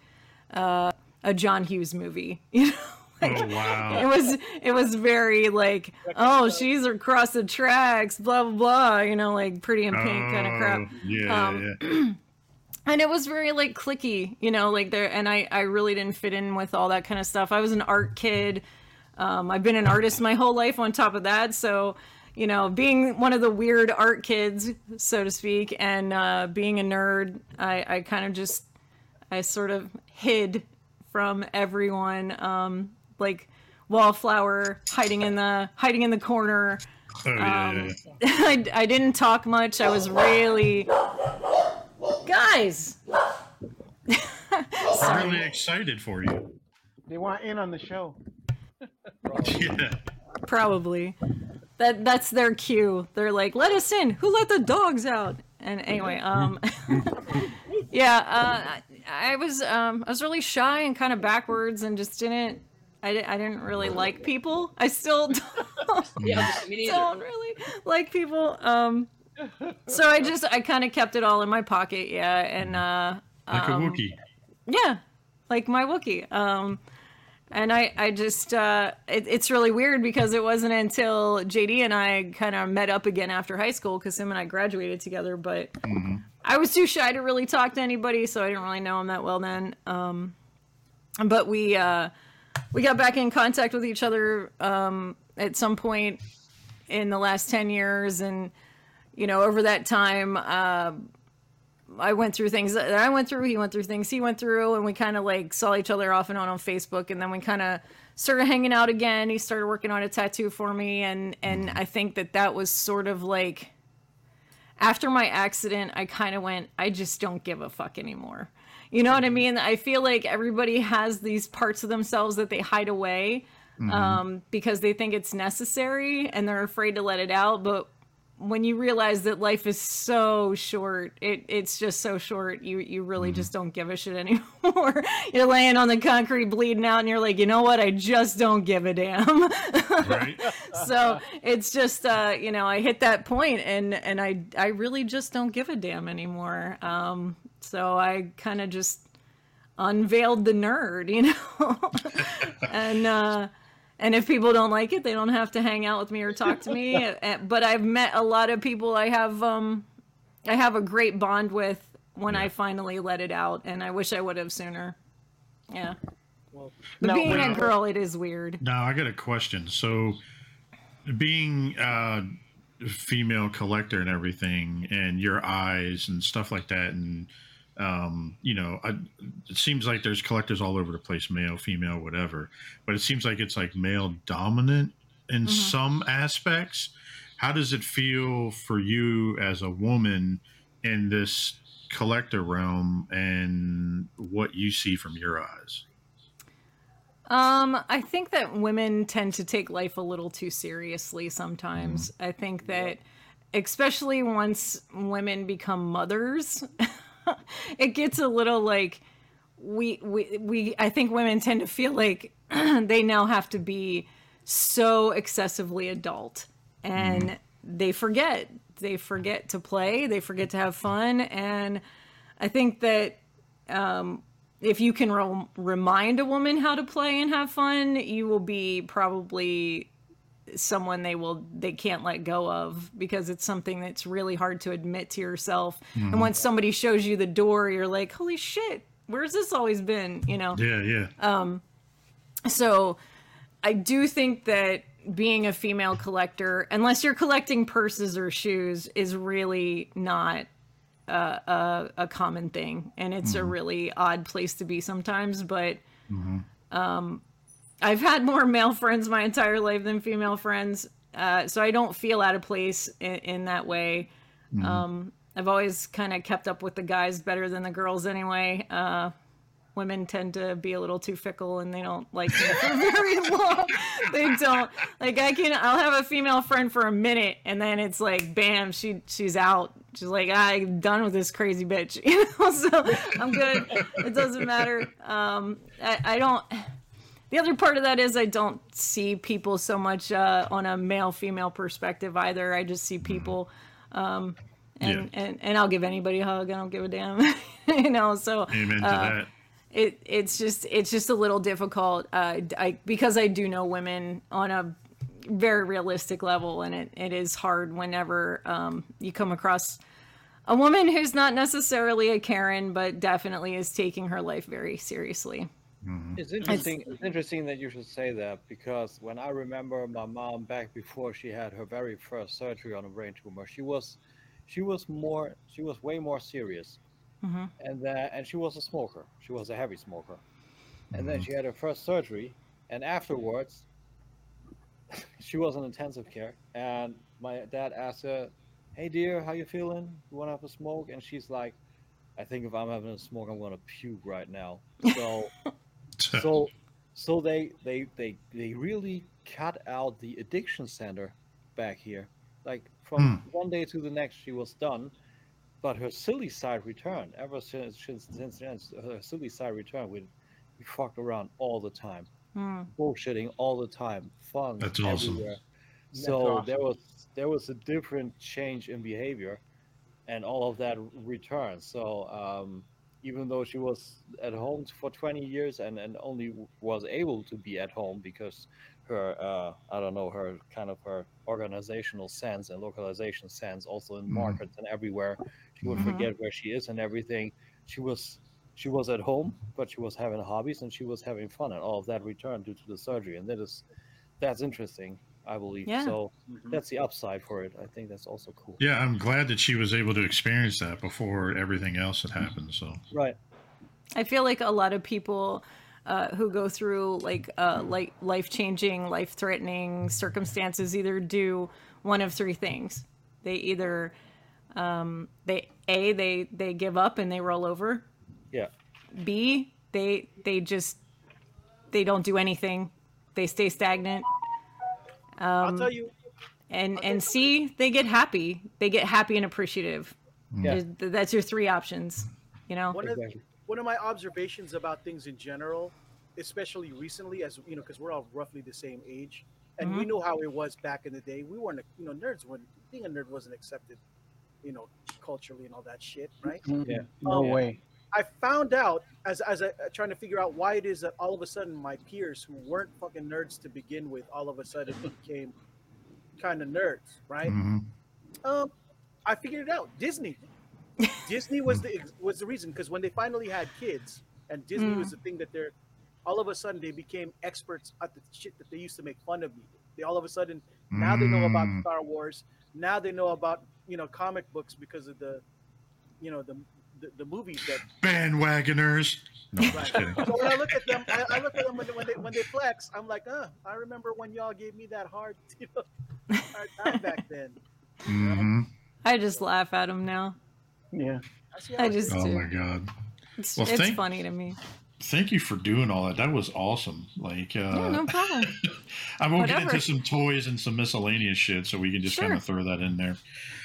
uh, a John Hughes movie, you know. Oh wow. It was it was very like oh she's across the tracks blah blah blah you know like pretty in pink kind of crap Oh, Yeah, Um, yeah. and it was very like clicky you know like there and i i really didn't fit in with all that kind of stuff i was an art kid um, i've been an artist my whole life on top of that so you know being one of the weird art kids so to speak and uh, being a nerd i i kind of just i sort of hid from everyone um like wallflower hiding in the hiding in the corner Oh yeah, um, yeah, yeah. I, I didn't talk much. I was really. Guys! I'm really excited for you. They want in on the show. Yeah. Probably. That that's their cue. They're like, let us in. Who let the dogs out? And anyway, um Yeah, uh I, I was um I was really shy and kind of backwards and just didn't I, di- I didn't really like people. I still don't, Yeah, me don't really like people. Um so I just I kind of kept it all in my pocket, yeah, and uh Like a um, Wookiee. Yeah, like my Wookie. Um, and I, I just, uh, it, it's really weird because it wasn't until JD and I kind of met up again after high school because him and I graduated together, but I was too shy to really talk to anybody, so I didn't really know him that well then. Um, but we, uh, we got back in contact with each other um, at some point in the last 10 years and you know over that time uh, I went through things that I went through. He went through things he went through, and we kind of like saw each other off and on on Facebook, and then we kind of started hanging out again. He started working on a tattoo for me, and and I think that that was sort of like after my accident. I kind of went, I just don't give a fuck anymore. You know what I mean? I feel like everybody has these parts of themselves that they hide away um, because they think it's necessary and they're afraid to let it out. But when you realize that life is so short, it it's just so short. You you really just don't give a shit anymore. you're laying on the concrete bleeding out, and you're like, you know what? I just don't give a damn. Right? so it's just uh, you know, I hit that point, and and I I really just don't give a damn anymore. Um, so I kind of just unveiled the nerd, you know, and. uh and if people don't like it, they don't have to hang out with me or talk to me. Uh, But I've met a lot of people I have um I have a great bond with when I finally let it out and I wish I would have sooner. Yeah. Well, But No, being well- a girl it is weird. Now I got a question. So, being a female collector and everything, and your eyes and stuff like that, and um, you know, I, it seems like there's collectors all over the place, male, female, whatever. But it seems like it's like male dominant in some aspects. How does it feel for you as a woman in this collector realm, and what you see from your eyes? Um, I think that women tend to take life a little too seriously sometimes. I think that especially once women become mothers, it gets a little like we we we I think women tend to feel like they now have to be so excessively adult and they forget. They forget to play, they forget to have fun. And I think that um, if you can re- remind a woman how to play and have fun, you will be probably someone they will they can't let go of because it's something that's really hard to admit to yourself. And once somebody shows you the door, you're like, "Holy shit, where's this always been?" You know. Yeah, yeah. Um so I do think that being a female collector, unless you're collecting purses or shoes, is really not a, a, a common thing. And it's a really odd place to be sometimes. But um, I've had more male friends my entire life than female friends. Uh, so I don't feel out of place in, in that way. Um, I've always kind of kept up with the guys better than the girls anyway. Uh, women tend to be a little too fickle and they don't like me for very long. they don't like I can I'll have a female friend for a minute and then it's like bam she she's out She's like, I'm done with this crazy bitch. You know, so I'm good. It doesn't matter. Um, I, I don't. The other part of that is I don't see people so much uh, on a male female perspective either. I just see people, um, and, Yeah. and and I'll give anybody a hug. I don't give a damn. you know, so Amen to uh, that. it it's just it's just a little difficult uh, I because I do know women on a very realistic level, and it, it is hard whenever um, you come across a woman who's not necessarily a Karen, but definitely is taking her life very seriously. It's interesting. It's interesting that you should say that because when I remember my mom back before she had her very first surgery on a brain tumor, she was, she was more, she was way more serious, Mhm. and that, and she was a smoker. She was a heavy smoker, and then she had her first surgery, and afterwards, she was in intensive care, and my dad asked her, "Hey dear, how you feeling? You want to have a smoke?" And she's like, "I think if I'm having a smoke, I'm gonna puke right now." So so so they they they they really cut out the addiction center back here. Like from one day to the next she was done but her silly side returned. Ever since since, since then her silly side returned we, we fucked around all the time. Hmm. bullshitting all the time. Fun That's awesome. everywhere. That's so there was there was a different change in behavior and all of that returned. So um even though she was at home for 20 years and, and only was able to be at home because her uh, I don't know her kind of her organizational sense and localization sense also in Mhm. markets and everywhere she would Mhm. forget where she is and everything she was she was at home but she was having hobbies and she was having fun and all of that returned due to the surgery and that is that's interesting I believe Yeah. so that's the upside for it I think that's also cool Yeah, I'm glad that she was able to experience that before everything else had happened. So right I feel like a lot of people uh, who go through like uh, like life changing, life threatening circumstances either do one of three things. They either um, they a they they give up and they roll over. yeah B they they just they don't do anything. They stay stagnant. I'll Um, tell you, and and C they get happy. They get happy and appreciative. Yeah. That's your three options. You know. one of exactly one of my observations about things in general, especially recently, as you know, because we're all roughly the same age, and we Mhm. know how it was back in the day. We weren't, you know, nerds when being a nerd wasn't accepted, you know, culturally and all that shit, right? Yeah. No Um, way. I found out as as I uh, trying to figure out why it is that all of a sudden my peers who weren't fucking nerds to begin with, all of a sudden became kind of nerds, right? mhm. Um, I figured it out. Disney. Disney was the was the reason because when they finally had kids, and Disney Mm. was the thing that they're, all of a sudden they became experts at the shit that they used to make fun of me. They all of a sudden now they know about Mm. Star Wars. Now they know about you know comic books because of the, you know the the, the movies that. bandwagoners. No, I'm just kidding. So when I look at them, I, I look at them when they, when they when they flex. I'm like, uh, I remember when y'all gave me that hard, you know, hard time back then. Mm-hmm. I just laugh at them now. Yeah. I, I just. Oh do. my god! It's, Well, it's thank- funny to me. Thank you for doing all that. That was awesome. Like, uh, yeah, no problem. I'm gonna get into some toys and some miscellaneous shit, so we can just Sure. kind of throw that in there.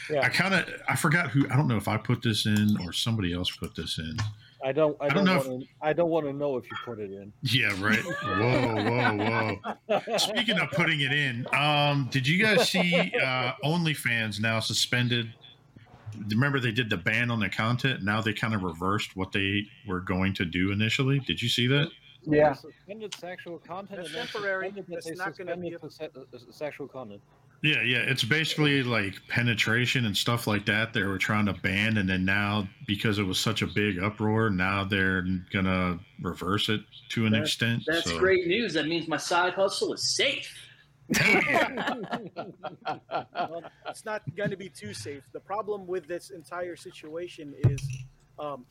Yeah. I kind of I forgot who I don't know if I put this in or somebody else put this in. I don't. I, I don't, don't know want to. I don't want to know if you put it in. Yeah, right. Whoa, whoa, whoa. Speaking of putting it in, um, did you guys see uh, OnlyFans now suspended? Remember they did the ban on the content. Now they kind of reversed what they were going to do initially. Did you see that? Yeah. Suspended sexual content. That's and then temporary. suspended that not gonna be suspended the se- uh, sexual content. Yeah, yeah. It's basically like penetration and stuff like that. They were trying to ban, and then now because it was such a big uproar, now they're gonna reverse it to an That- extent. That's so. great news. That means my side hustle is safe. Well, it's not going to be too safe. The problem with this entire situation is um,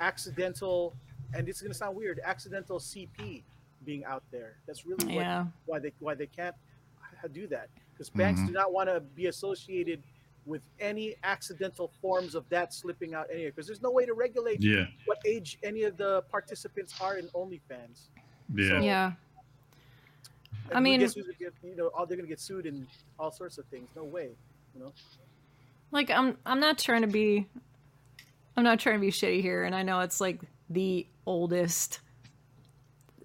accidental, and it's going to sound weird, accidental CP being out there. That's really what, Yeah. why they why they can't do that because banks Mhm. do not want to be associated with any accidental forms of that slipping out anywhere because there's no way to regulate Yeah, what age any of the participants are in OnlyFans. yeah. Yeah. And I mean- guess who's gonna get, you know, all they're going to get sued and all sorts of things. No way, you know. like I'm I'm not trying to be I'm not trying to be shitty here and I know it's like the oldest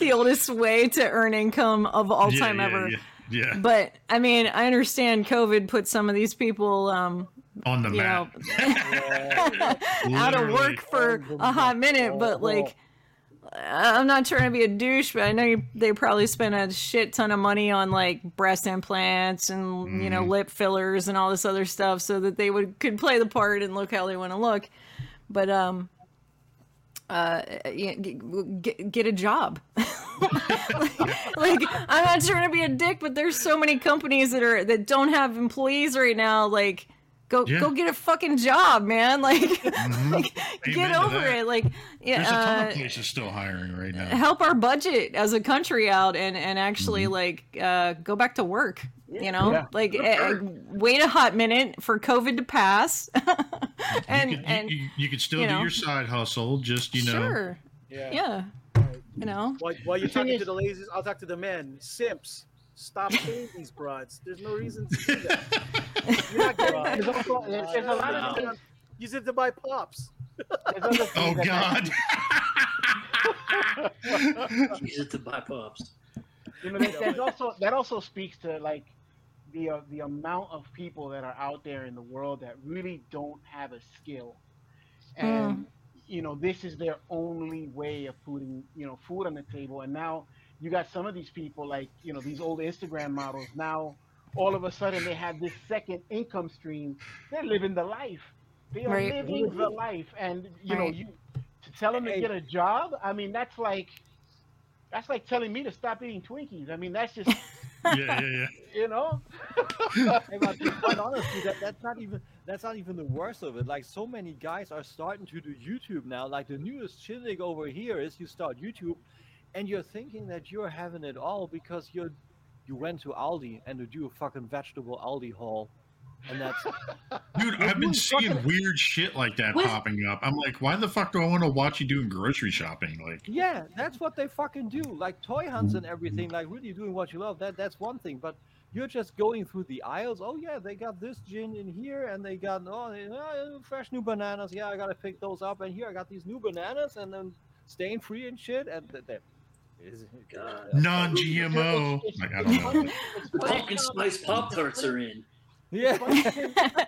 the oldest way to earn income of all Yeah, time yeah, ever. Yeah, yeah. But I mean, I understand COVID put some of these people um on the you know map. out of work for a hot minute, but like I'm not trying to be a douche, but I know you, they probably spent a shit ton of money on like breast implants and you know Mhm. lip fillers and all this other stuff so that they would could play the part and look how they want to look. But um, uh, get, get a job. like I'm not trying to be a dick, but there's so many companies that are that don't have employees right now. Like. Go, Yeah. go get a fucking job, man! Like, Mhm. like get over that. it. Like, yeah, There's a ton uh, of places still hiring right now. help our budget as a country out and and actually Mm-hmm. like uh go back to work you know Yeah. like uh, wait a hot minute for covid to pass and you could, and you, you, you could still you do your side hustle, just you know. sure Yeah. yeah you know While, while you're talking to the ladies, I'll talk to the men. Simps, stop paying these broads. There's no reason to do that. You're not getting There's also there's, there's a lot of Wow. Use it to buy pops. There's other things Oh God! Use it to buy pops. You know, that, that also that also speaks to like the uh, the amount of people that are out there in the world that really don't have a skill, and you know this is their only way of putting you know food on the table. And now you got some of these people like you know these old Instagram models. Now all of a sudden they have this second income stream. They're living the life. They are Right. living the life, and you know you to tell them to get a job. I mean that's like that's like telling me to stop eating Twinkies. I mean, that's just yeah, yeah, yeah. you know. Hey, but quite honestly, that, that's not even that's not even the worst of it. Like so many guys are starting to do YouTube now. Like the newest shitting over here is you start YouTube, and you're thinking that you're having it all because you're you went to Aldi and to do a fucking vegetable Aldi haul, and that's Dude, I've been seeing fucking- weird shit like that What? popping up. I'm like, why the fuck do I want to watch you doing grocery shopping? Like, yeah, that's what they fucking do. Like toy hunts and everything. Like really doing what you love. That that's one thing, but. You're just going through the aisles. Oh yeah, they got this gin in here, and they got oh uh, fresh new bananas. Yeah, I gotta pick those up. And here I got these new bananas, and then stain free and shit. And th- that is God. non-GMO. Like, I don't know. Pumpkin spice pop tarts are in. yeah.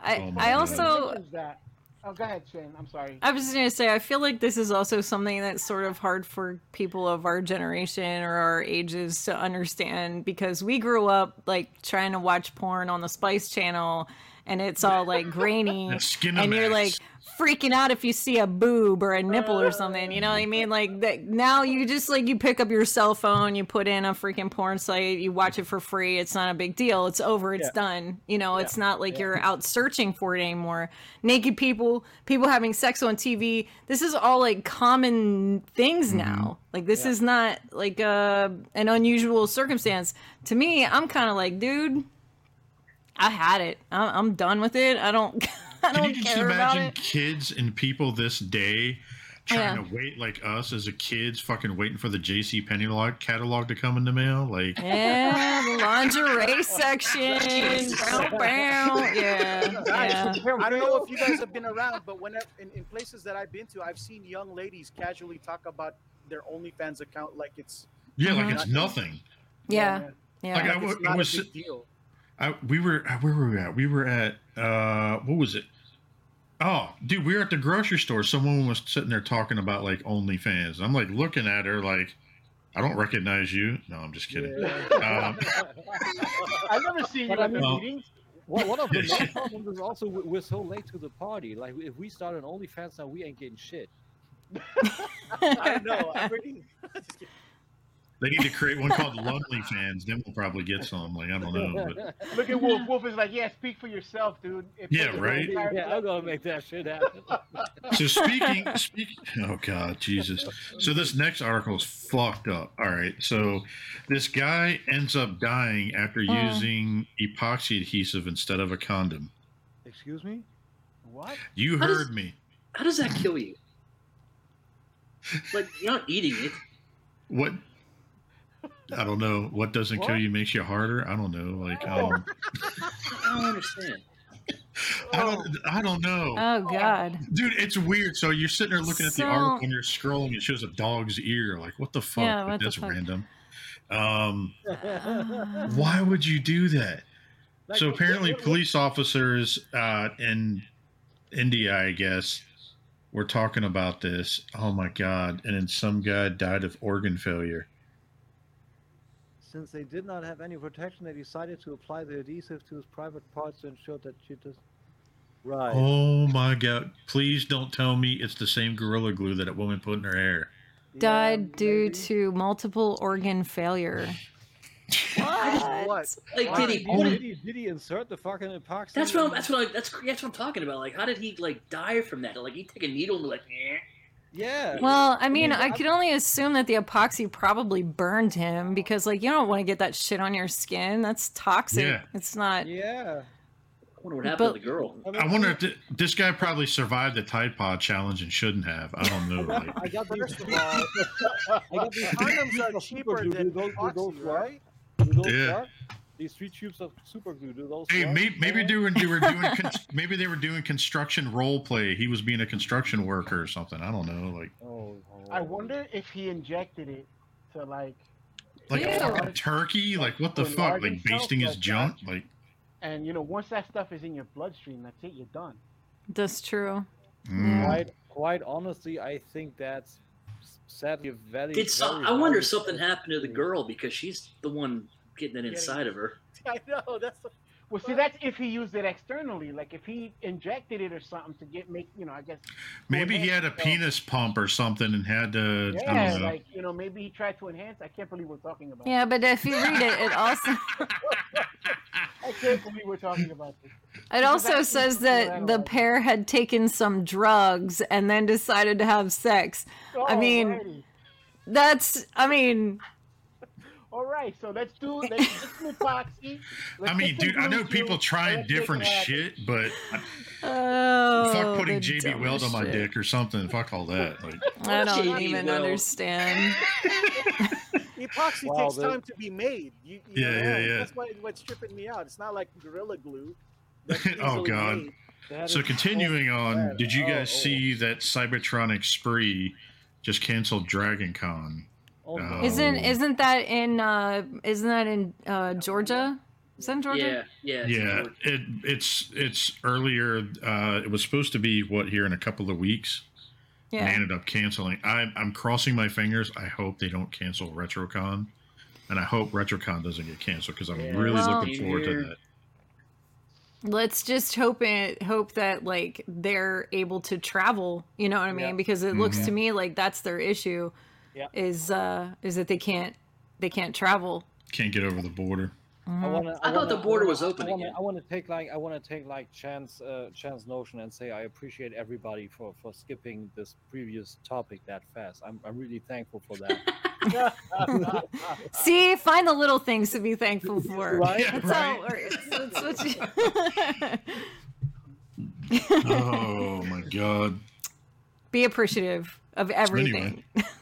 i Oh i also Mentions that. Oh, go ahead, Chan. I'm sorry. I was just gonna say, I feel like this is also something that's sort of hard for people of our generation or our ages to understand because we grew up like trying to watch porn on the Spice Channel, and it's all like grainy, That and you're like freaking out if you see a boob or a nipple or something. You know what I mean? Like that. Now you just like you pick up your cell phone, you put in a freaking porn site, you watch it for free. It's not a big deal. It's over. It's Yeah. done. You know, it's not like you're out searching for it anymore. Naked people, people having sex on TV. This is all like common things now. Like this Yeah. is not like uh, an unusual circumstance. To me, I'm kind of like, dude, I had it. I'm, I'm done with it. I don't. I don't Can you just care about imagine kids and people this day trying Yeah. to wait like us as a kids, fucking waiting for the JC Penney catalog to come in the mail? Like, Yeah, the lingerie section. Bow, bow. Yeah, yeah. I don't know if you guys have been around, but when in, in places that I've been to, I've seen young ladies casually talk about their OnlyFans account like it's yeah, like Mhm. it's nothing. Yeah, Like, yeah. I like w- it's I not was- a big deal. I, we were uh, where were we at? We were at uh what was it? Oh, dude, we were at the grocery store. Someone was sitting there talking about like OnlyFans. I'm like looking at her like, I don't recognize you. No, I'm just kidding. Um, I've never seen you at the mean- meetings. One one of the main problems is also we- we're so late to the party. Like if we start an OnlyFans now, we ain't getting shit. I don't know. I'm pretty. Just kidding. they need to create one called Lonely Fans. Then we'll probably get some. Like I don't know, but Look at Wolf. Wolf is like, yeah, speak for yourself, dude. It Yeah, right? yeah, I'm gonna make that shit happen. so speaking, speaking. Oh God, Jesus. So this next article is fucked up. All right, so this guy ends up dying after Mm. using epoxy adhesive instead of a condom. Excuse me. What? You How does- heard me. How does that kill you? Like you're not eating it. What? I don't know. What doesn't kill you makes you harder. I don't know. Like, um, I don't understand. I don't. I don't know. Oh God. Dude, it's weird. So you're sitting there looking at the So- article and you're scrolling. It shows a dog's ear. Like, what the fuck? Yeah, Like, what the that's fuck? random. Um, Uh, why would you do that? Like, so apparently, what- what- police officers uh, in India, I guess, were talking about this. Oh my god! And then some guy died of organ failure. Since they did not have any protection, they decided to apply the adhesive to his private parts to ensure that she does. Right. Oh my god! Please don't tell me it's the same gorilla glue that a woman put in her hair. died due maybe. to multiple organ failure. What? Like, Why did he? did, What did, he, did he insert the fucking epoxy? that's what. I'm, that's what. I, that's that's what I'm talking about. Like, how did he like die from that? Like, he take a needle and be like, eh. Yeah. Well, I mean, mean, I I'm- could only assume that the epoxy probably burned him because, like, you don't want to get that shit on your skin. That's toxic. Yeah. It's not. Yeah. I wonder what happened But- to the girl. I wonder if th- this guy probably survived the Tide Pod challenge and shouldn't have. I don't know. Like, I got these. First of all, I got these condoms are cheaper than those, epoxy, work? right? Yeah. work? These three tubes of super glue. Do those? hey, work? maybe, maybe they were, they were doing con- maybe they were doing construction role play. He was being a construction worker or something. I don't know. Like Oh, oh. I wonder if he injected it to like, like a fucking turkey. Like what the To fuck? Like basting his like junk. that? Like and you know, once that stuff is in your bloodstream, that's it. You're done. That's true. mm. Quite, quite honestly, I think that's sadly very. Did some, very I wonder if something happened to the girl because she's the one getting it inside of her. I know that's the Well, see, that's if he used it externally. Like if he injected it or something to get make, you know, I guess. maybe he had a enhance penis pump or something and had to. I Yeah, don't know. like you know, maybe he tried to enhance. I can't believe we're talking about. Yeah, but if you read it, it also I can't believe we're talking about this. it also says that I that don't the like. pair had taken some drugs and then decided to have sex. I oh, mean, Alrighty. That's I mean, all right. So let's do let's get some epoxy. Let's I mean, dude, I know people too, trying let's different shit, but oh, fuck putting JB Weld on my shit. dick or something. Fuck all that. Like, I don't JB even Weld. understand. epoxy Wow, takes the- time to be made. You, you Yeah, know, yeah, yeah. That's why what's tripping me out. It's not like gorilla glue. Oh, God. so is continuing on, bad. did you Oh, guys oh. see that Cybertronic Spree just canceled Dragon Con? Oh, no. Isn't isn't that in uh isn't that in uh Georgia? Is that in Georgia? Yeah, yeah, it's Yeah, it it's it's earlier. Uh, it was supposed to be what here in a couple of weeks. and they Yeah. ended up canceling. I'm I'm crossing my fingers. I hope they don't cancel RetroCon, and I hope RetroCon doesn't get canceled because I'm Yeah. really Well- looking forward to that. Let's just hope it hope that like they're able to travel, you know what I mean? Yeah. Because it looks Mhm. to me like that's their issue. Yeah. Is uh is that they can't they can't travel. Can't get over the border. I want to. I thought the border was open I wanna, again. I want to take like I want to take like Chan's uh, Chan's notion and say I appreciate everybody for for skipping this previous topic that fast. I'm I'm really thankful for that. See, find the little things to be thankful for. Right? That's how it works. You oh my god. be appreciative of everything. Continuing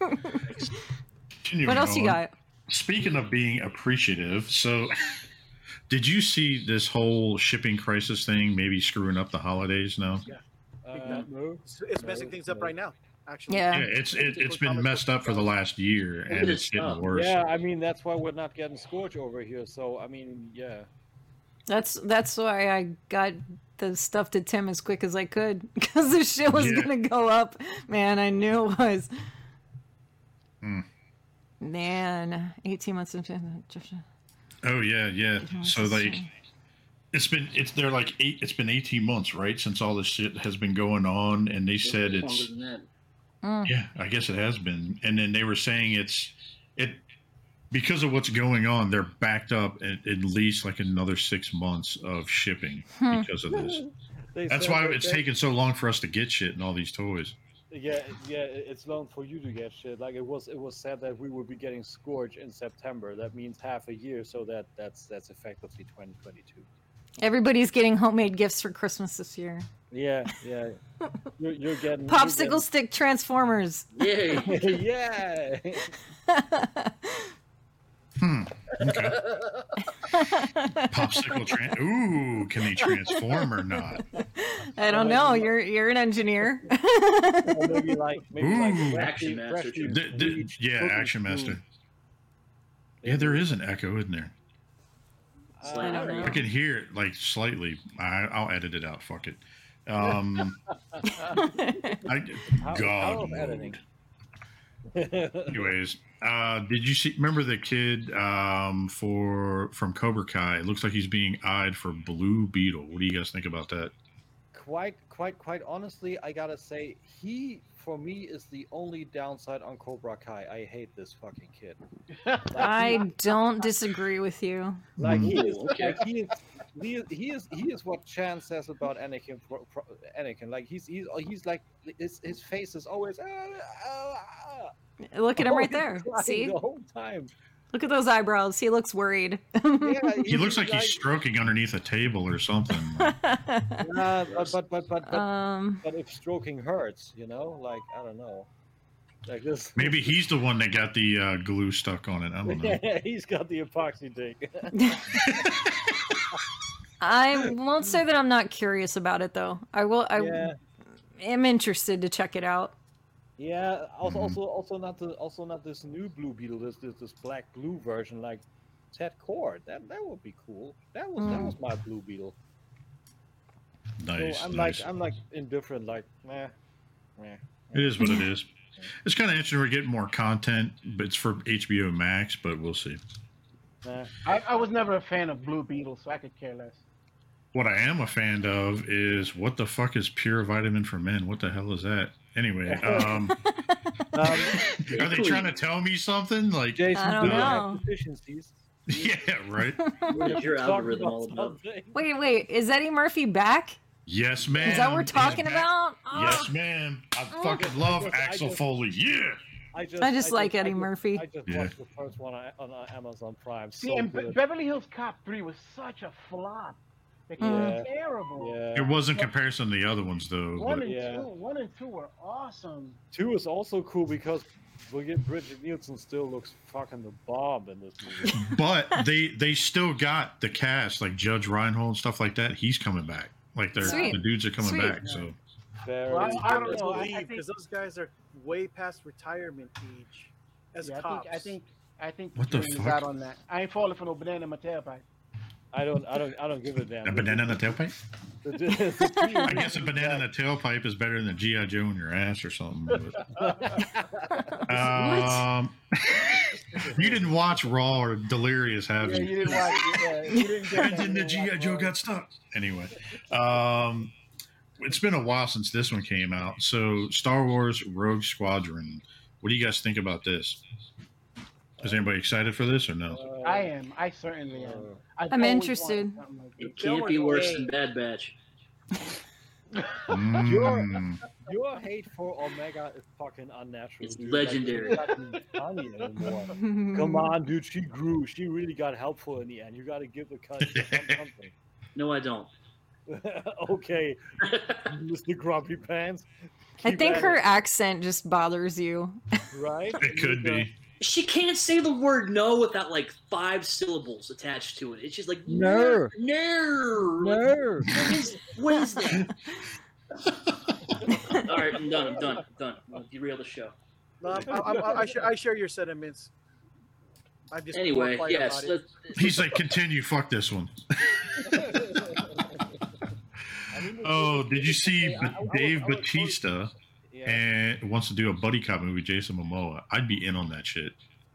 What else you got? Speaking of being appreciative, so did you see this whole shipping crisis thing maybe screwing up the holidays now? Uh, no. It's, it's messing things up right now. Actually, Yeah. Yeah, it's it, it's been messed up for the last year and it's getting stop? worse. Yeah, I mean that's why we're not getting Scourge over here. So I mean, yeah. That's that's why I got the stuff to Tim as quick as I could because the shit was Yeah. gonna go up. Man, I knew it was. Hmm. Man, eighteen months into Oh yeah, yeah. So like it's been it's they're like eight it's been 18 months, right? Since all this shit has been going on and they said it's. Mm. yeah, I guess it has been. And then they were saying it's it because of what's going on, they're backed up at, at least like another 6 months of shipping Hmm. because of this. That's why it's they- taking so long for us to get shit and all these toys. Yeah, yeah, it's long for you to get shit. Like it was, it was said that we would be getting Scourge in September. That means half a year, so that that's that's effectively 2022. Everybody's getting homemade gifts for Christmas this year. Yeah, yeah. You're, you're getting Popsicle stick Transformers. Yay! You're getting, yeah. Okay. Popsicle tran Ooh, can they transform or not? I don't know. You're you're an engineer. Or maybe like maybe like Ooh. freshly- Action Master, freshly too. D- d- bleached yeah, Action. Master. Yeah, there is an echo, isn't there? Uh, I don't know. I can hear it like slightly. I, I'll edit it out. Fuck it. Um, I, How- God how editing? Anyways, uh, did you see? Remember the kid um, for from Cobra Kai? It looks like he's being eyed for Blue Beetle. What do you guys think about that? quite quite quite honestly i gotta say he for me is the only downside on cobra kai i hate this fucking kid Like, I don't disagree with you. like he is okay. like he is he is, he is he is what Chan says about Anakin. Pro, pro, Anakin, like he's he's he's like his his face is always ah, ah, ah, Look at him right there. See? the whole time. Look at those eyebrows. He looks worried. Yeah, He looks like he's stroking underneath a table or something. Nah, but but but but but, um, but if stroking hurts, you know, like I don't know, like this. Maybe he's the one that got the uh, glue stuck on it. I don't know. Yeah, he's got the epoxy dick. I won't say that I'm not curious about it though. I will. I yeah, am interested to check it out. Yeah. Also, Mhm. also, also not the also not this new Blue Beetle. This this this black blue version, like Ted Kord. That that would be cool. That was that Mm. was my Blue Beetle. Nice, so I'm nice. like I'm like indifferent. Like meh, meh. It is what it is. It's kind of interesting. We're getting more content, but it's for HBO Max. But we'll see. meh. I, I was never a fan of Blue Beetle, so I could care less. What I am a fan of is what the fuck is pure vitamin for men? What the hell is that? Anyway, um, Um, are they trying to tell me something? Like, Jason, I don't do have know. deficiencies? yeah, right. What is your algorithm all about? Wait, wait. Is Eddie Murphy back? Yes, ma'am. Is that what we're talking back. about? Oh, Yes, ma'am. I Oh. fucking I love just- I Axel just- Foley. Yeah. I just, I just like Eddie I just- Murphy. I just Yeah. watched the first one on, on uh, Amazon Prime. See, So and Be- good. Beverly Hills Cop 3 was such a flop. Like, it was Yeah. It was in comparison to the other ones, though. One But and Yeah. two, one and two were awesome. Two is also cool because Brigitte Brigitte Nielsen still looks fucking the bomb in this movie. but they they still got the cast like Judge Reinhold and stuff like that. He's coming back. Like they're Sweet. the dudes are coming Sweet. back. So Very Well, I don't know, I- I believe think- because those guys are way past retirement age as Yeah, I cops. think I think I think What the Jane is fuck? out on that. I ain't falling for no banana in my tailpipe. I don't I don't I don't give a damn. a banana in the tailpipe. The- the- the I guess a banana in the tailpipe is better than a GI Joe in your ass or something. but- um, you didn't watch Raw or Delirious, have Yeah, you? you didn't watch. Yeah, you didn't get And then the GI Joe got stuck. Anyway, um, it's been a while since this one came out. So, Star Wars Rogue Squadron. What do you guys think about this? Is anybody excited for this or no? Uh, I am. I certainly am. I've I'm always interested. wanted something like It can't be worse Hey. than Bad Batch. Mm. Your hate for Omega is fucking unnatural. It's dude. Legendary. you're not even funny anymore. Come on, dude. She grew. She really got helpful in the end. You got to give the cut something. No, I don't. okay, Mr. Grumpy Pants. I Keep think at her it, accent just bothers you. right. It could be. She can't say the word no without like five syllables attached to it. It's just like No. no, No. What is, what is that? All right, I'm done. I'm done. I'm done. I'll derail the show. No, I'm, I'm, I'm, I, share, I share your sentiments. I'm just Anyway, yes. about it. let's- He's like, continue. Fuck this one. I mean, Oh, it's- did you see okay. I- I- I was- Dave I was- Bautista Yeah. and wants to do a buddy cop movie with Jason Momoa? I'd be in on that shit.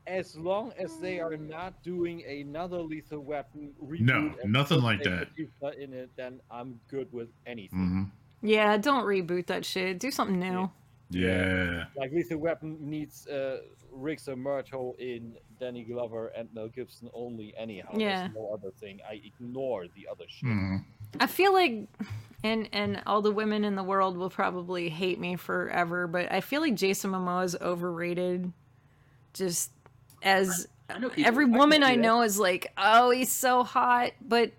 As long as they are not doing another Lethal Weapon reboot, No, nothing put like Dave that. Bautista in it, then I'm good with anything. hmm Yeah, don't reboot that shit. Do something new. Yeah. Like Lethal Weapon needs uh, Riggs Murtaugh in Danny Glover and Mel Gibson only. Anyhow, Yeah. There's no other thing. I ignore the other shit. hmm I feel like, and and all the women in the world will probably hate me forever, but I feel like Jason Momoa is overrated. Just as I know people. every woman see I know is like, oh, he's so hot, but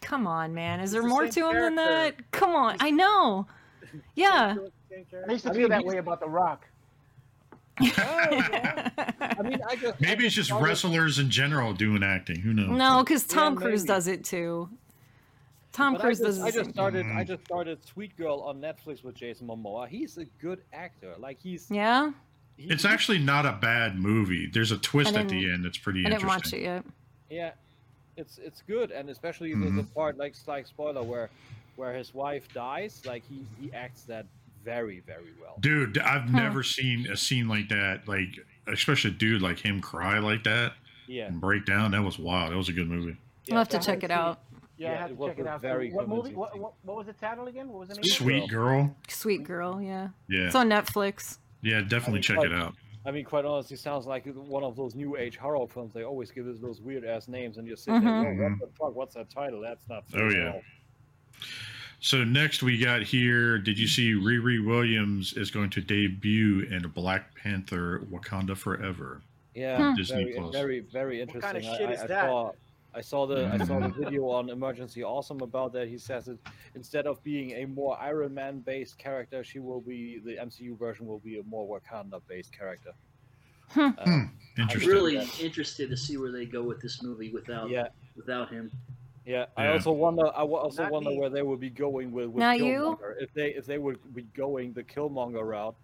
come on, man, is there the more to same him than that? Come on, I know. Yeah, Same character. I used to feel that way about The Rock. Oh, I mean, I just Maybe it's just wrestlers in general doing acting. Who knows? no, because Tom Yeah, Cruise does it too. Tom But Cruise I does just, the I just same. started. I Mhm. just started Sweet Girl on Netflix with Jason Momoa. He's a good actor. Like he's. Yeah, he- It's actually not a bad movie. There's a twist at the end that's pretty interesting. I didn't watch it yet. Yeah, it's it's good, and especially the, Mm-hmm. the part like like spoiler where where his wife dies. Like he he acts that very very well. Dude, I've Huh. never seen a scene like that. Like, especially a dude like him cry like that Yeah, and break down. That was wild. That was a good movie. I'll have to check haven't it seen out. Yeah, I have to check it out. very what movie? What, what, what was the title again? What was the name? Sweet it? Sweet girl. Sweet Girl, yeah. Yeah. It's on Netflix. Yeah, definitely mean, check quite- it out. I mean, quite honestly, sounds like one of those new age horror films. They always give us those weird ass names, and you sit Mhm. there. "Whoa, what the fuck? What's that title? That's not." Oh, fair yeah. So next we got here. Did you see Riri Williams is going to debut in Black Panther: Wakanda Forever? Yeah, Hmm. Disney very, Plus. very, very interesting. What kind of shit I, is I that? Saw, I saw the I saw the Mhm. video on Emergency Awesome about that. He says that instead of being a more Iron Man based character, she will be the MCU version will be a more Wakanda based character. Hmm. Uh, Hmm. I'm Interesting. really Yeah. interested to see where they go with this movie without yeah, without him. yeah. I Yeah. also wonder. I also Not wonder me. where they would be going with, with Not you? Killmonger. If they if they would be going the Killmonger route,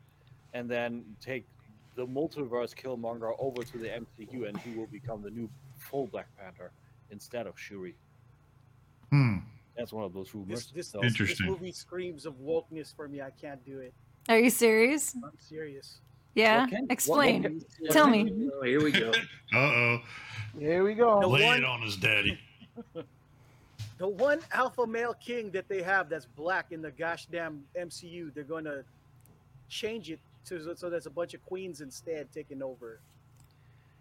and then take the multiverse Killmonger over to the MCU, and he will become the new full Black Panther instead of Shuri. Hmm. That's one of those rumors. This, this, So- this, Interesting. movie screams of wokeness for me. I can't do it. Are you serious? I'm serious. Yeah. What can- what- Explain. what can- Tell what me. Oh, here we go. Uh oh. Here we go. The Lay one- it on his daddy. The one alpha male king that they have that's black in the gosh damn MCU, they're going to change it to, so there's a bunch of queens instead taking over.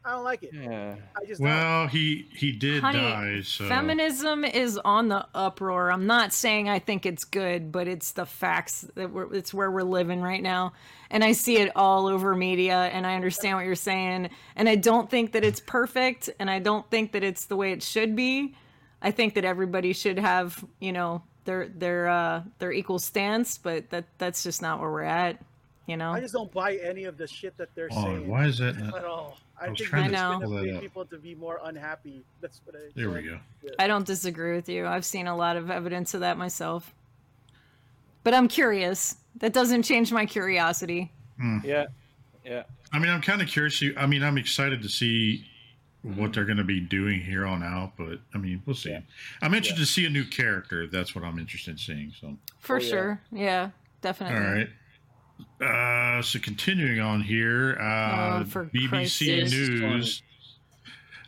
I don't like it. Yeah. I just don't. Well, he he did Honey, die. So Feminism is on the uproar. I'm not saying I think it's good, but it's the facts that we're, it's where we're living right now. And I see it all over media and I understand what you're saying. And I don't think that it's perfect and I don't think that it's the way it should be. I think that everybody should have, you know, their their uh their equal stance, but that that's just not where we're at, you know. I just don't buy any of the shit that they're Oh, saying why is that? Not... at all. I, I was think trying to gonna pull that up. people to be more unhappy. That's what I. There we go. I don't disagree with you. I've seen a lot of evidence of that myself. But I'm curious. That doesn't change my curiosity. Hmm. Yeah. Yeah. I mean, I'm kind of curious. I mean, I'm excited to see what they're going to be doing here on out, but I mean, we'll see. Yeah. I'm interested to see a new character. That's what I'm interested in seeing. So, For Oh, yeah. sure. Yeah, all definitely. right. Uh, so continuing on here, uh, Oh, for BBC Christ's sake. This is News.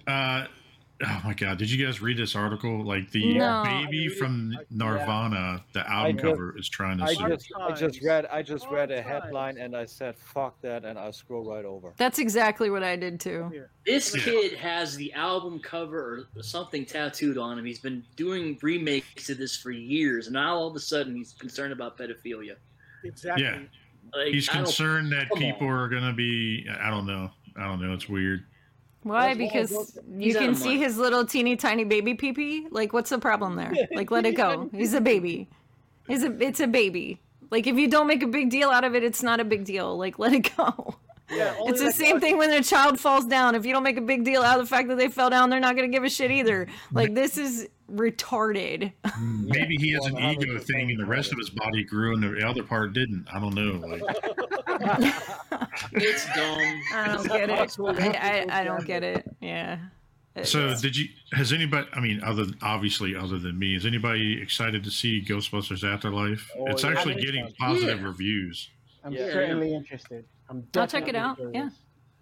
Uh, oh my God! Did you guys read this article? Like the No. baby I read it. from I- Nirvana, the album just- cover is trying to I sue. just I just read I just Hard read a times. headline and I said fuck that and I scroll right over. That's exactly what I did too. This Yeah. kid has the album cover or something tattooed on him. He's been doing remakes of this for years, and now all of a sudden he's concerned about pedophilia. Exactly. Yeah. Like, He's concerned that people on. are going to be. I don't know. I don't know. It's weird. Why? That's Because those- you can see money. his little teeny tiny baby pee pee. Like, what's the problem there? Like, let it go. He's a baby. He's a. It's a baby. Like, if you don't make a big deal out of it, it's not a big deal. Like, let it go. Yeah. It's the same one- thing when a child falls down. If you don't make a big deal out of the fact that they fell down, they're not going to give a shit either. Like, this is retarded. Mm. Maybe he has an ego thing and the rest of his body grew and the other part didn't. I don't know. Like, It's dumb. I don't get it. I, I, I don't get it. Yeah. so did you, has anybody, I mean, other obviously other than me, is anybody excited to see Ghostbusters Afterlife? Oh, it's yeah. actually getting positive Yeah. reviews. I'm Yeah. certainly interested. I'm I'll check it out, curious. yeah.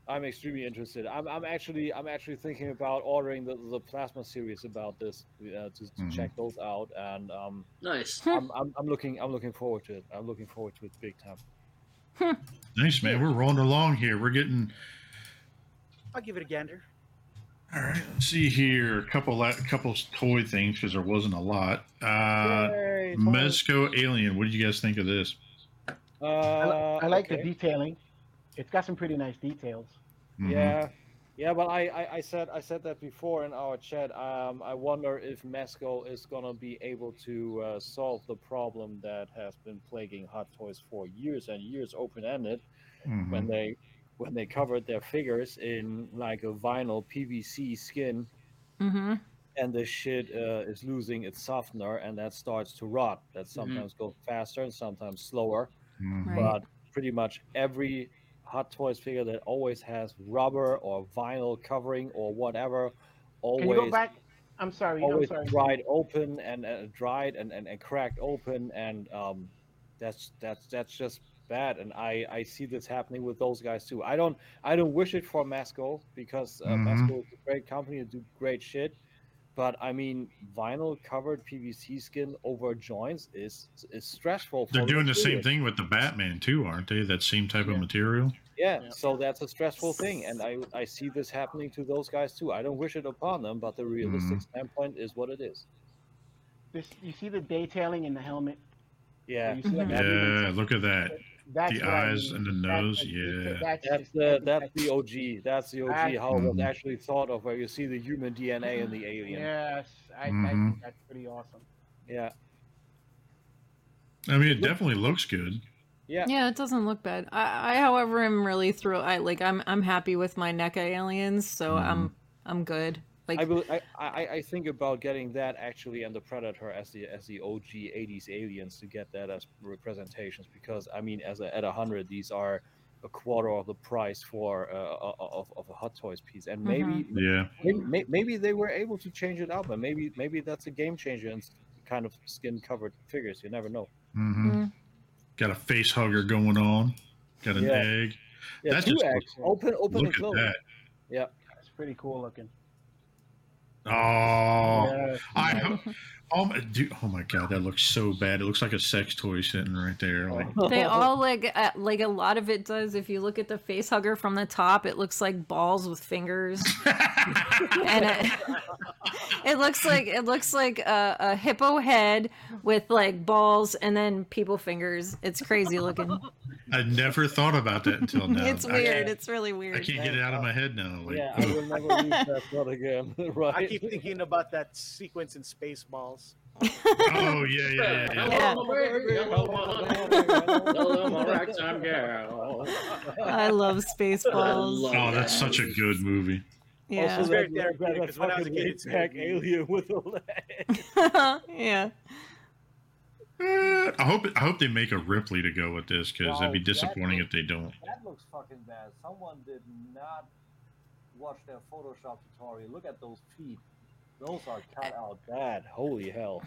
I'm extremely interested. I'm, I'm actually I'm actually thinking about ordering the, the plasma series about this uh, to, to Mhm. check those out and um Nice. I'm, I'm, I'm looking I'm looking forward to it. I'm looking forward to it big time. Nice, man. We're rolling along here. We're getting, I'll give it a gander. all right, let's see here. A couple, la- couple toy things because there wasn't a lot. Uh, Yay. Mezco Alien. What did you guys think of this? Uh, I, li- I like okay. the detailing. It's got some pretty nice details. Mhm. Yeah, yeah, but I, I, I said I said that before in our chat. Um, I wonder if Mezco is gonna be able to uh, solve the problem that has been plaguing Hot Toys for years and years, open ended. Mhm. When they when they covered their figures in like a vinyl PVC skin, Mm-hmm. and the shit uh, is losing its softener, and that starts to rot. Mm-hmm. That sometimes goes faster and sometimes slower. Mhm. Right. But pretty much every Hot Toys figure that always has rubber or vinyl covering or whatever, always Can you go back? I'm sorry. I'm always sorry. dried open and uh, dried and, and, and cracked open and um, that's that's that's just bad and I, I see this happening with those guys too i don't i don't wish it for Mezco because uh, Mhm. Mezco is a great company to do great shit but i mean vinyl covered pvc skin over joints is is stressful for They're doing the same thing with the Batman too, aren't they? That same type Yeah. of material. yeah, Yeah. so that's a stressful thing and i i see this happening to those guys too i don't wish it upon them but the realistic Mhm. standpoint is what it is This, you see the detailing in the helmet. yeah Mm-hmm. Yeah, look at that. That's The what I eyes mean. and the nose, like- yeah. That's, That's the that's the OG. That's the OG. That's- How it was Mhm. actually thought of, where you see the human DNA in the alien. Yes, I, I Mhm. think that's pretty awesome. Yeah, I mean, it definitely looks good. yeah. Yeah, it doesn't look bad. I, I however, am really thrilled. I like. I'm. I'm happy with my NECA aliens, so Mhm. I'm. I'm good. Like. I, will, I I I think about getting that actually and the Predator as the as the OG '80s aliens to get that as representations because I mean, as a, at a hundred, these are a quarter of the price for uh, of, of a Hot Toys piece, and maybe, Yeah. maybe maybe they were able to change it up, and maybe maybe that's a game changer in kind of skin covered figures. You never know. hmm Mm. Got a face hugger going on. Got an Yeah. egg. Yeah, That two just eggs, looks- open open Look and at close. that. That's pretty cool looking. Oh, Yes, I. Oh my, dude, oh my god, that looks so bad. It looks like a sex toy sitting right there. Like, They all like uh, like a lot of it does. If you look at the face hugger from the top, it looks like balls with fingers, and it, it looks like it looks like a, a hippo head with like balls and then people fingers. It's crazy looking. I never thought about that until now. it's I- weird. It's really weird. I, can't get it out of my head now. Like, yeah, I will never use that thought again. right? I keep thinking about that sequence in Spaceballs. Oh yeah, yeah, yeah. yeah. Hello, my ragtime girl. I love Spaceballs. Oh, that's such a good movie. Yeah, It's very that- therapeutic, that 'cause when I was a fucking kid, it's eight-pack alien with a leg. yeah. Eh, I hope I hope they make a Ripley to go with this because it'd be Wow, that disappointing if they don't. That looks fucking bad. Someone did not watch their Photoshop tutorial. Look at those feet. Those are cut out bad. Holy hell.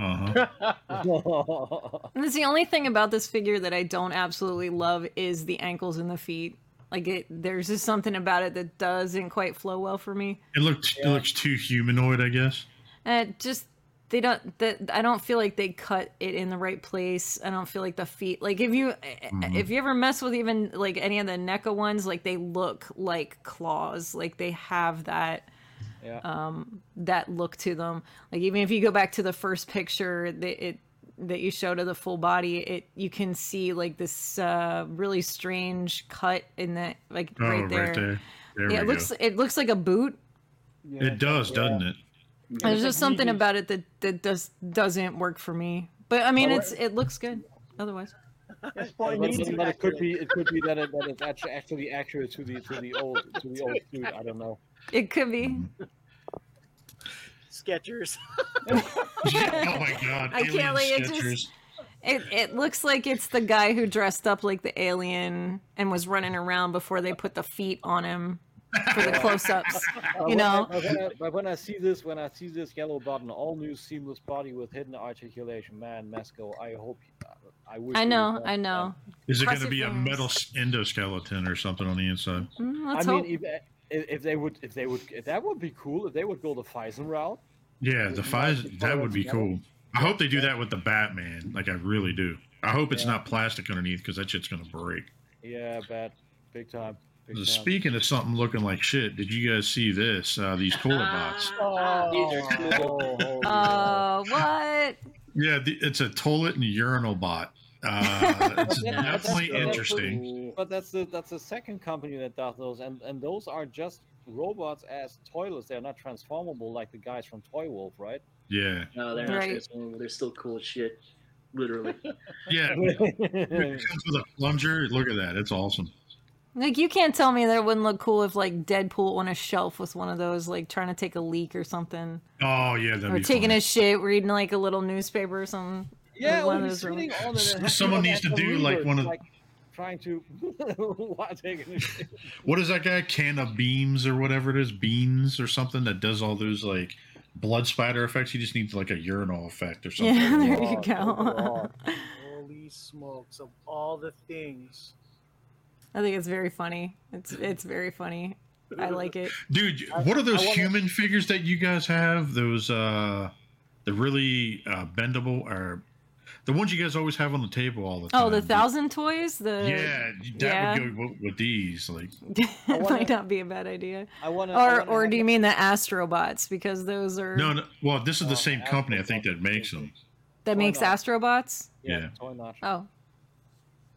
Uh huh. And that's the only thing about this figure that I don't absolutely love is the ankles and the feet. Like it, there's just something about it that doesn't quite flow well for me. It looked it looks too humanoid, I guess. And it just they don't that I don't feel like they cut it in the right place. I don't feel like the feet like if you Mhm. if you ever mess with even like any of the NECA ones, like they look like claws. Like they have that yeah. um that look to them. Like even if you go back to the first picture that it that you showed of the full body, it you can see like this uh really strange cut in that like Oh, right there. right there. There Yeah, it looks go. it looks like a boot. Yeah, It does, doesn't it? There's it's just like something about it that that does doesn't work for me. But I mean, it's it looks good. Otherwise, It's But, but- but it could be it could be that, it, that it's actu- actually accurate to the to the old to the old suit. I don't know. it could be. Skechers. oh my god! I can't, alien like, it just- Skechers. It it looks like it's the guy who dressed up like the alien and was running around before they put the feet on him for the close-ups. But You know? but when, I, but when I see this, when I see this yellow button, all new seamless body with hidden articulation, man, Mezco, I hope, I wish. I know, I have know. Is it going to your be a metal endoskeleton or something on the inside? Mm, let's I mean, hope. if, if if they would, if they would, if that would be cool. If they would go the Phicen route. Yeah, the With fives that would be cool. I hope they do that with the Batman. Like I really do. I hope it's Yeah. not plastic underneath because that shit's gonna break. Yeah, bad, big time. Big time. Speaking of something looking like shit, did you guys see this? Uh, these toilet bots. These. Oh, Uh, what? Yeah, the, it's a toilet and urinal bot. Uh, it's Yeah, that's- definitely that's- interesting. But that's the that's the second company that does those, and and those are just robots as toilets. They're not transformable like the guys from Toy Wolf, right? Yeah, No, they're not transformable. They're still cool as shit. Literally. yeah. It comes with a plunger. Look at that. It's awesome. Like you can't tell me that it wouldn't look cool if like Deadpool on a shelf with one of those, like trying to take a leak or something, Oh yeah, that'd or be taking fun. a shit, reading like a little newspaper or something. Yeah, one or of he's those sitting on S- it. someone needs to do, like, one of- like trying to while taking a shit. What is that guy? Can of beams or whatever it is, beans or something that does all those like blood spider effects. You just need like a urinal effect or something. Yeah, there you go. Holy smokes! Of all the things, I think it's very funny. It's it's very funny. I like it. Dude, what are those wanna- human figures that you guys have? Those uh the really uh bendable or the ones you guys always have on the table all the oh, time. Oh, the thousand toys. The Yeah, that yeah. would go with, with these. Like, it wanna- might not be a bad idea. I want to. Or or do you mean the Astrobots? Because those are no, no. Well, this is the Oh, same company, I think, that makes them. that makes not? Astrobots. Yeah, Yeah. Oh,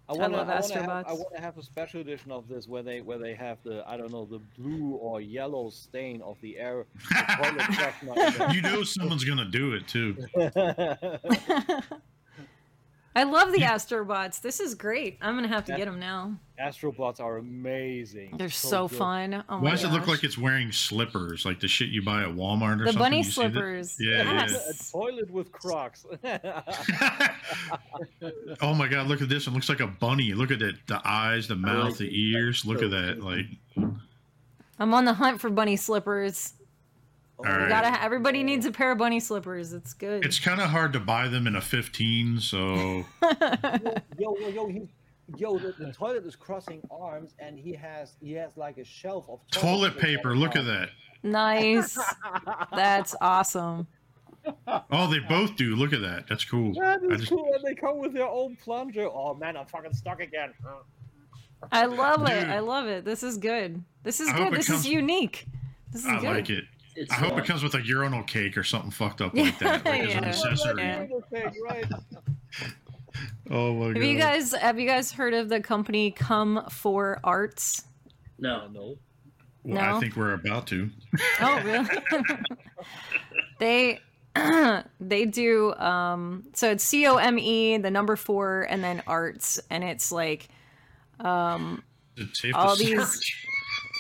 I want to. love I want to have, I want to have a special edition of this where they where they have the I don't know the blue or yellow stain of the air. the toilet freshener in You know someone's gonna do it too. there. I love the Yeah. Astrobots. This is great. I'm gonna have to get them now. Astrobots are amazing. They're so, good. fun. Oh Why does it look like it's wearing slippers, like the shit you buy at Walmart or the something? The bunny You slippers? Yeah, yeah. a toilet with Crocs. oh my god, look at this! It looks like a bunny. Look at it. The eyes, the mouth, like the ears. Look so at that. Like, I'm on the hunt for bunny slippers. All You gotta. Everybody needs a pair of bunny slippers. It's good. it's kind of hard to buy them in a 15. So yo, yo, yo, he, yo, the, the toilet is crossing arms, and he has he has like a shelf of toilet paper. Look at that. nice. That's awesome. Oh, they both do. Look at that. That's cool. That I just- cool, and they come with their own plunger. Oh man, I'm fucking stuck again. I love it. I love it. This is good. This is I good. This comes- is unique. This is I good. like it. It's I hope uh, it comes with a urinal cake or something fucked up like that, like as an accessory. Yeah. right? Oh my god. Have you guys have you guys heard of the company Come for Arts? no. no. Well, I think we're about to. Oh, really? they they do um so it's C O M E the number 4 and then arts and it's like um Is All to these- search?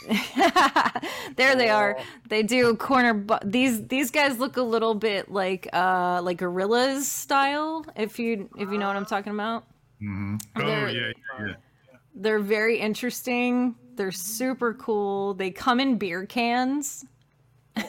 there they are. Oh. They do corner bu- these these guys look a little bit like uh like gorillas style if you if you know what I'm talking about. Mhm. Oh They're- yeah, yeah. They're very interesting. They're super cool. They come in beer cans.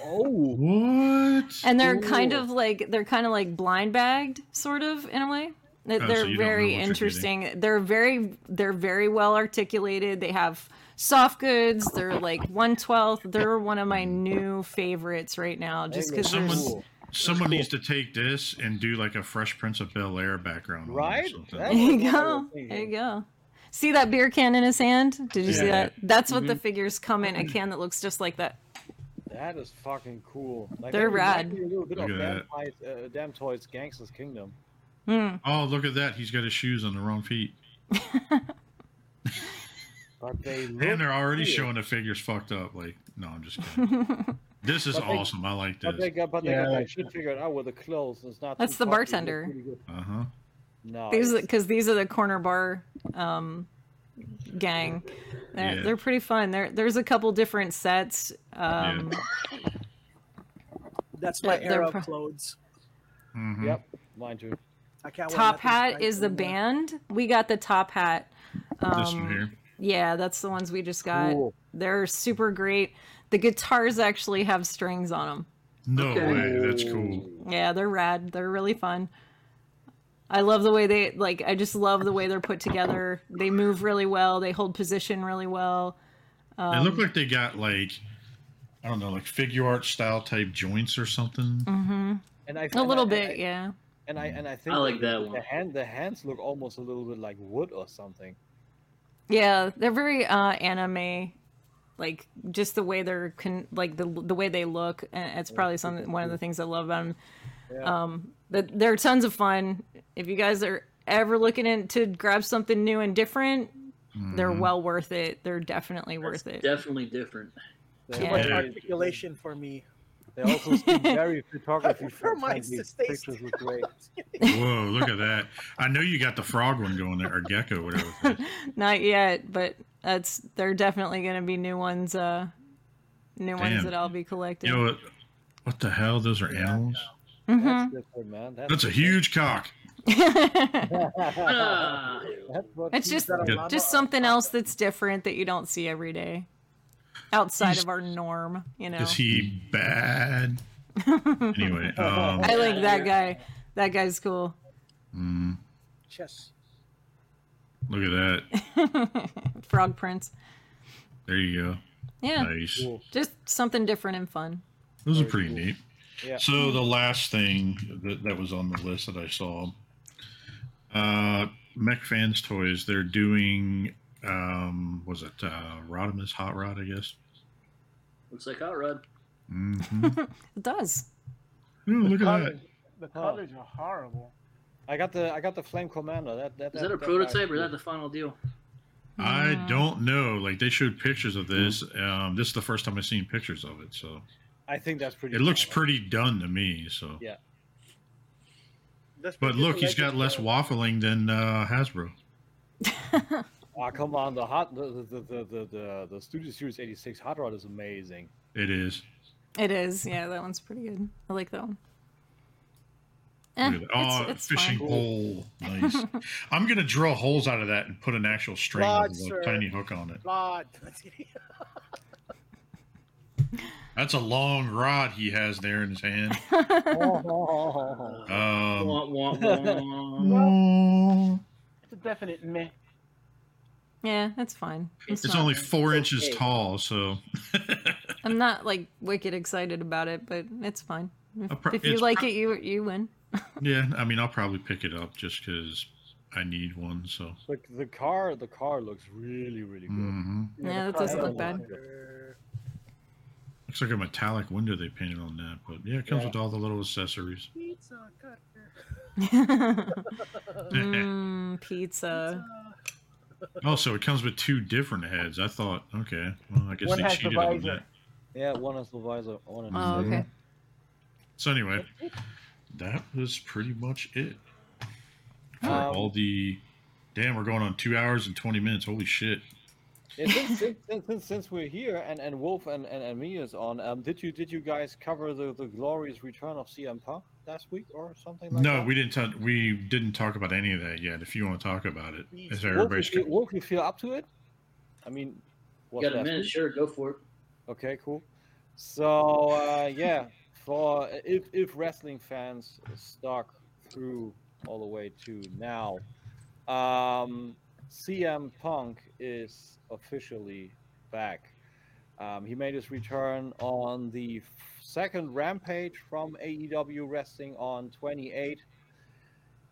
Oh, What? and they're kind of like they're kind of like blind bagged sort of in a way They- Oh, so they're you don't know very what you're getting. interesting they're very they're very well articulated they have soft goods they're like 112th they're one of my new favorites right now just because Someone- cool. Someone needs to take this and do like a Fresh Prince of Bel Air background. on it or Right? there you was what I go there you go see that beer can in his hand did you see that that's what Mm-hmm. the figures come in a can that looks just like that That is fucking cool. Like, They're that rad. A little bit Look of at Damtoys, uh, Damtoys Gangster's Kingdom. Hmm. Oh, look at that. He's got his shoes on the wrong feet. But they look And they're already cool. showing the figures fucked up. Like, no, I'm just kidding. this is But they- awesome. I like But they this. got, but they Yeah, got I that shit figured out with the clothes. It's not. That's the fucking- it looks bartender. Uh huh. No, these it's- because these are the corner bar um gang they're, Yeah. they're pretty fun there there's a couple different sets um That's my They're pro- of clothes. hmm Yep, mine too. I can't. top hat is the band we got the top hat This one um here. Yeah that's the ones we just got Cool. they're super great the guitars actually have strings on them No Okay. way. That's cool. yeah they're rad they're really fun i love the way they like i just love the way they're put together they move really well they hold position really well they um, look like they got like, I don't know, like Figuarts style type joints or something. hmm And I, a and little I- bit I- yeah And I and I think I like that the one. hand the hands look almost a little bit like wood or something. Yeah, they're very uh anime like just the way they're con- like the the way they look and it's probably something one of the things I love about them. Yeah. Um but they're tons of fun. If you guys are ever looking in to grab something new and different, they're Mhm. well worth it. They're definitely That's worth it. Definitely different. Too Yeah. much Yeah. articulation for me. They also seem very photography For mine friendly. to stay Pictures look great. Whoa, look at that. I know you got the frog one going there, or gecko, whatever. it is. Not yet, but that's they're definitely going to be new ones. Uh, new ones that I'll be collecting. You know what? What the hell? Those are animals. Mhm. That's different, man. That's, That's a huge cock. That's what it's just got a Good. lot just something else that's different that you don't see every day, outside of our norm. You know. Is he bad? anyway, um, I like that guy. That guy's cool. mm, Chess. look at that. Frog Prince. There you go. Yeah, Nice. Cool. just something different and fun. Those are pretty cool. neat. Yeah. So the last thing that, that was on the list that I saw, uh, Mech Fans Toys, they're doing, um, was it uh, Rodimus Hot Rod, I guess? looks like Hot Rod. hmm It does. Ooh, look at that. the colors are horrible. I got the I got the Flame Commander. That that Is that a guy's prototype or is that the final deal? I don't know. Like they showed pictures of this. Um, this is the first time I've seen pictures of it, so I think that's pretty. it looks cool. pretty done to me. So, Yeah. That's but look, he's got less waffling than uh, Hasbro. Ah, come on, the hot the the the the, the, the Studio Series 86 Hot Rod is amazing. It is. It is. Yeah, that one's pretty good. I like that one. Eh, Look at that. Oh, it's, it's fishing fine. hole. Nice. I'm gonna drill holes out of that and put an actual string Rod, with a sir. tiny hook on it. God. That's a long rod he has there in his hand. oh, Um, Wah, wah, wah. It's a definite meh. Yeah, that's fine. It's, it's only four inches okay. tall, so I'm not like wicked excited about it, but it's fine. If, pro- if you like pro- it, you you win. yeah. I mean, I'll probably pick it up just because I need one. So. the, the car the car looks really really good. hmm Yeah, the that doesn't look bad. Looks like a metallic window they painted on that, but yeah, it comes Yeah. with all the little accessories. Pizza cutter. mm, pizza. Also, it comes with two different heads. I thought, okay, well, I guess One they has the cheated on that. Yeah, one is the visor. One is the Oh, okay. So anyway, that was pretty much it for Um, all the. Damn, we're going on two hours and twenty minutes. Holy shit! Yeah, since, since, since, since, since we're here and, and Wolf and, and, and me is on, um, did you did you guys cover the, the glorious return of CM Punk last week or something like no, that? we didn't. talk we didn't talk about any of that yet. If you want to talk about it, is Please. is Wolf, everybody's. you feel, Wolf, you feel up to it? I mean, You got a minute? week? Sure, go for it. Okay, cool. So uh, yeah, for if if wrestling fans stuck through all the way to now, um, CM Punk is officially back. Um, he made his return on the f- second Rampage from AEW Wrestling on 28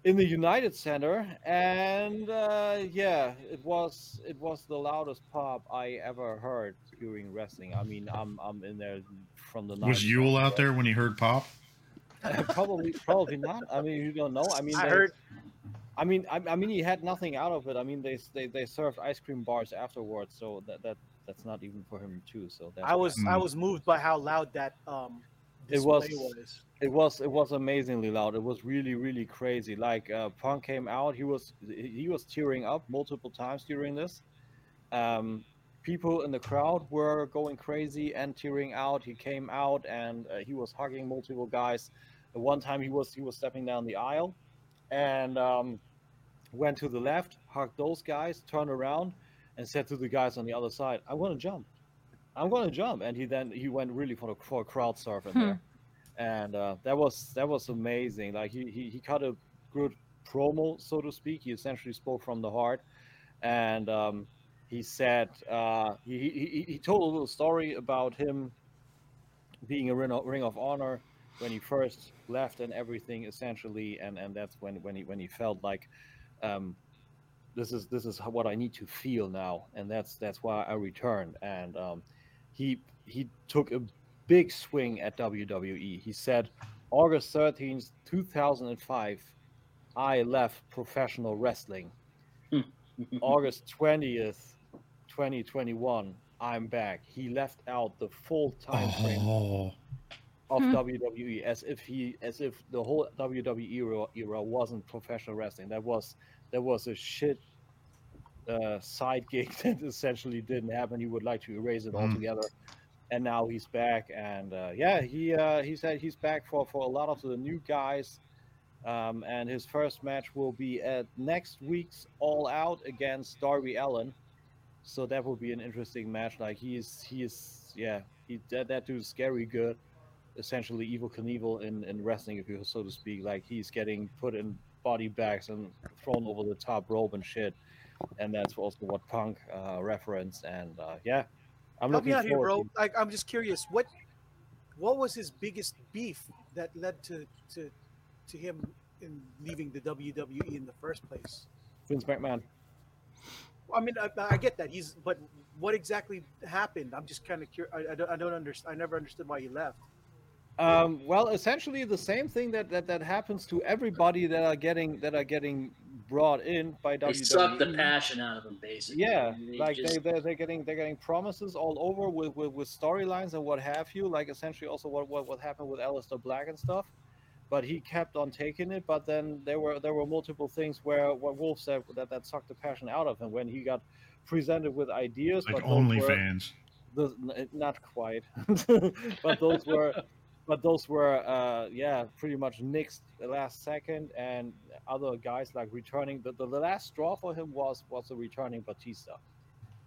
in the United Center, and uh, yeah, it was it was the loudest pop I ever heard during wrestling. I mean, I'm I'm in there from the Was Yule out there when he heard pop? probably probably not. I mean, you don't know. I mean, I they- heard I mean, I, I mean, he had nothing out of it. I mean, they they, they served ice cream bars afterwards, so that that that's not even for him too. So that's I was I Mm. was moved by how loud that um It was- was. It was it was amazingly loud. It was really really crazy. Like uh, Punk came out, he was he was tearing up multiple times during this. Um, people in the crowd were going crazy and tearing out. He came out and uh, he was hugging multiple guys. At one time he was he was stepping down the aisle, and um, went to the left, hugged those guys, turned around, and said to the guys on the other side, "I'm going to jump. I'm going to jump." And he then he went really for the for a crowd surf in Hmm. there and uh, that was that was amazing. Like he, he he cut a good promo, so to speak. He essentially spoke from the heart, and um, he said uh, he, he he- told a little story about him being a ring of, ring of honor when he first left and everything essentially, and and that's when when he when he felt like. Um, this is this is what I need to feel now, and that's that's why I returned. And um, he he took a big swing at WWE. He said, August 13th, 2005, I left professional wrestling. August 20th, 2021, I'm back. He left out the full time frame Oh, of Hmm. WWE as if he as if the whole WWE era, era wasn't professional wrestling. That was that was a shit uh, side gig that essentially didn't happen. He would like to erase it Mm. altogether. And now he's back, and uh, yeah, he uh, he said he's back for, for a lot of the new guys. Um, and his first match will be at next week's All Out against Darby Allin. So that will be an interesting match. Like he's he's yeah, he that, that dude's scary good. Essentially, Evel Knievel in, in wrestling, if you so to speak. Like he's getting put in body bags and thrown over the top rope and shit. And that's also what Punk uh, referenced. And uh, yeah, I'm Help me looking out here, forward. bro. Like, I'm just curious. What what was his biggest beef that led to to to him in leaving the WWE in the first place? Vince McMahon. I mean, I, I get that he's, but what exactly happened? I'm just kind of curious. I, I don't, I don't understand. I never understood why he left. Um, well, essentially the same thing that, that that happens to everybody that are getting that are getting brought in by They WWE. suck the passion out of them, basically. Yeah, They like just- they they're, they're getting they're getting promises all over with with, with storylines and what have you. Like essentially also what, what what happened with Aleister Black and stuff. But he kept on taking it. But then there were there were multiple things where what Wolf said that that sucked the passion out of him when he got presented with ideas. Like but those OnlyFans. not quite, but those were, but those were, uh, yeah, pretty much nixed the last second, and other guys like returning. The, the, the last straw for him was was the returning Batista.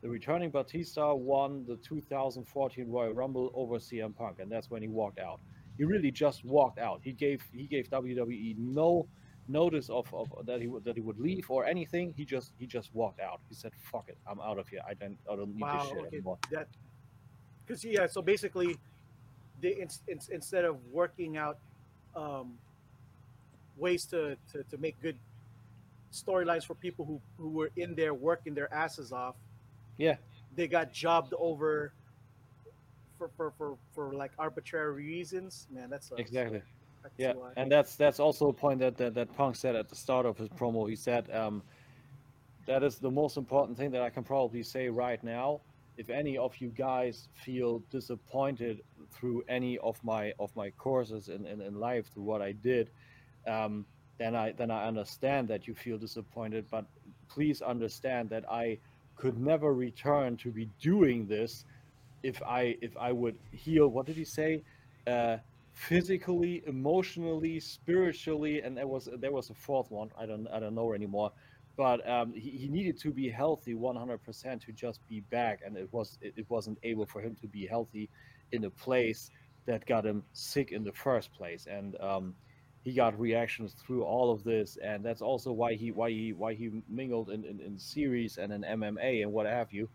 The returning Batista won the 2014 Royal Rumble over CM Punk, and that's when he walked out. He really just walked out. He gave he gave WWE no notice of, of that he would that he would leave or anything. He just he just walked out. He said, "Fuck it, I'm out of here. I don't I don't need Wow. this shit Okay. anymore." Because yeah. So basically, they in, in, instead of working out um, ways to, to to make good storylines for people who who were in there working their asses off, Yeah. they got jobbed over. For, for, for, for like arbitrary reasons, man, that's Exactly. That's Yeah, why. and that's that's also a point that, that that Punk said at the start of his promo. He said, um, "That is the most important thing that I can probably say right now. If any of you guys feel disappointed through any of my of my courses in, in, in life through what I did, um, then I then I understand that you feel disappointed. But please understand that I could never return to be doing this if I if I would heal. What did he say? Uh, physically, emotionally, spiritually, and there was there was a fourth one. I don't I don't know anymore. But um, he, he needed to be healthy 100% to just be back, and it was it, it wasn't able for him to be healthy in a place that got him sick in the first place, and um, he got reactions through all of this, and that's also why he why he why he mingled in, in, in series and in MMA and what have you,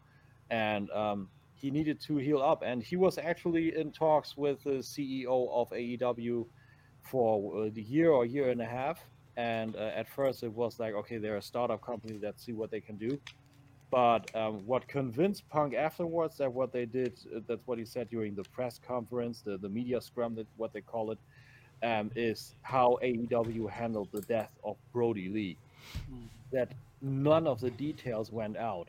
and um, he needed to heal up, and he was actually in talks with the CEO of AEW for uh, the year or year and a half. And uh, at first, it was like, okay, they're a startup company. Let's see what they can do. But um, what convinced Punk afterwards that what they did, uh, that's what he said during the press conference, the, the media scrum, that what they call it, um, is how AEW handled the death of Brodie Lee. That none of the details went out.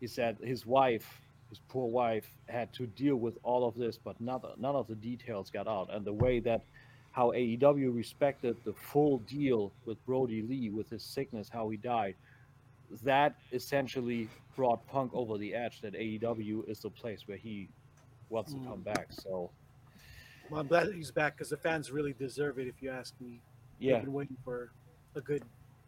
He said his wife, his poor wife, had to deal with all of this, but none, none of the details got out. And the way that how AEW respected the full deal with Brodie Lee, with his sickness, how he died, that essentially brought Punk over the edge that AEW is the place where he wants to Mm. come back. So, Well, I'm glad he's back because the fans really deserve it. If you ask me, yeah. they've been waiting for a good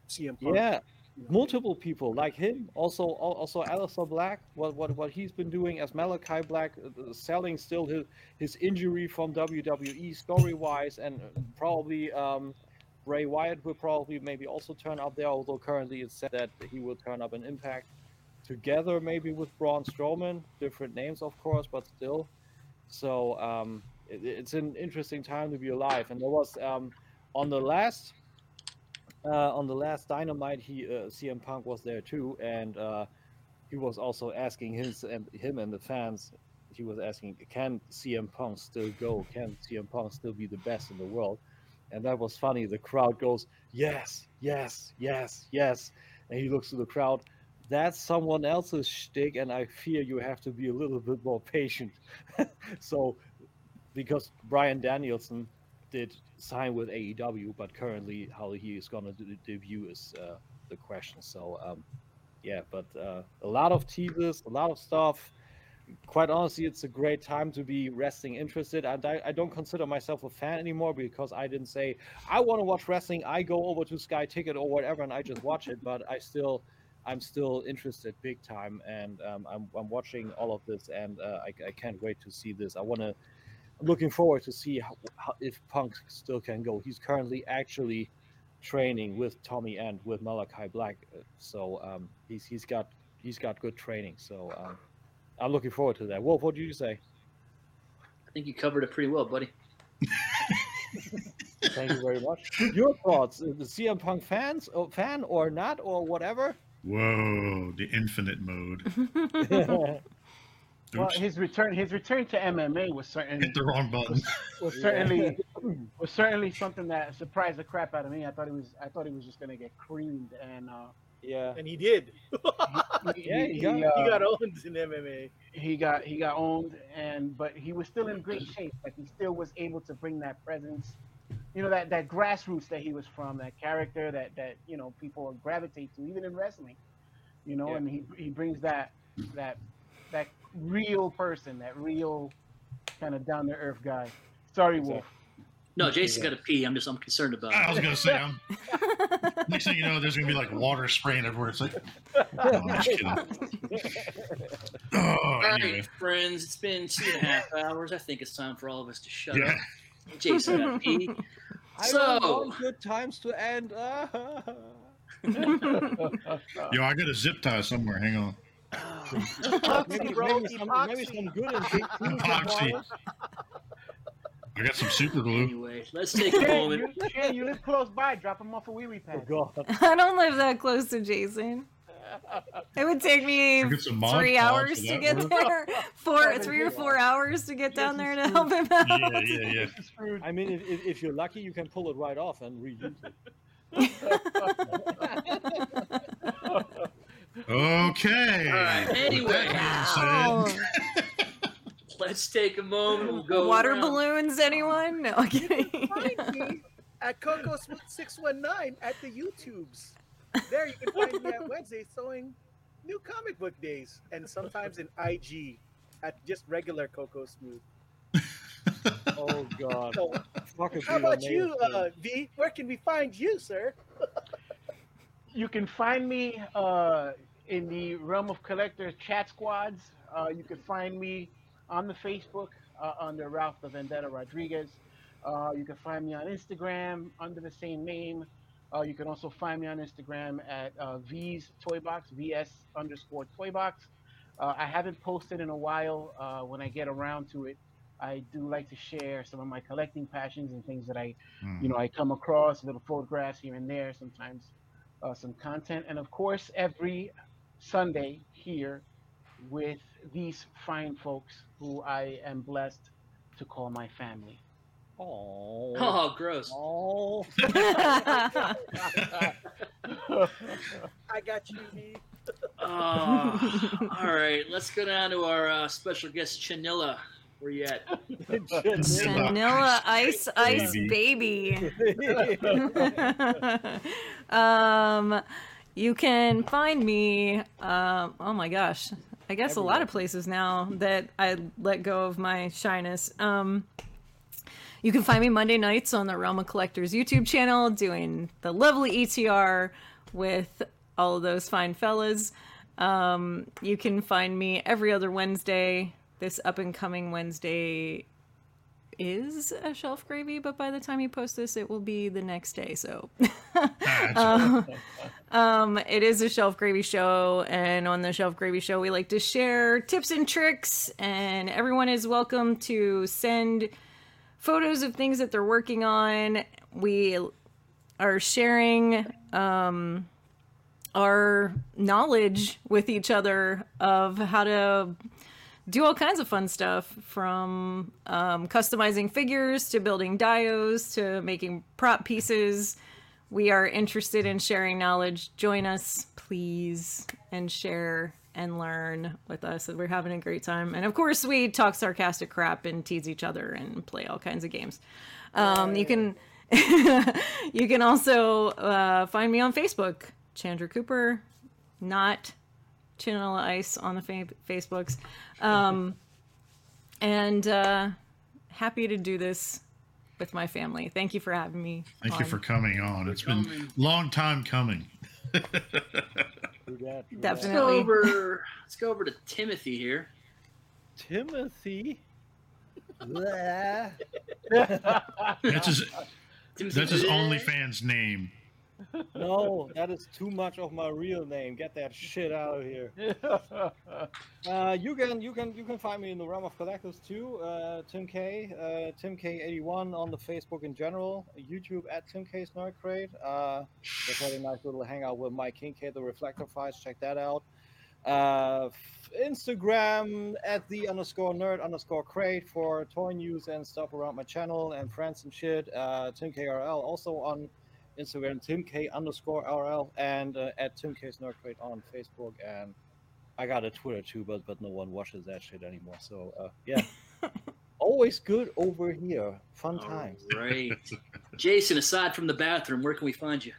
CM Punk. Yeah. Multiple people like him. Also, al- also Aleister Black. What what what he's been doing as Malachi Black, uh, selling still his his injury from WWE story wise, and uh, probably um, Bray Wyatt will probably maybe also turn up there. Although currently it's said that he will turn up in Impact together, maybe with Braun Strowman. Different names, of course, but still. So um, it, it's an interesting time to be alive. And there was um, on the last uh, on the last Dynamite, he uh, CM Punk was there too, and uh, he was also asking his and him and the fans. He was asking, "Can CM Punk still go? Can CM Punk still be the best in the world?" And that was funny. The crowd goes, "Yes, yes, yes, yes," and he looks to the crowd. That's someone else's shtick, and I fear you have to be a little bit more patient. so, because Bryan Danielson did sign with AEW, but currently how he is going to debut is uh, the question. So, um, yeah, but uh, a lot of teasers, a lot of stuff. Quite honestly, it's a great time to be wrestling interested. And I, I don't consider myself a fan anymore because I didn't say I want to watch wrestling. I go over to Sky Ticket or whatever, and I just watch it. But I still, I'm still interested big time, and um, I'm, I'm watching all of this, and uh, I, I can't wait to see this. I want to. I'm looking forward to see how, how, if Punk still can go. He's currently actually training with Tommy and with Malachi Black, uh, so um, he's he's got he's got good training. So um, I'm looking forward to that. Wolf, what did you say? I think you covered it pretty well, buddy. Thank you very much. Your thoughts? The CM Punk fans, or fan or not, or whatever. Whoa, the infinite mode. Well, Oops, his return, his return to MMA was certain hit the wrong button. was certainly was certainly something that surprised the crap out of me. I thought he was I thought he was just gonna get creamed, and uh, yeah. And he did. he, Yeah, he, he got- he, he uh, got owned in MMA. he got he got owned, and but he was still in great shape. Like he still was able to bring that presence, you know, that that grassroots that he was from, that character that that you know people gravitate to, even in wrestling, you know, Yeah. and he he brings that that that real person, that real kind of down to earth guy. Sorry, Wolf. No, Jason's got to pee. I'm just I'm concerned about I it. was gonna say, I'm, next thing you know, there's gonna be like water spraying everywhere. It's like, oh, I'm just kidding. Oh, All anyway, right, friends, it's been two and a half hours. I think it's time for all of us to shut yeah. up. Jason got to pee. I don't So- want good times to end. Yo, I got a zip tie somewhere. Hang on. Maybe, bro, maybe, some, maybe epoxy. some good and big teams Epoxy. I got some super glue. Anyway, let's take a Shane, moment. you, Shane, you live close by. Drop him off a wee wee Oh pad. God. I don't live that close to Jason. It would take me I get some Mod three hours to get work. there. Four, three or four hours to get down there to help him out. Yeah, yeah, yeah. I mean, if, if, if you're lucky, you can pull it right off and reuse it. Okay. All right, anyway. With that Ow. being said, Let's take a moment. We'll go Water around. balloons, anyone? No, I'm kidding. Find me at Coco Smooth 619 at the YouTubes. There you can find me at Wednesday showing new comic book days and sometimes in IG at just regular Coco Smooth. Oh God. So, how about you, uh, V? Where can we find you, sir? You can find me uh, in the realm of collectors chat squads. Uh, you can find me on the Facebook uh, under Ralph the Vendetta Rodriguez. Uh, you can find me on Instagram under the same name. Uh, you can also find me on Instagram at uh, V's Toy Box, VS underscore Toy Box. Uh, I haven't posted in a while. Uh, when I get around to it, I do like to share some of my collecting passions and things that I Hmm. you know, I come across little photographs here and there, sometimes uh, some content, and of course, every Sunday here with these fine folks who I am blessed to call my family. Oh. Oh, gross. Oh. I got you, V. Oh, all right, let's go down to our uh, special guest, Chanilla. Where you at? Vanilla ice ice baby. um, you can find me. Um, oh my gosh, I guess a lot of places now that I let go of my shyness. Um, you can find me Monday nights on the Realm of Collectors YouTube channel doing the lovely ETR with all of those fine fellas. Um, you can find me every other Wednesday. This up and coming Wednesday is a shelf gravy, but by the time you post this, it will be the next day. So, um, um, it is a shelf gravy show, and on the shelf gravy show, we like to share tips and tricks, and everyone is welcome to send photos of things that they're working on. We are sharing um, our knowledge with each other of how to do all kinds of fun stuff from um, customizing figures to building dios to making prop pieces. We are interested in sharing knowledge. Join us, please, and share and learn with us. We're having a great time. And of course, we talk sarcastic crap and tease each other and play all kinds of games. Um, you can you can also uh, find me on Facebook, Chandra Cooper. not Chinella Ice on the fa- Facebooks. Um, and uh, happy to do this with my family. Thank you for having me. Thank on. you for coming on. It's been coming. long time coming. True that, true that. Let's go over. Let's go over to Timothy here. Timothy. That's his Timothy that's his Bleh. OnlyFans name. No, that is too much of my real name. Get that shit out of here. Uh, you can you can you can find me in the realm of collectors too. Uh, Tim K, uh, Tim K81 on the Facebook in general. YouTube at Tim K's Nerd Crate. Uh, just had a nice little hangout with Mike Kincaid, the Reflector Fights. Check that out. Uh, Instagram at the underscore nerd underscore crate for toy news and stuff around my channel and friends and shit. Uh, Tim KRL also on Instagram, Tim K underscore RL, and uh, at Tim K's Nerd Crate on Facebook. And I got a Twitter too, but but no one watches that shit anymore. So uh, yeah, always good over here. Fun times. All right. Jason, aside from the bathroom, where can we find you?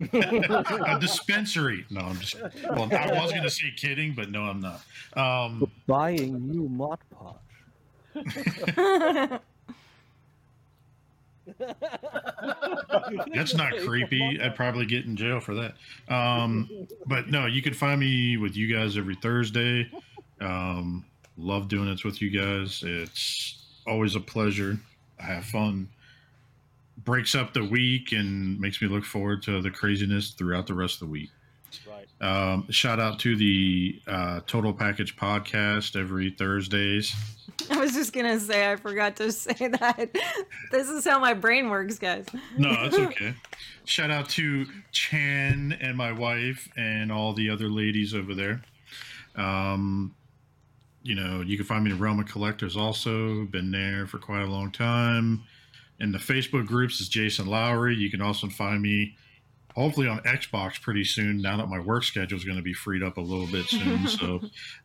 A dispensary. No, I'm just well, I was gonna say kidding, but no, I'm not. Um Buying new Mod Podge. That's not creepy. I'd probably get in jail for that. Um, but no, you can find me with you guys every Thursday. Um, love doing it with you guys. It's always a pleasure. I have fun. Breaks up the week and makes me look forward to the craziness throughout the rest of the week. Um, shout out to the uh, Total Package podcast every Thursdays. I was just gonna say I forgot to say that. this is how my brain works, guys. No, that's okay. Shout out to Chan and my wife and all the other ladies over there. Um, you know, you can find me in Realm of Collectors also. Been there for quite a long time. In the Facebook groups is Jason Lowery. You can also find me hopefully on Xbox pretty soon now that my work schedule is going to be freed up a little bit soon. so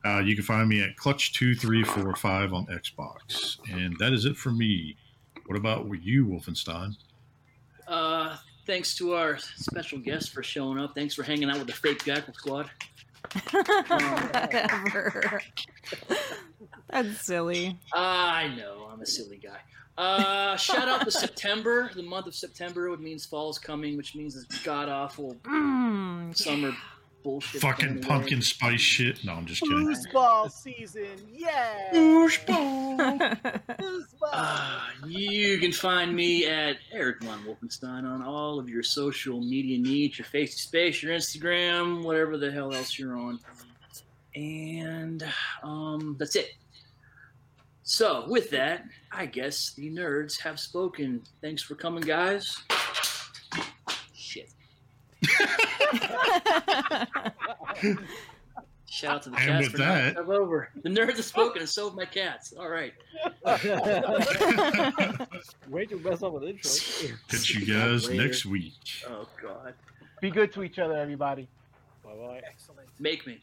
uh, you can find me at Clutch2345 on Xbox. And that is it for me. What about you, Wolfenstein? Uh, thanks to our special guest for showing up. Thanks for hanging out with the fake Jackal Squad. Whatever. That's silly. I know, I'm a silly guy. Uh, shout out to September, the month of September, which means fall's coming, which means this god awful Mm, summer bullshit. Fucking going away. pumpkin spice shit. No, I'm just kidding. Foosball season, yeah. Foosball. Uh, you can find me at Erik Von Wolfenstein on all of your social media needs, your face to space, your Instagram, whatever the hell else you're on. And um, that's it. So, with that, I guess the nerds have spoken. Thanks for coming, guys. Shit. Shout out to the And cats with for knocking that- stuff over. The nerds have spoken, and so have my cats. All right. Way to mess up an intro. Catch you guys Later. next week. Oh God. Be good to each other, everybody. Bye bye. Excellent. Make me.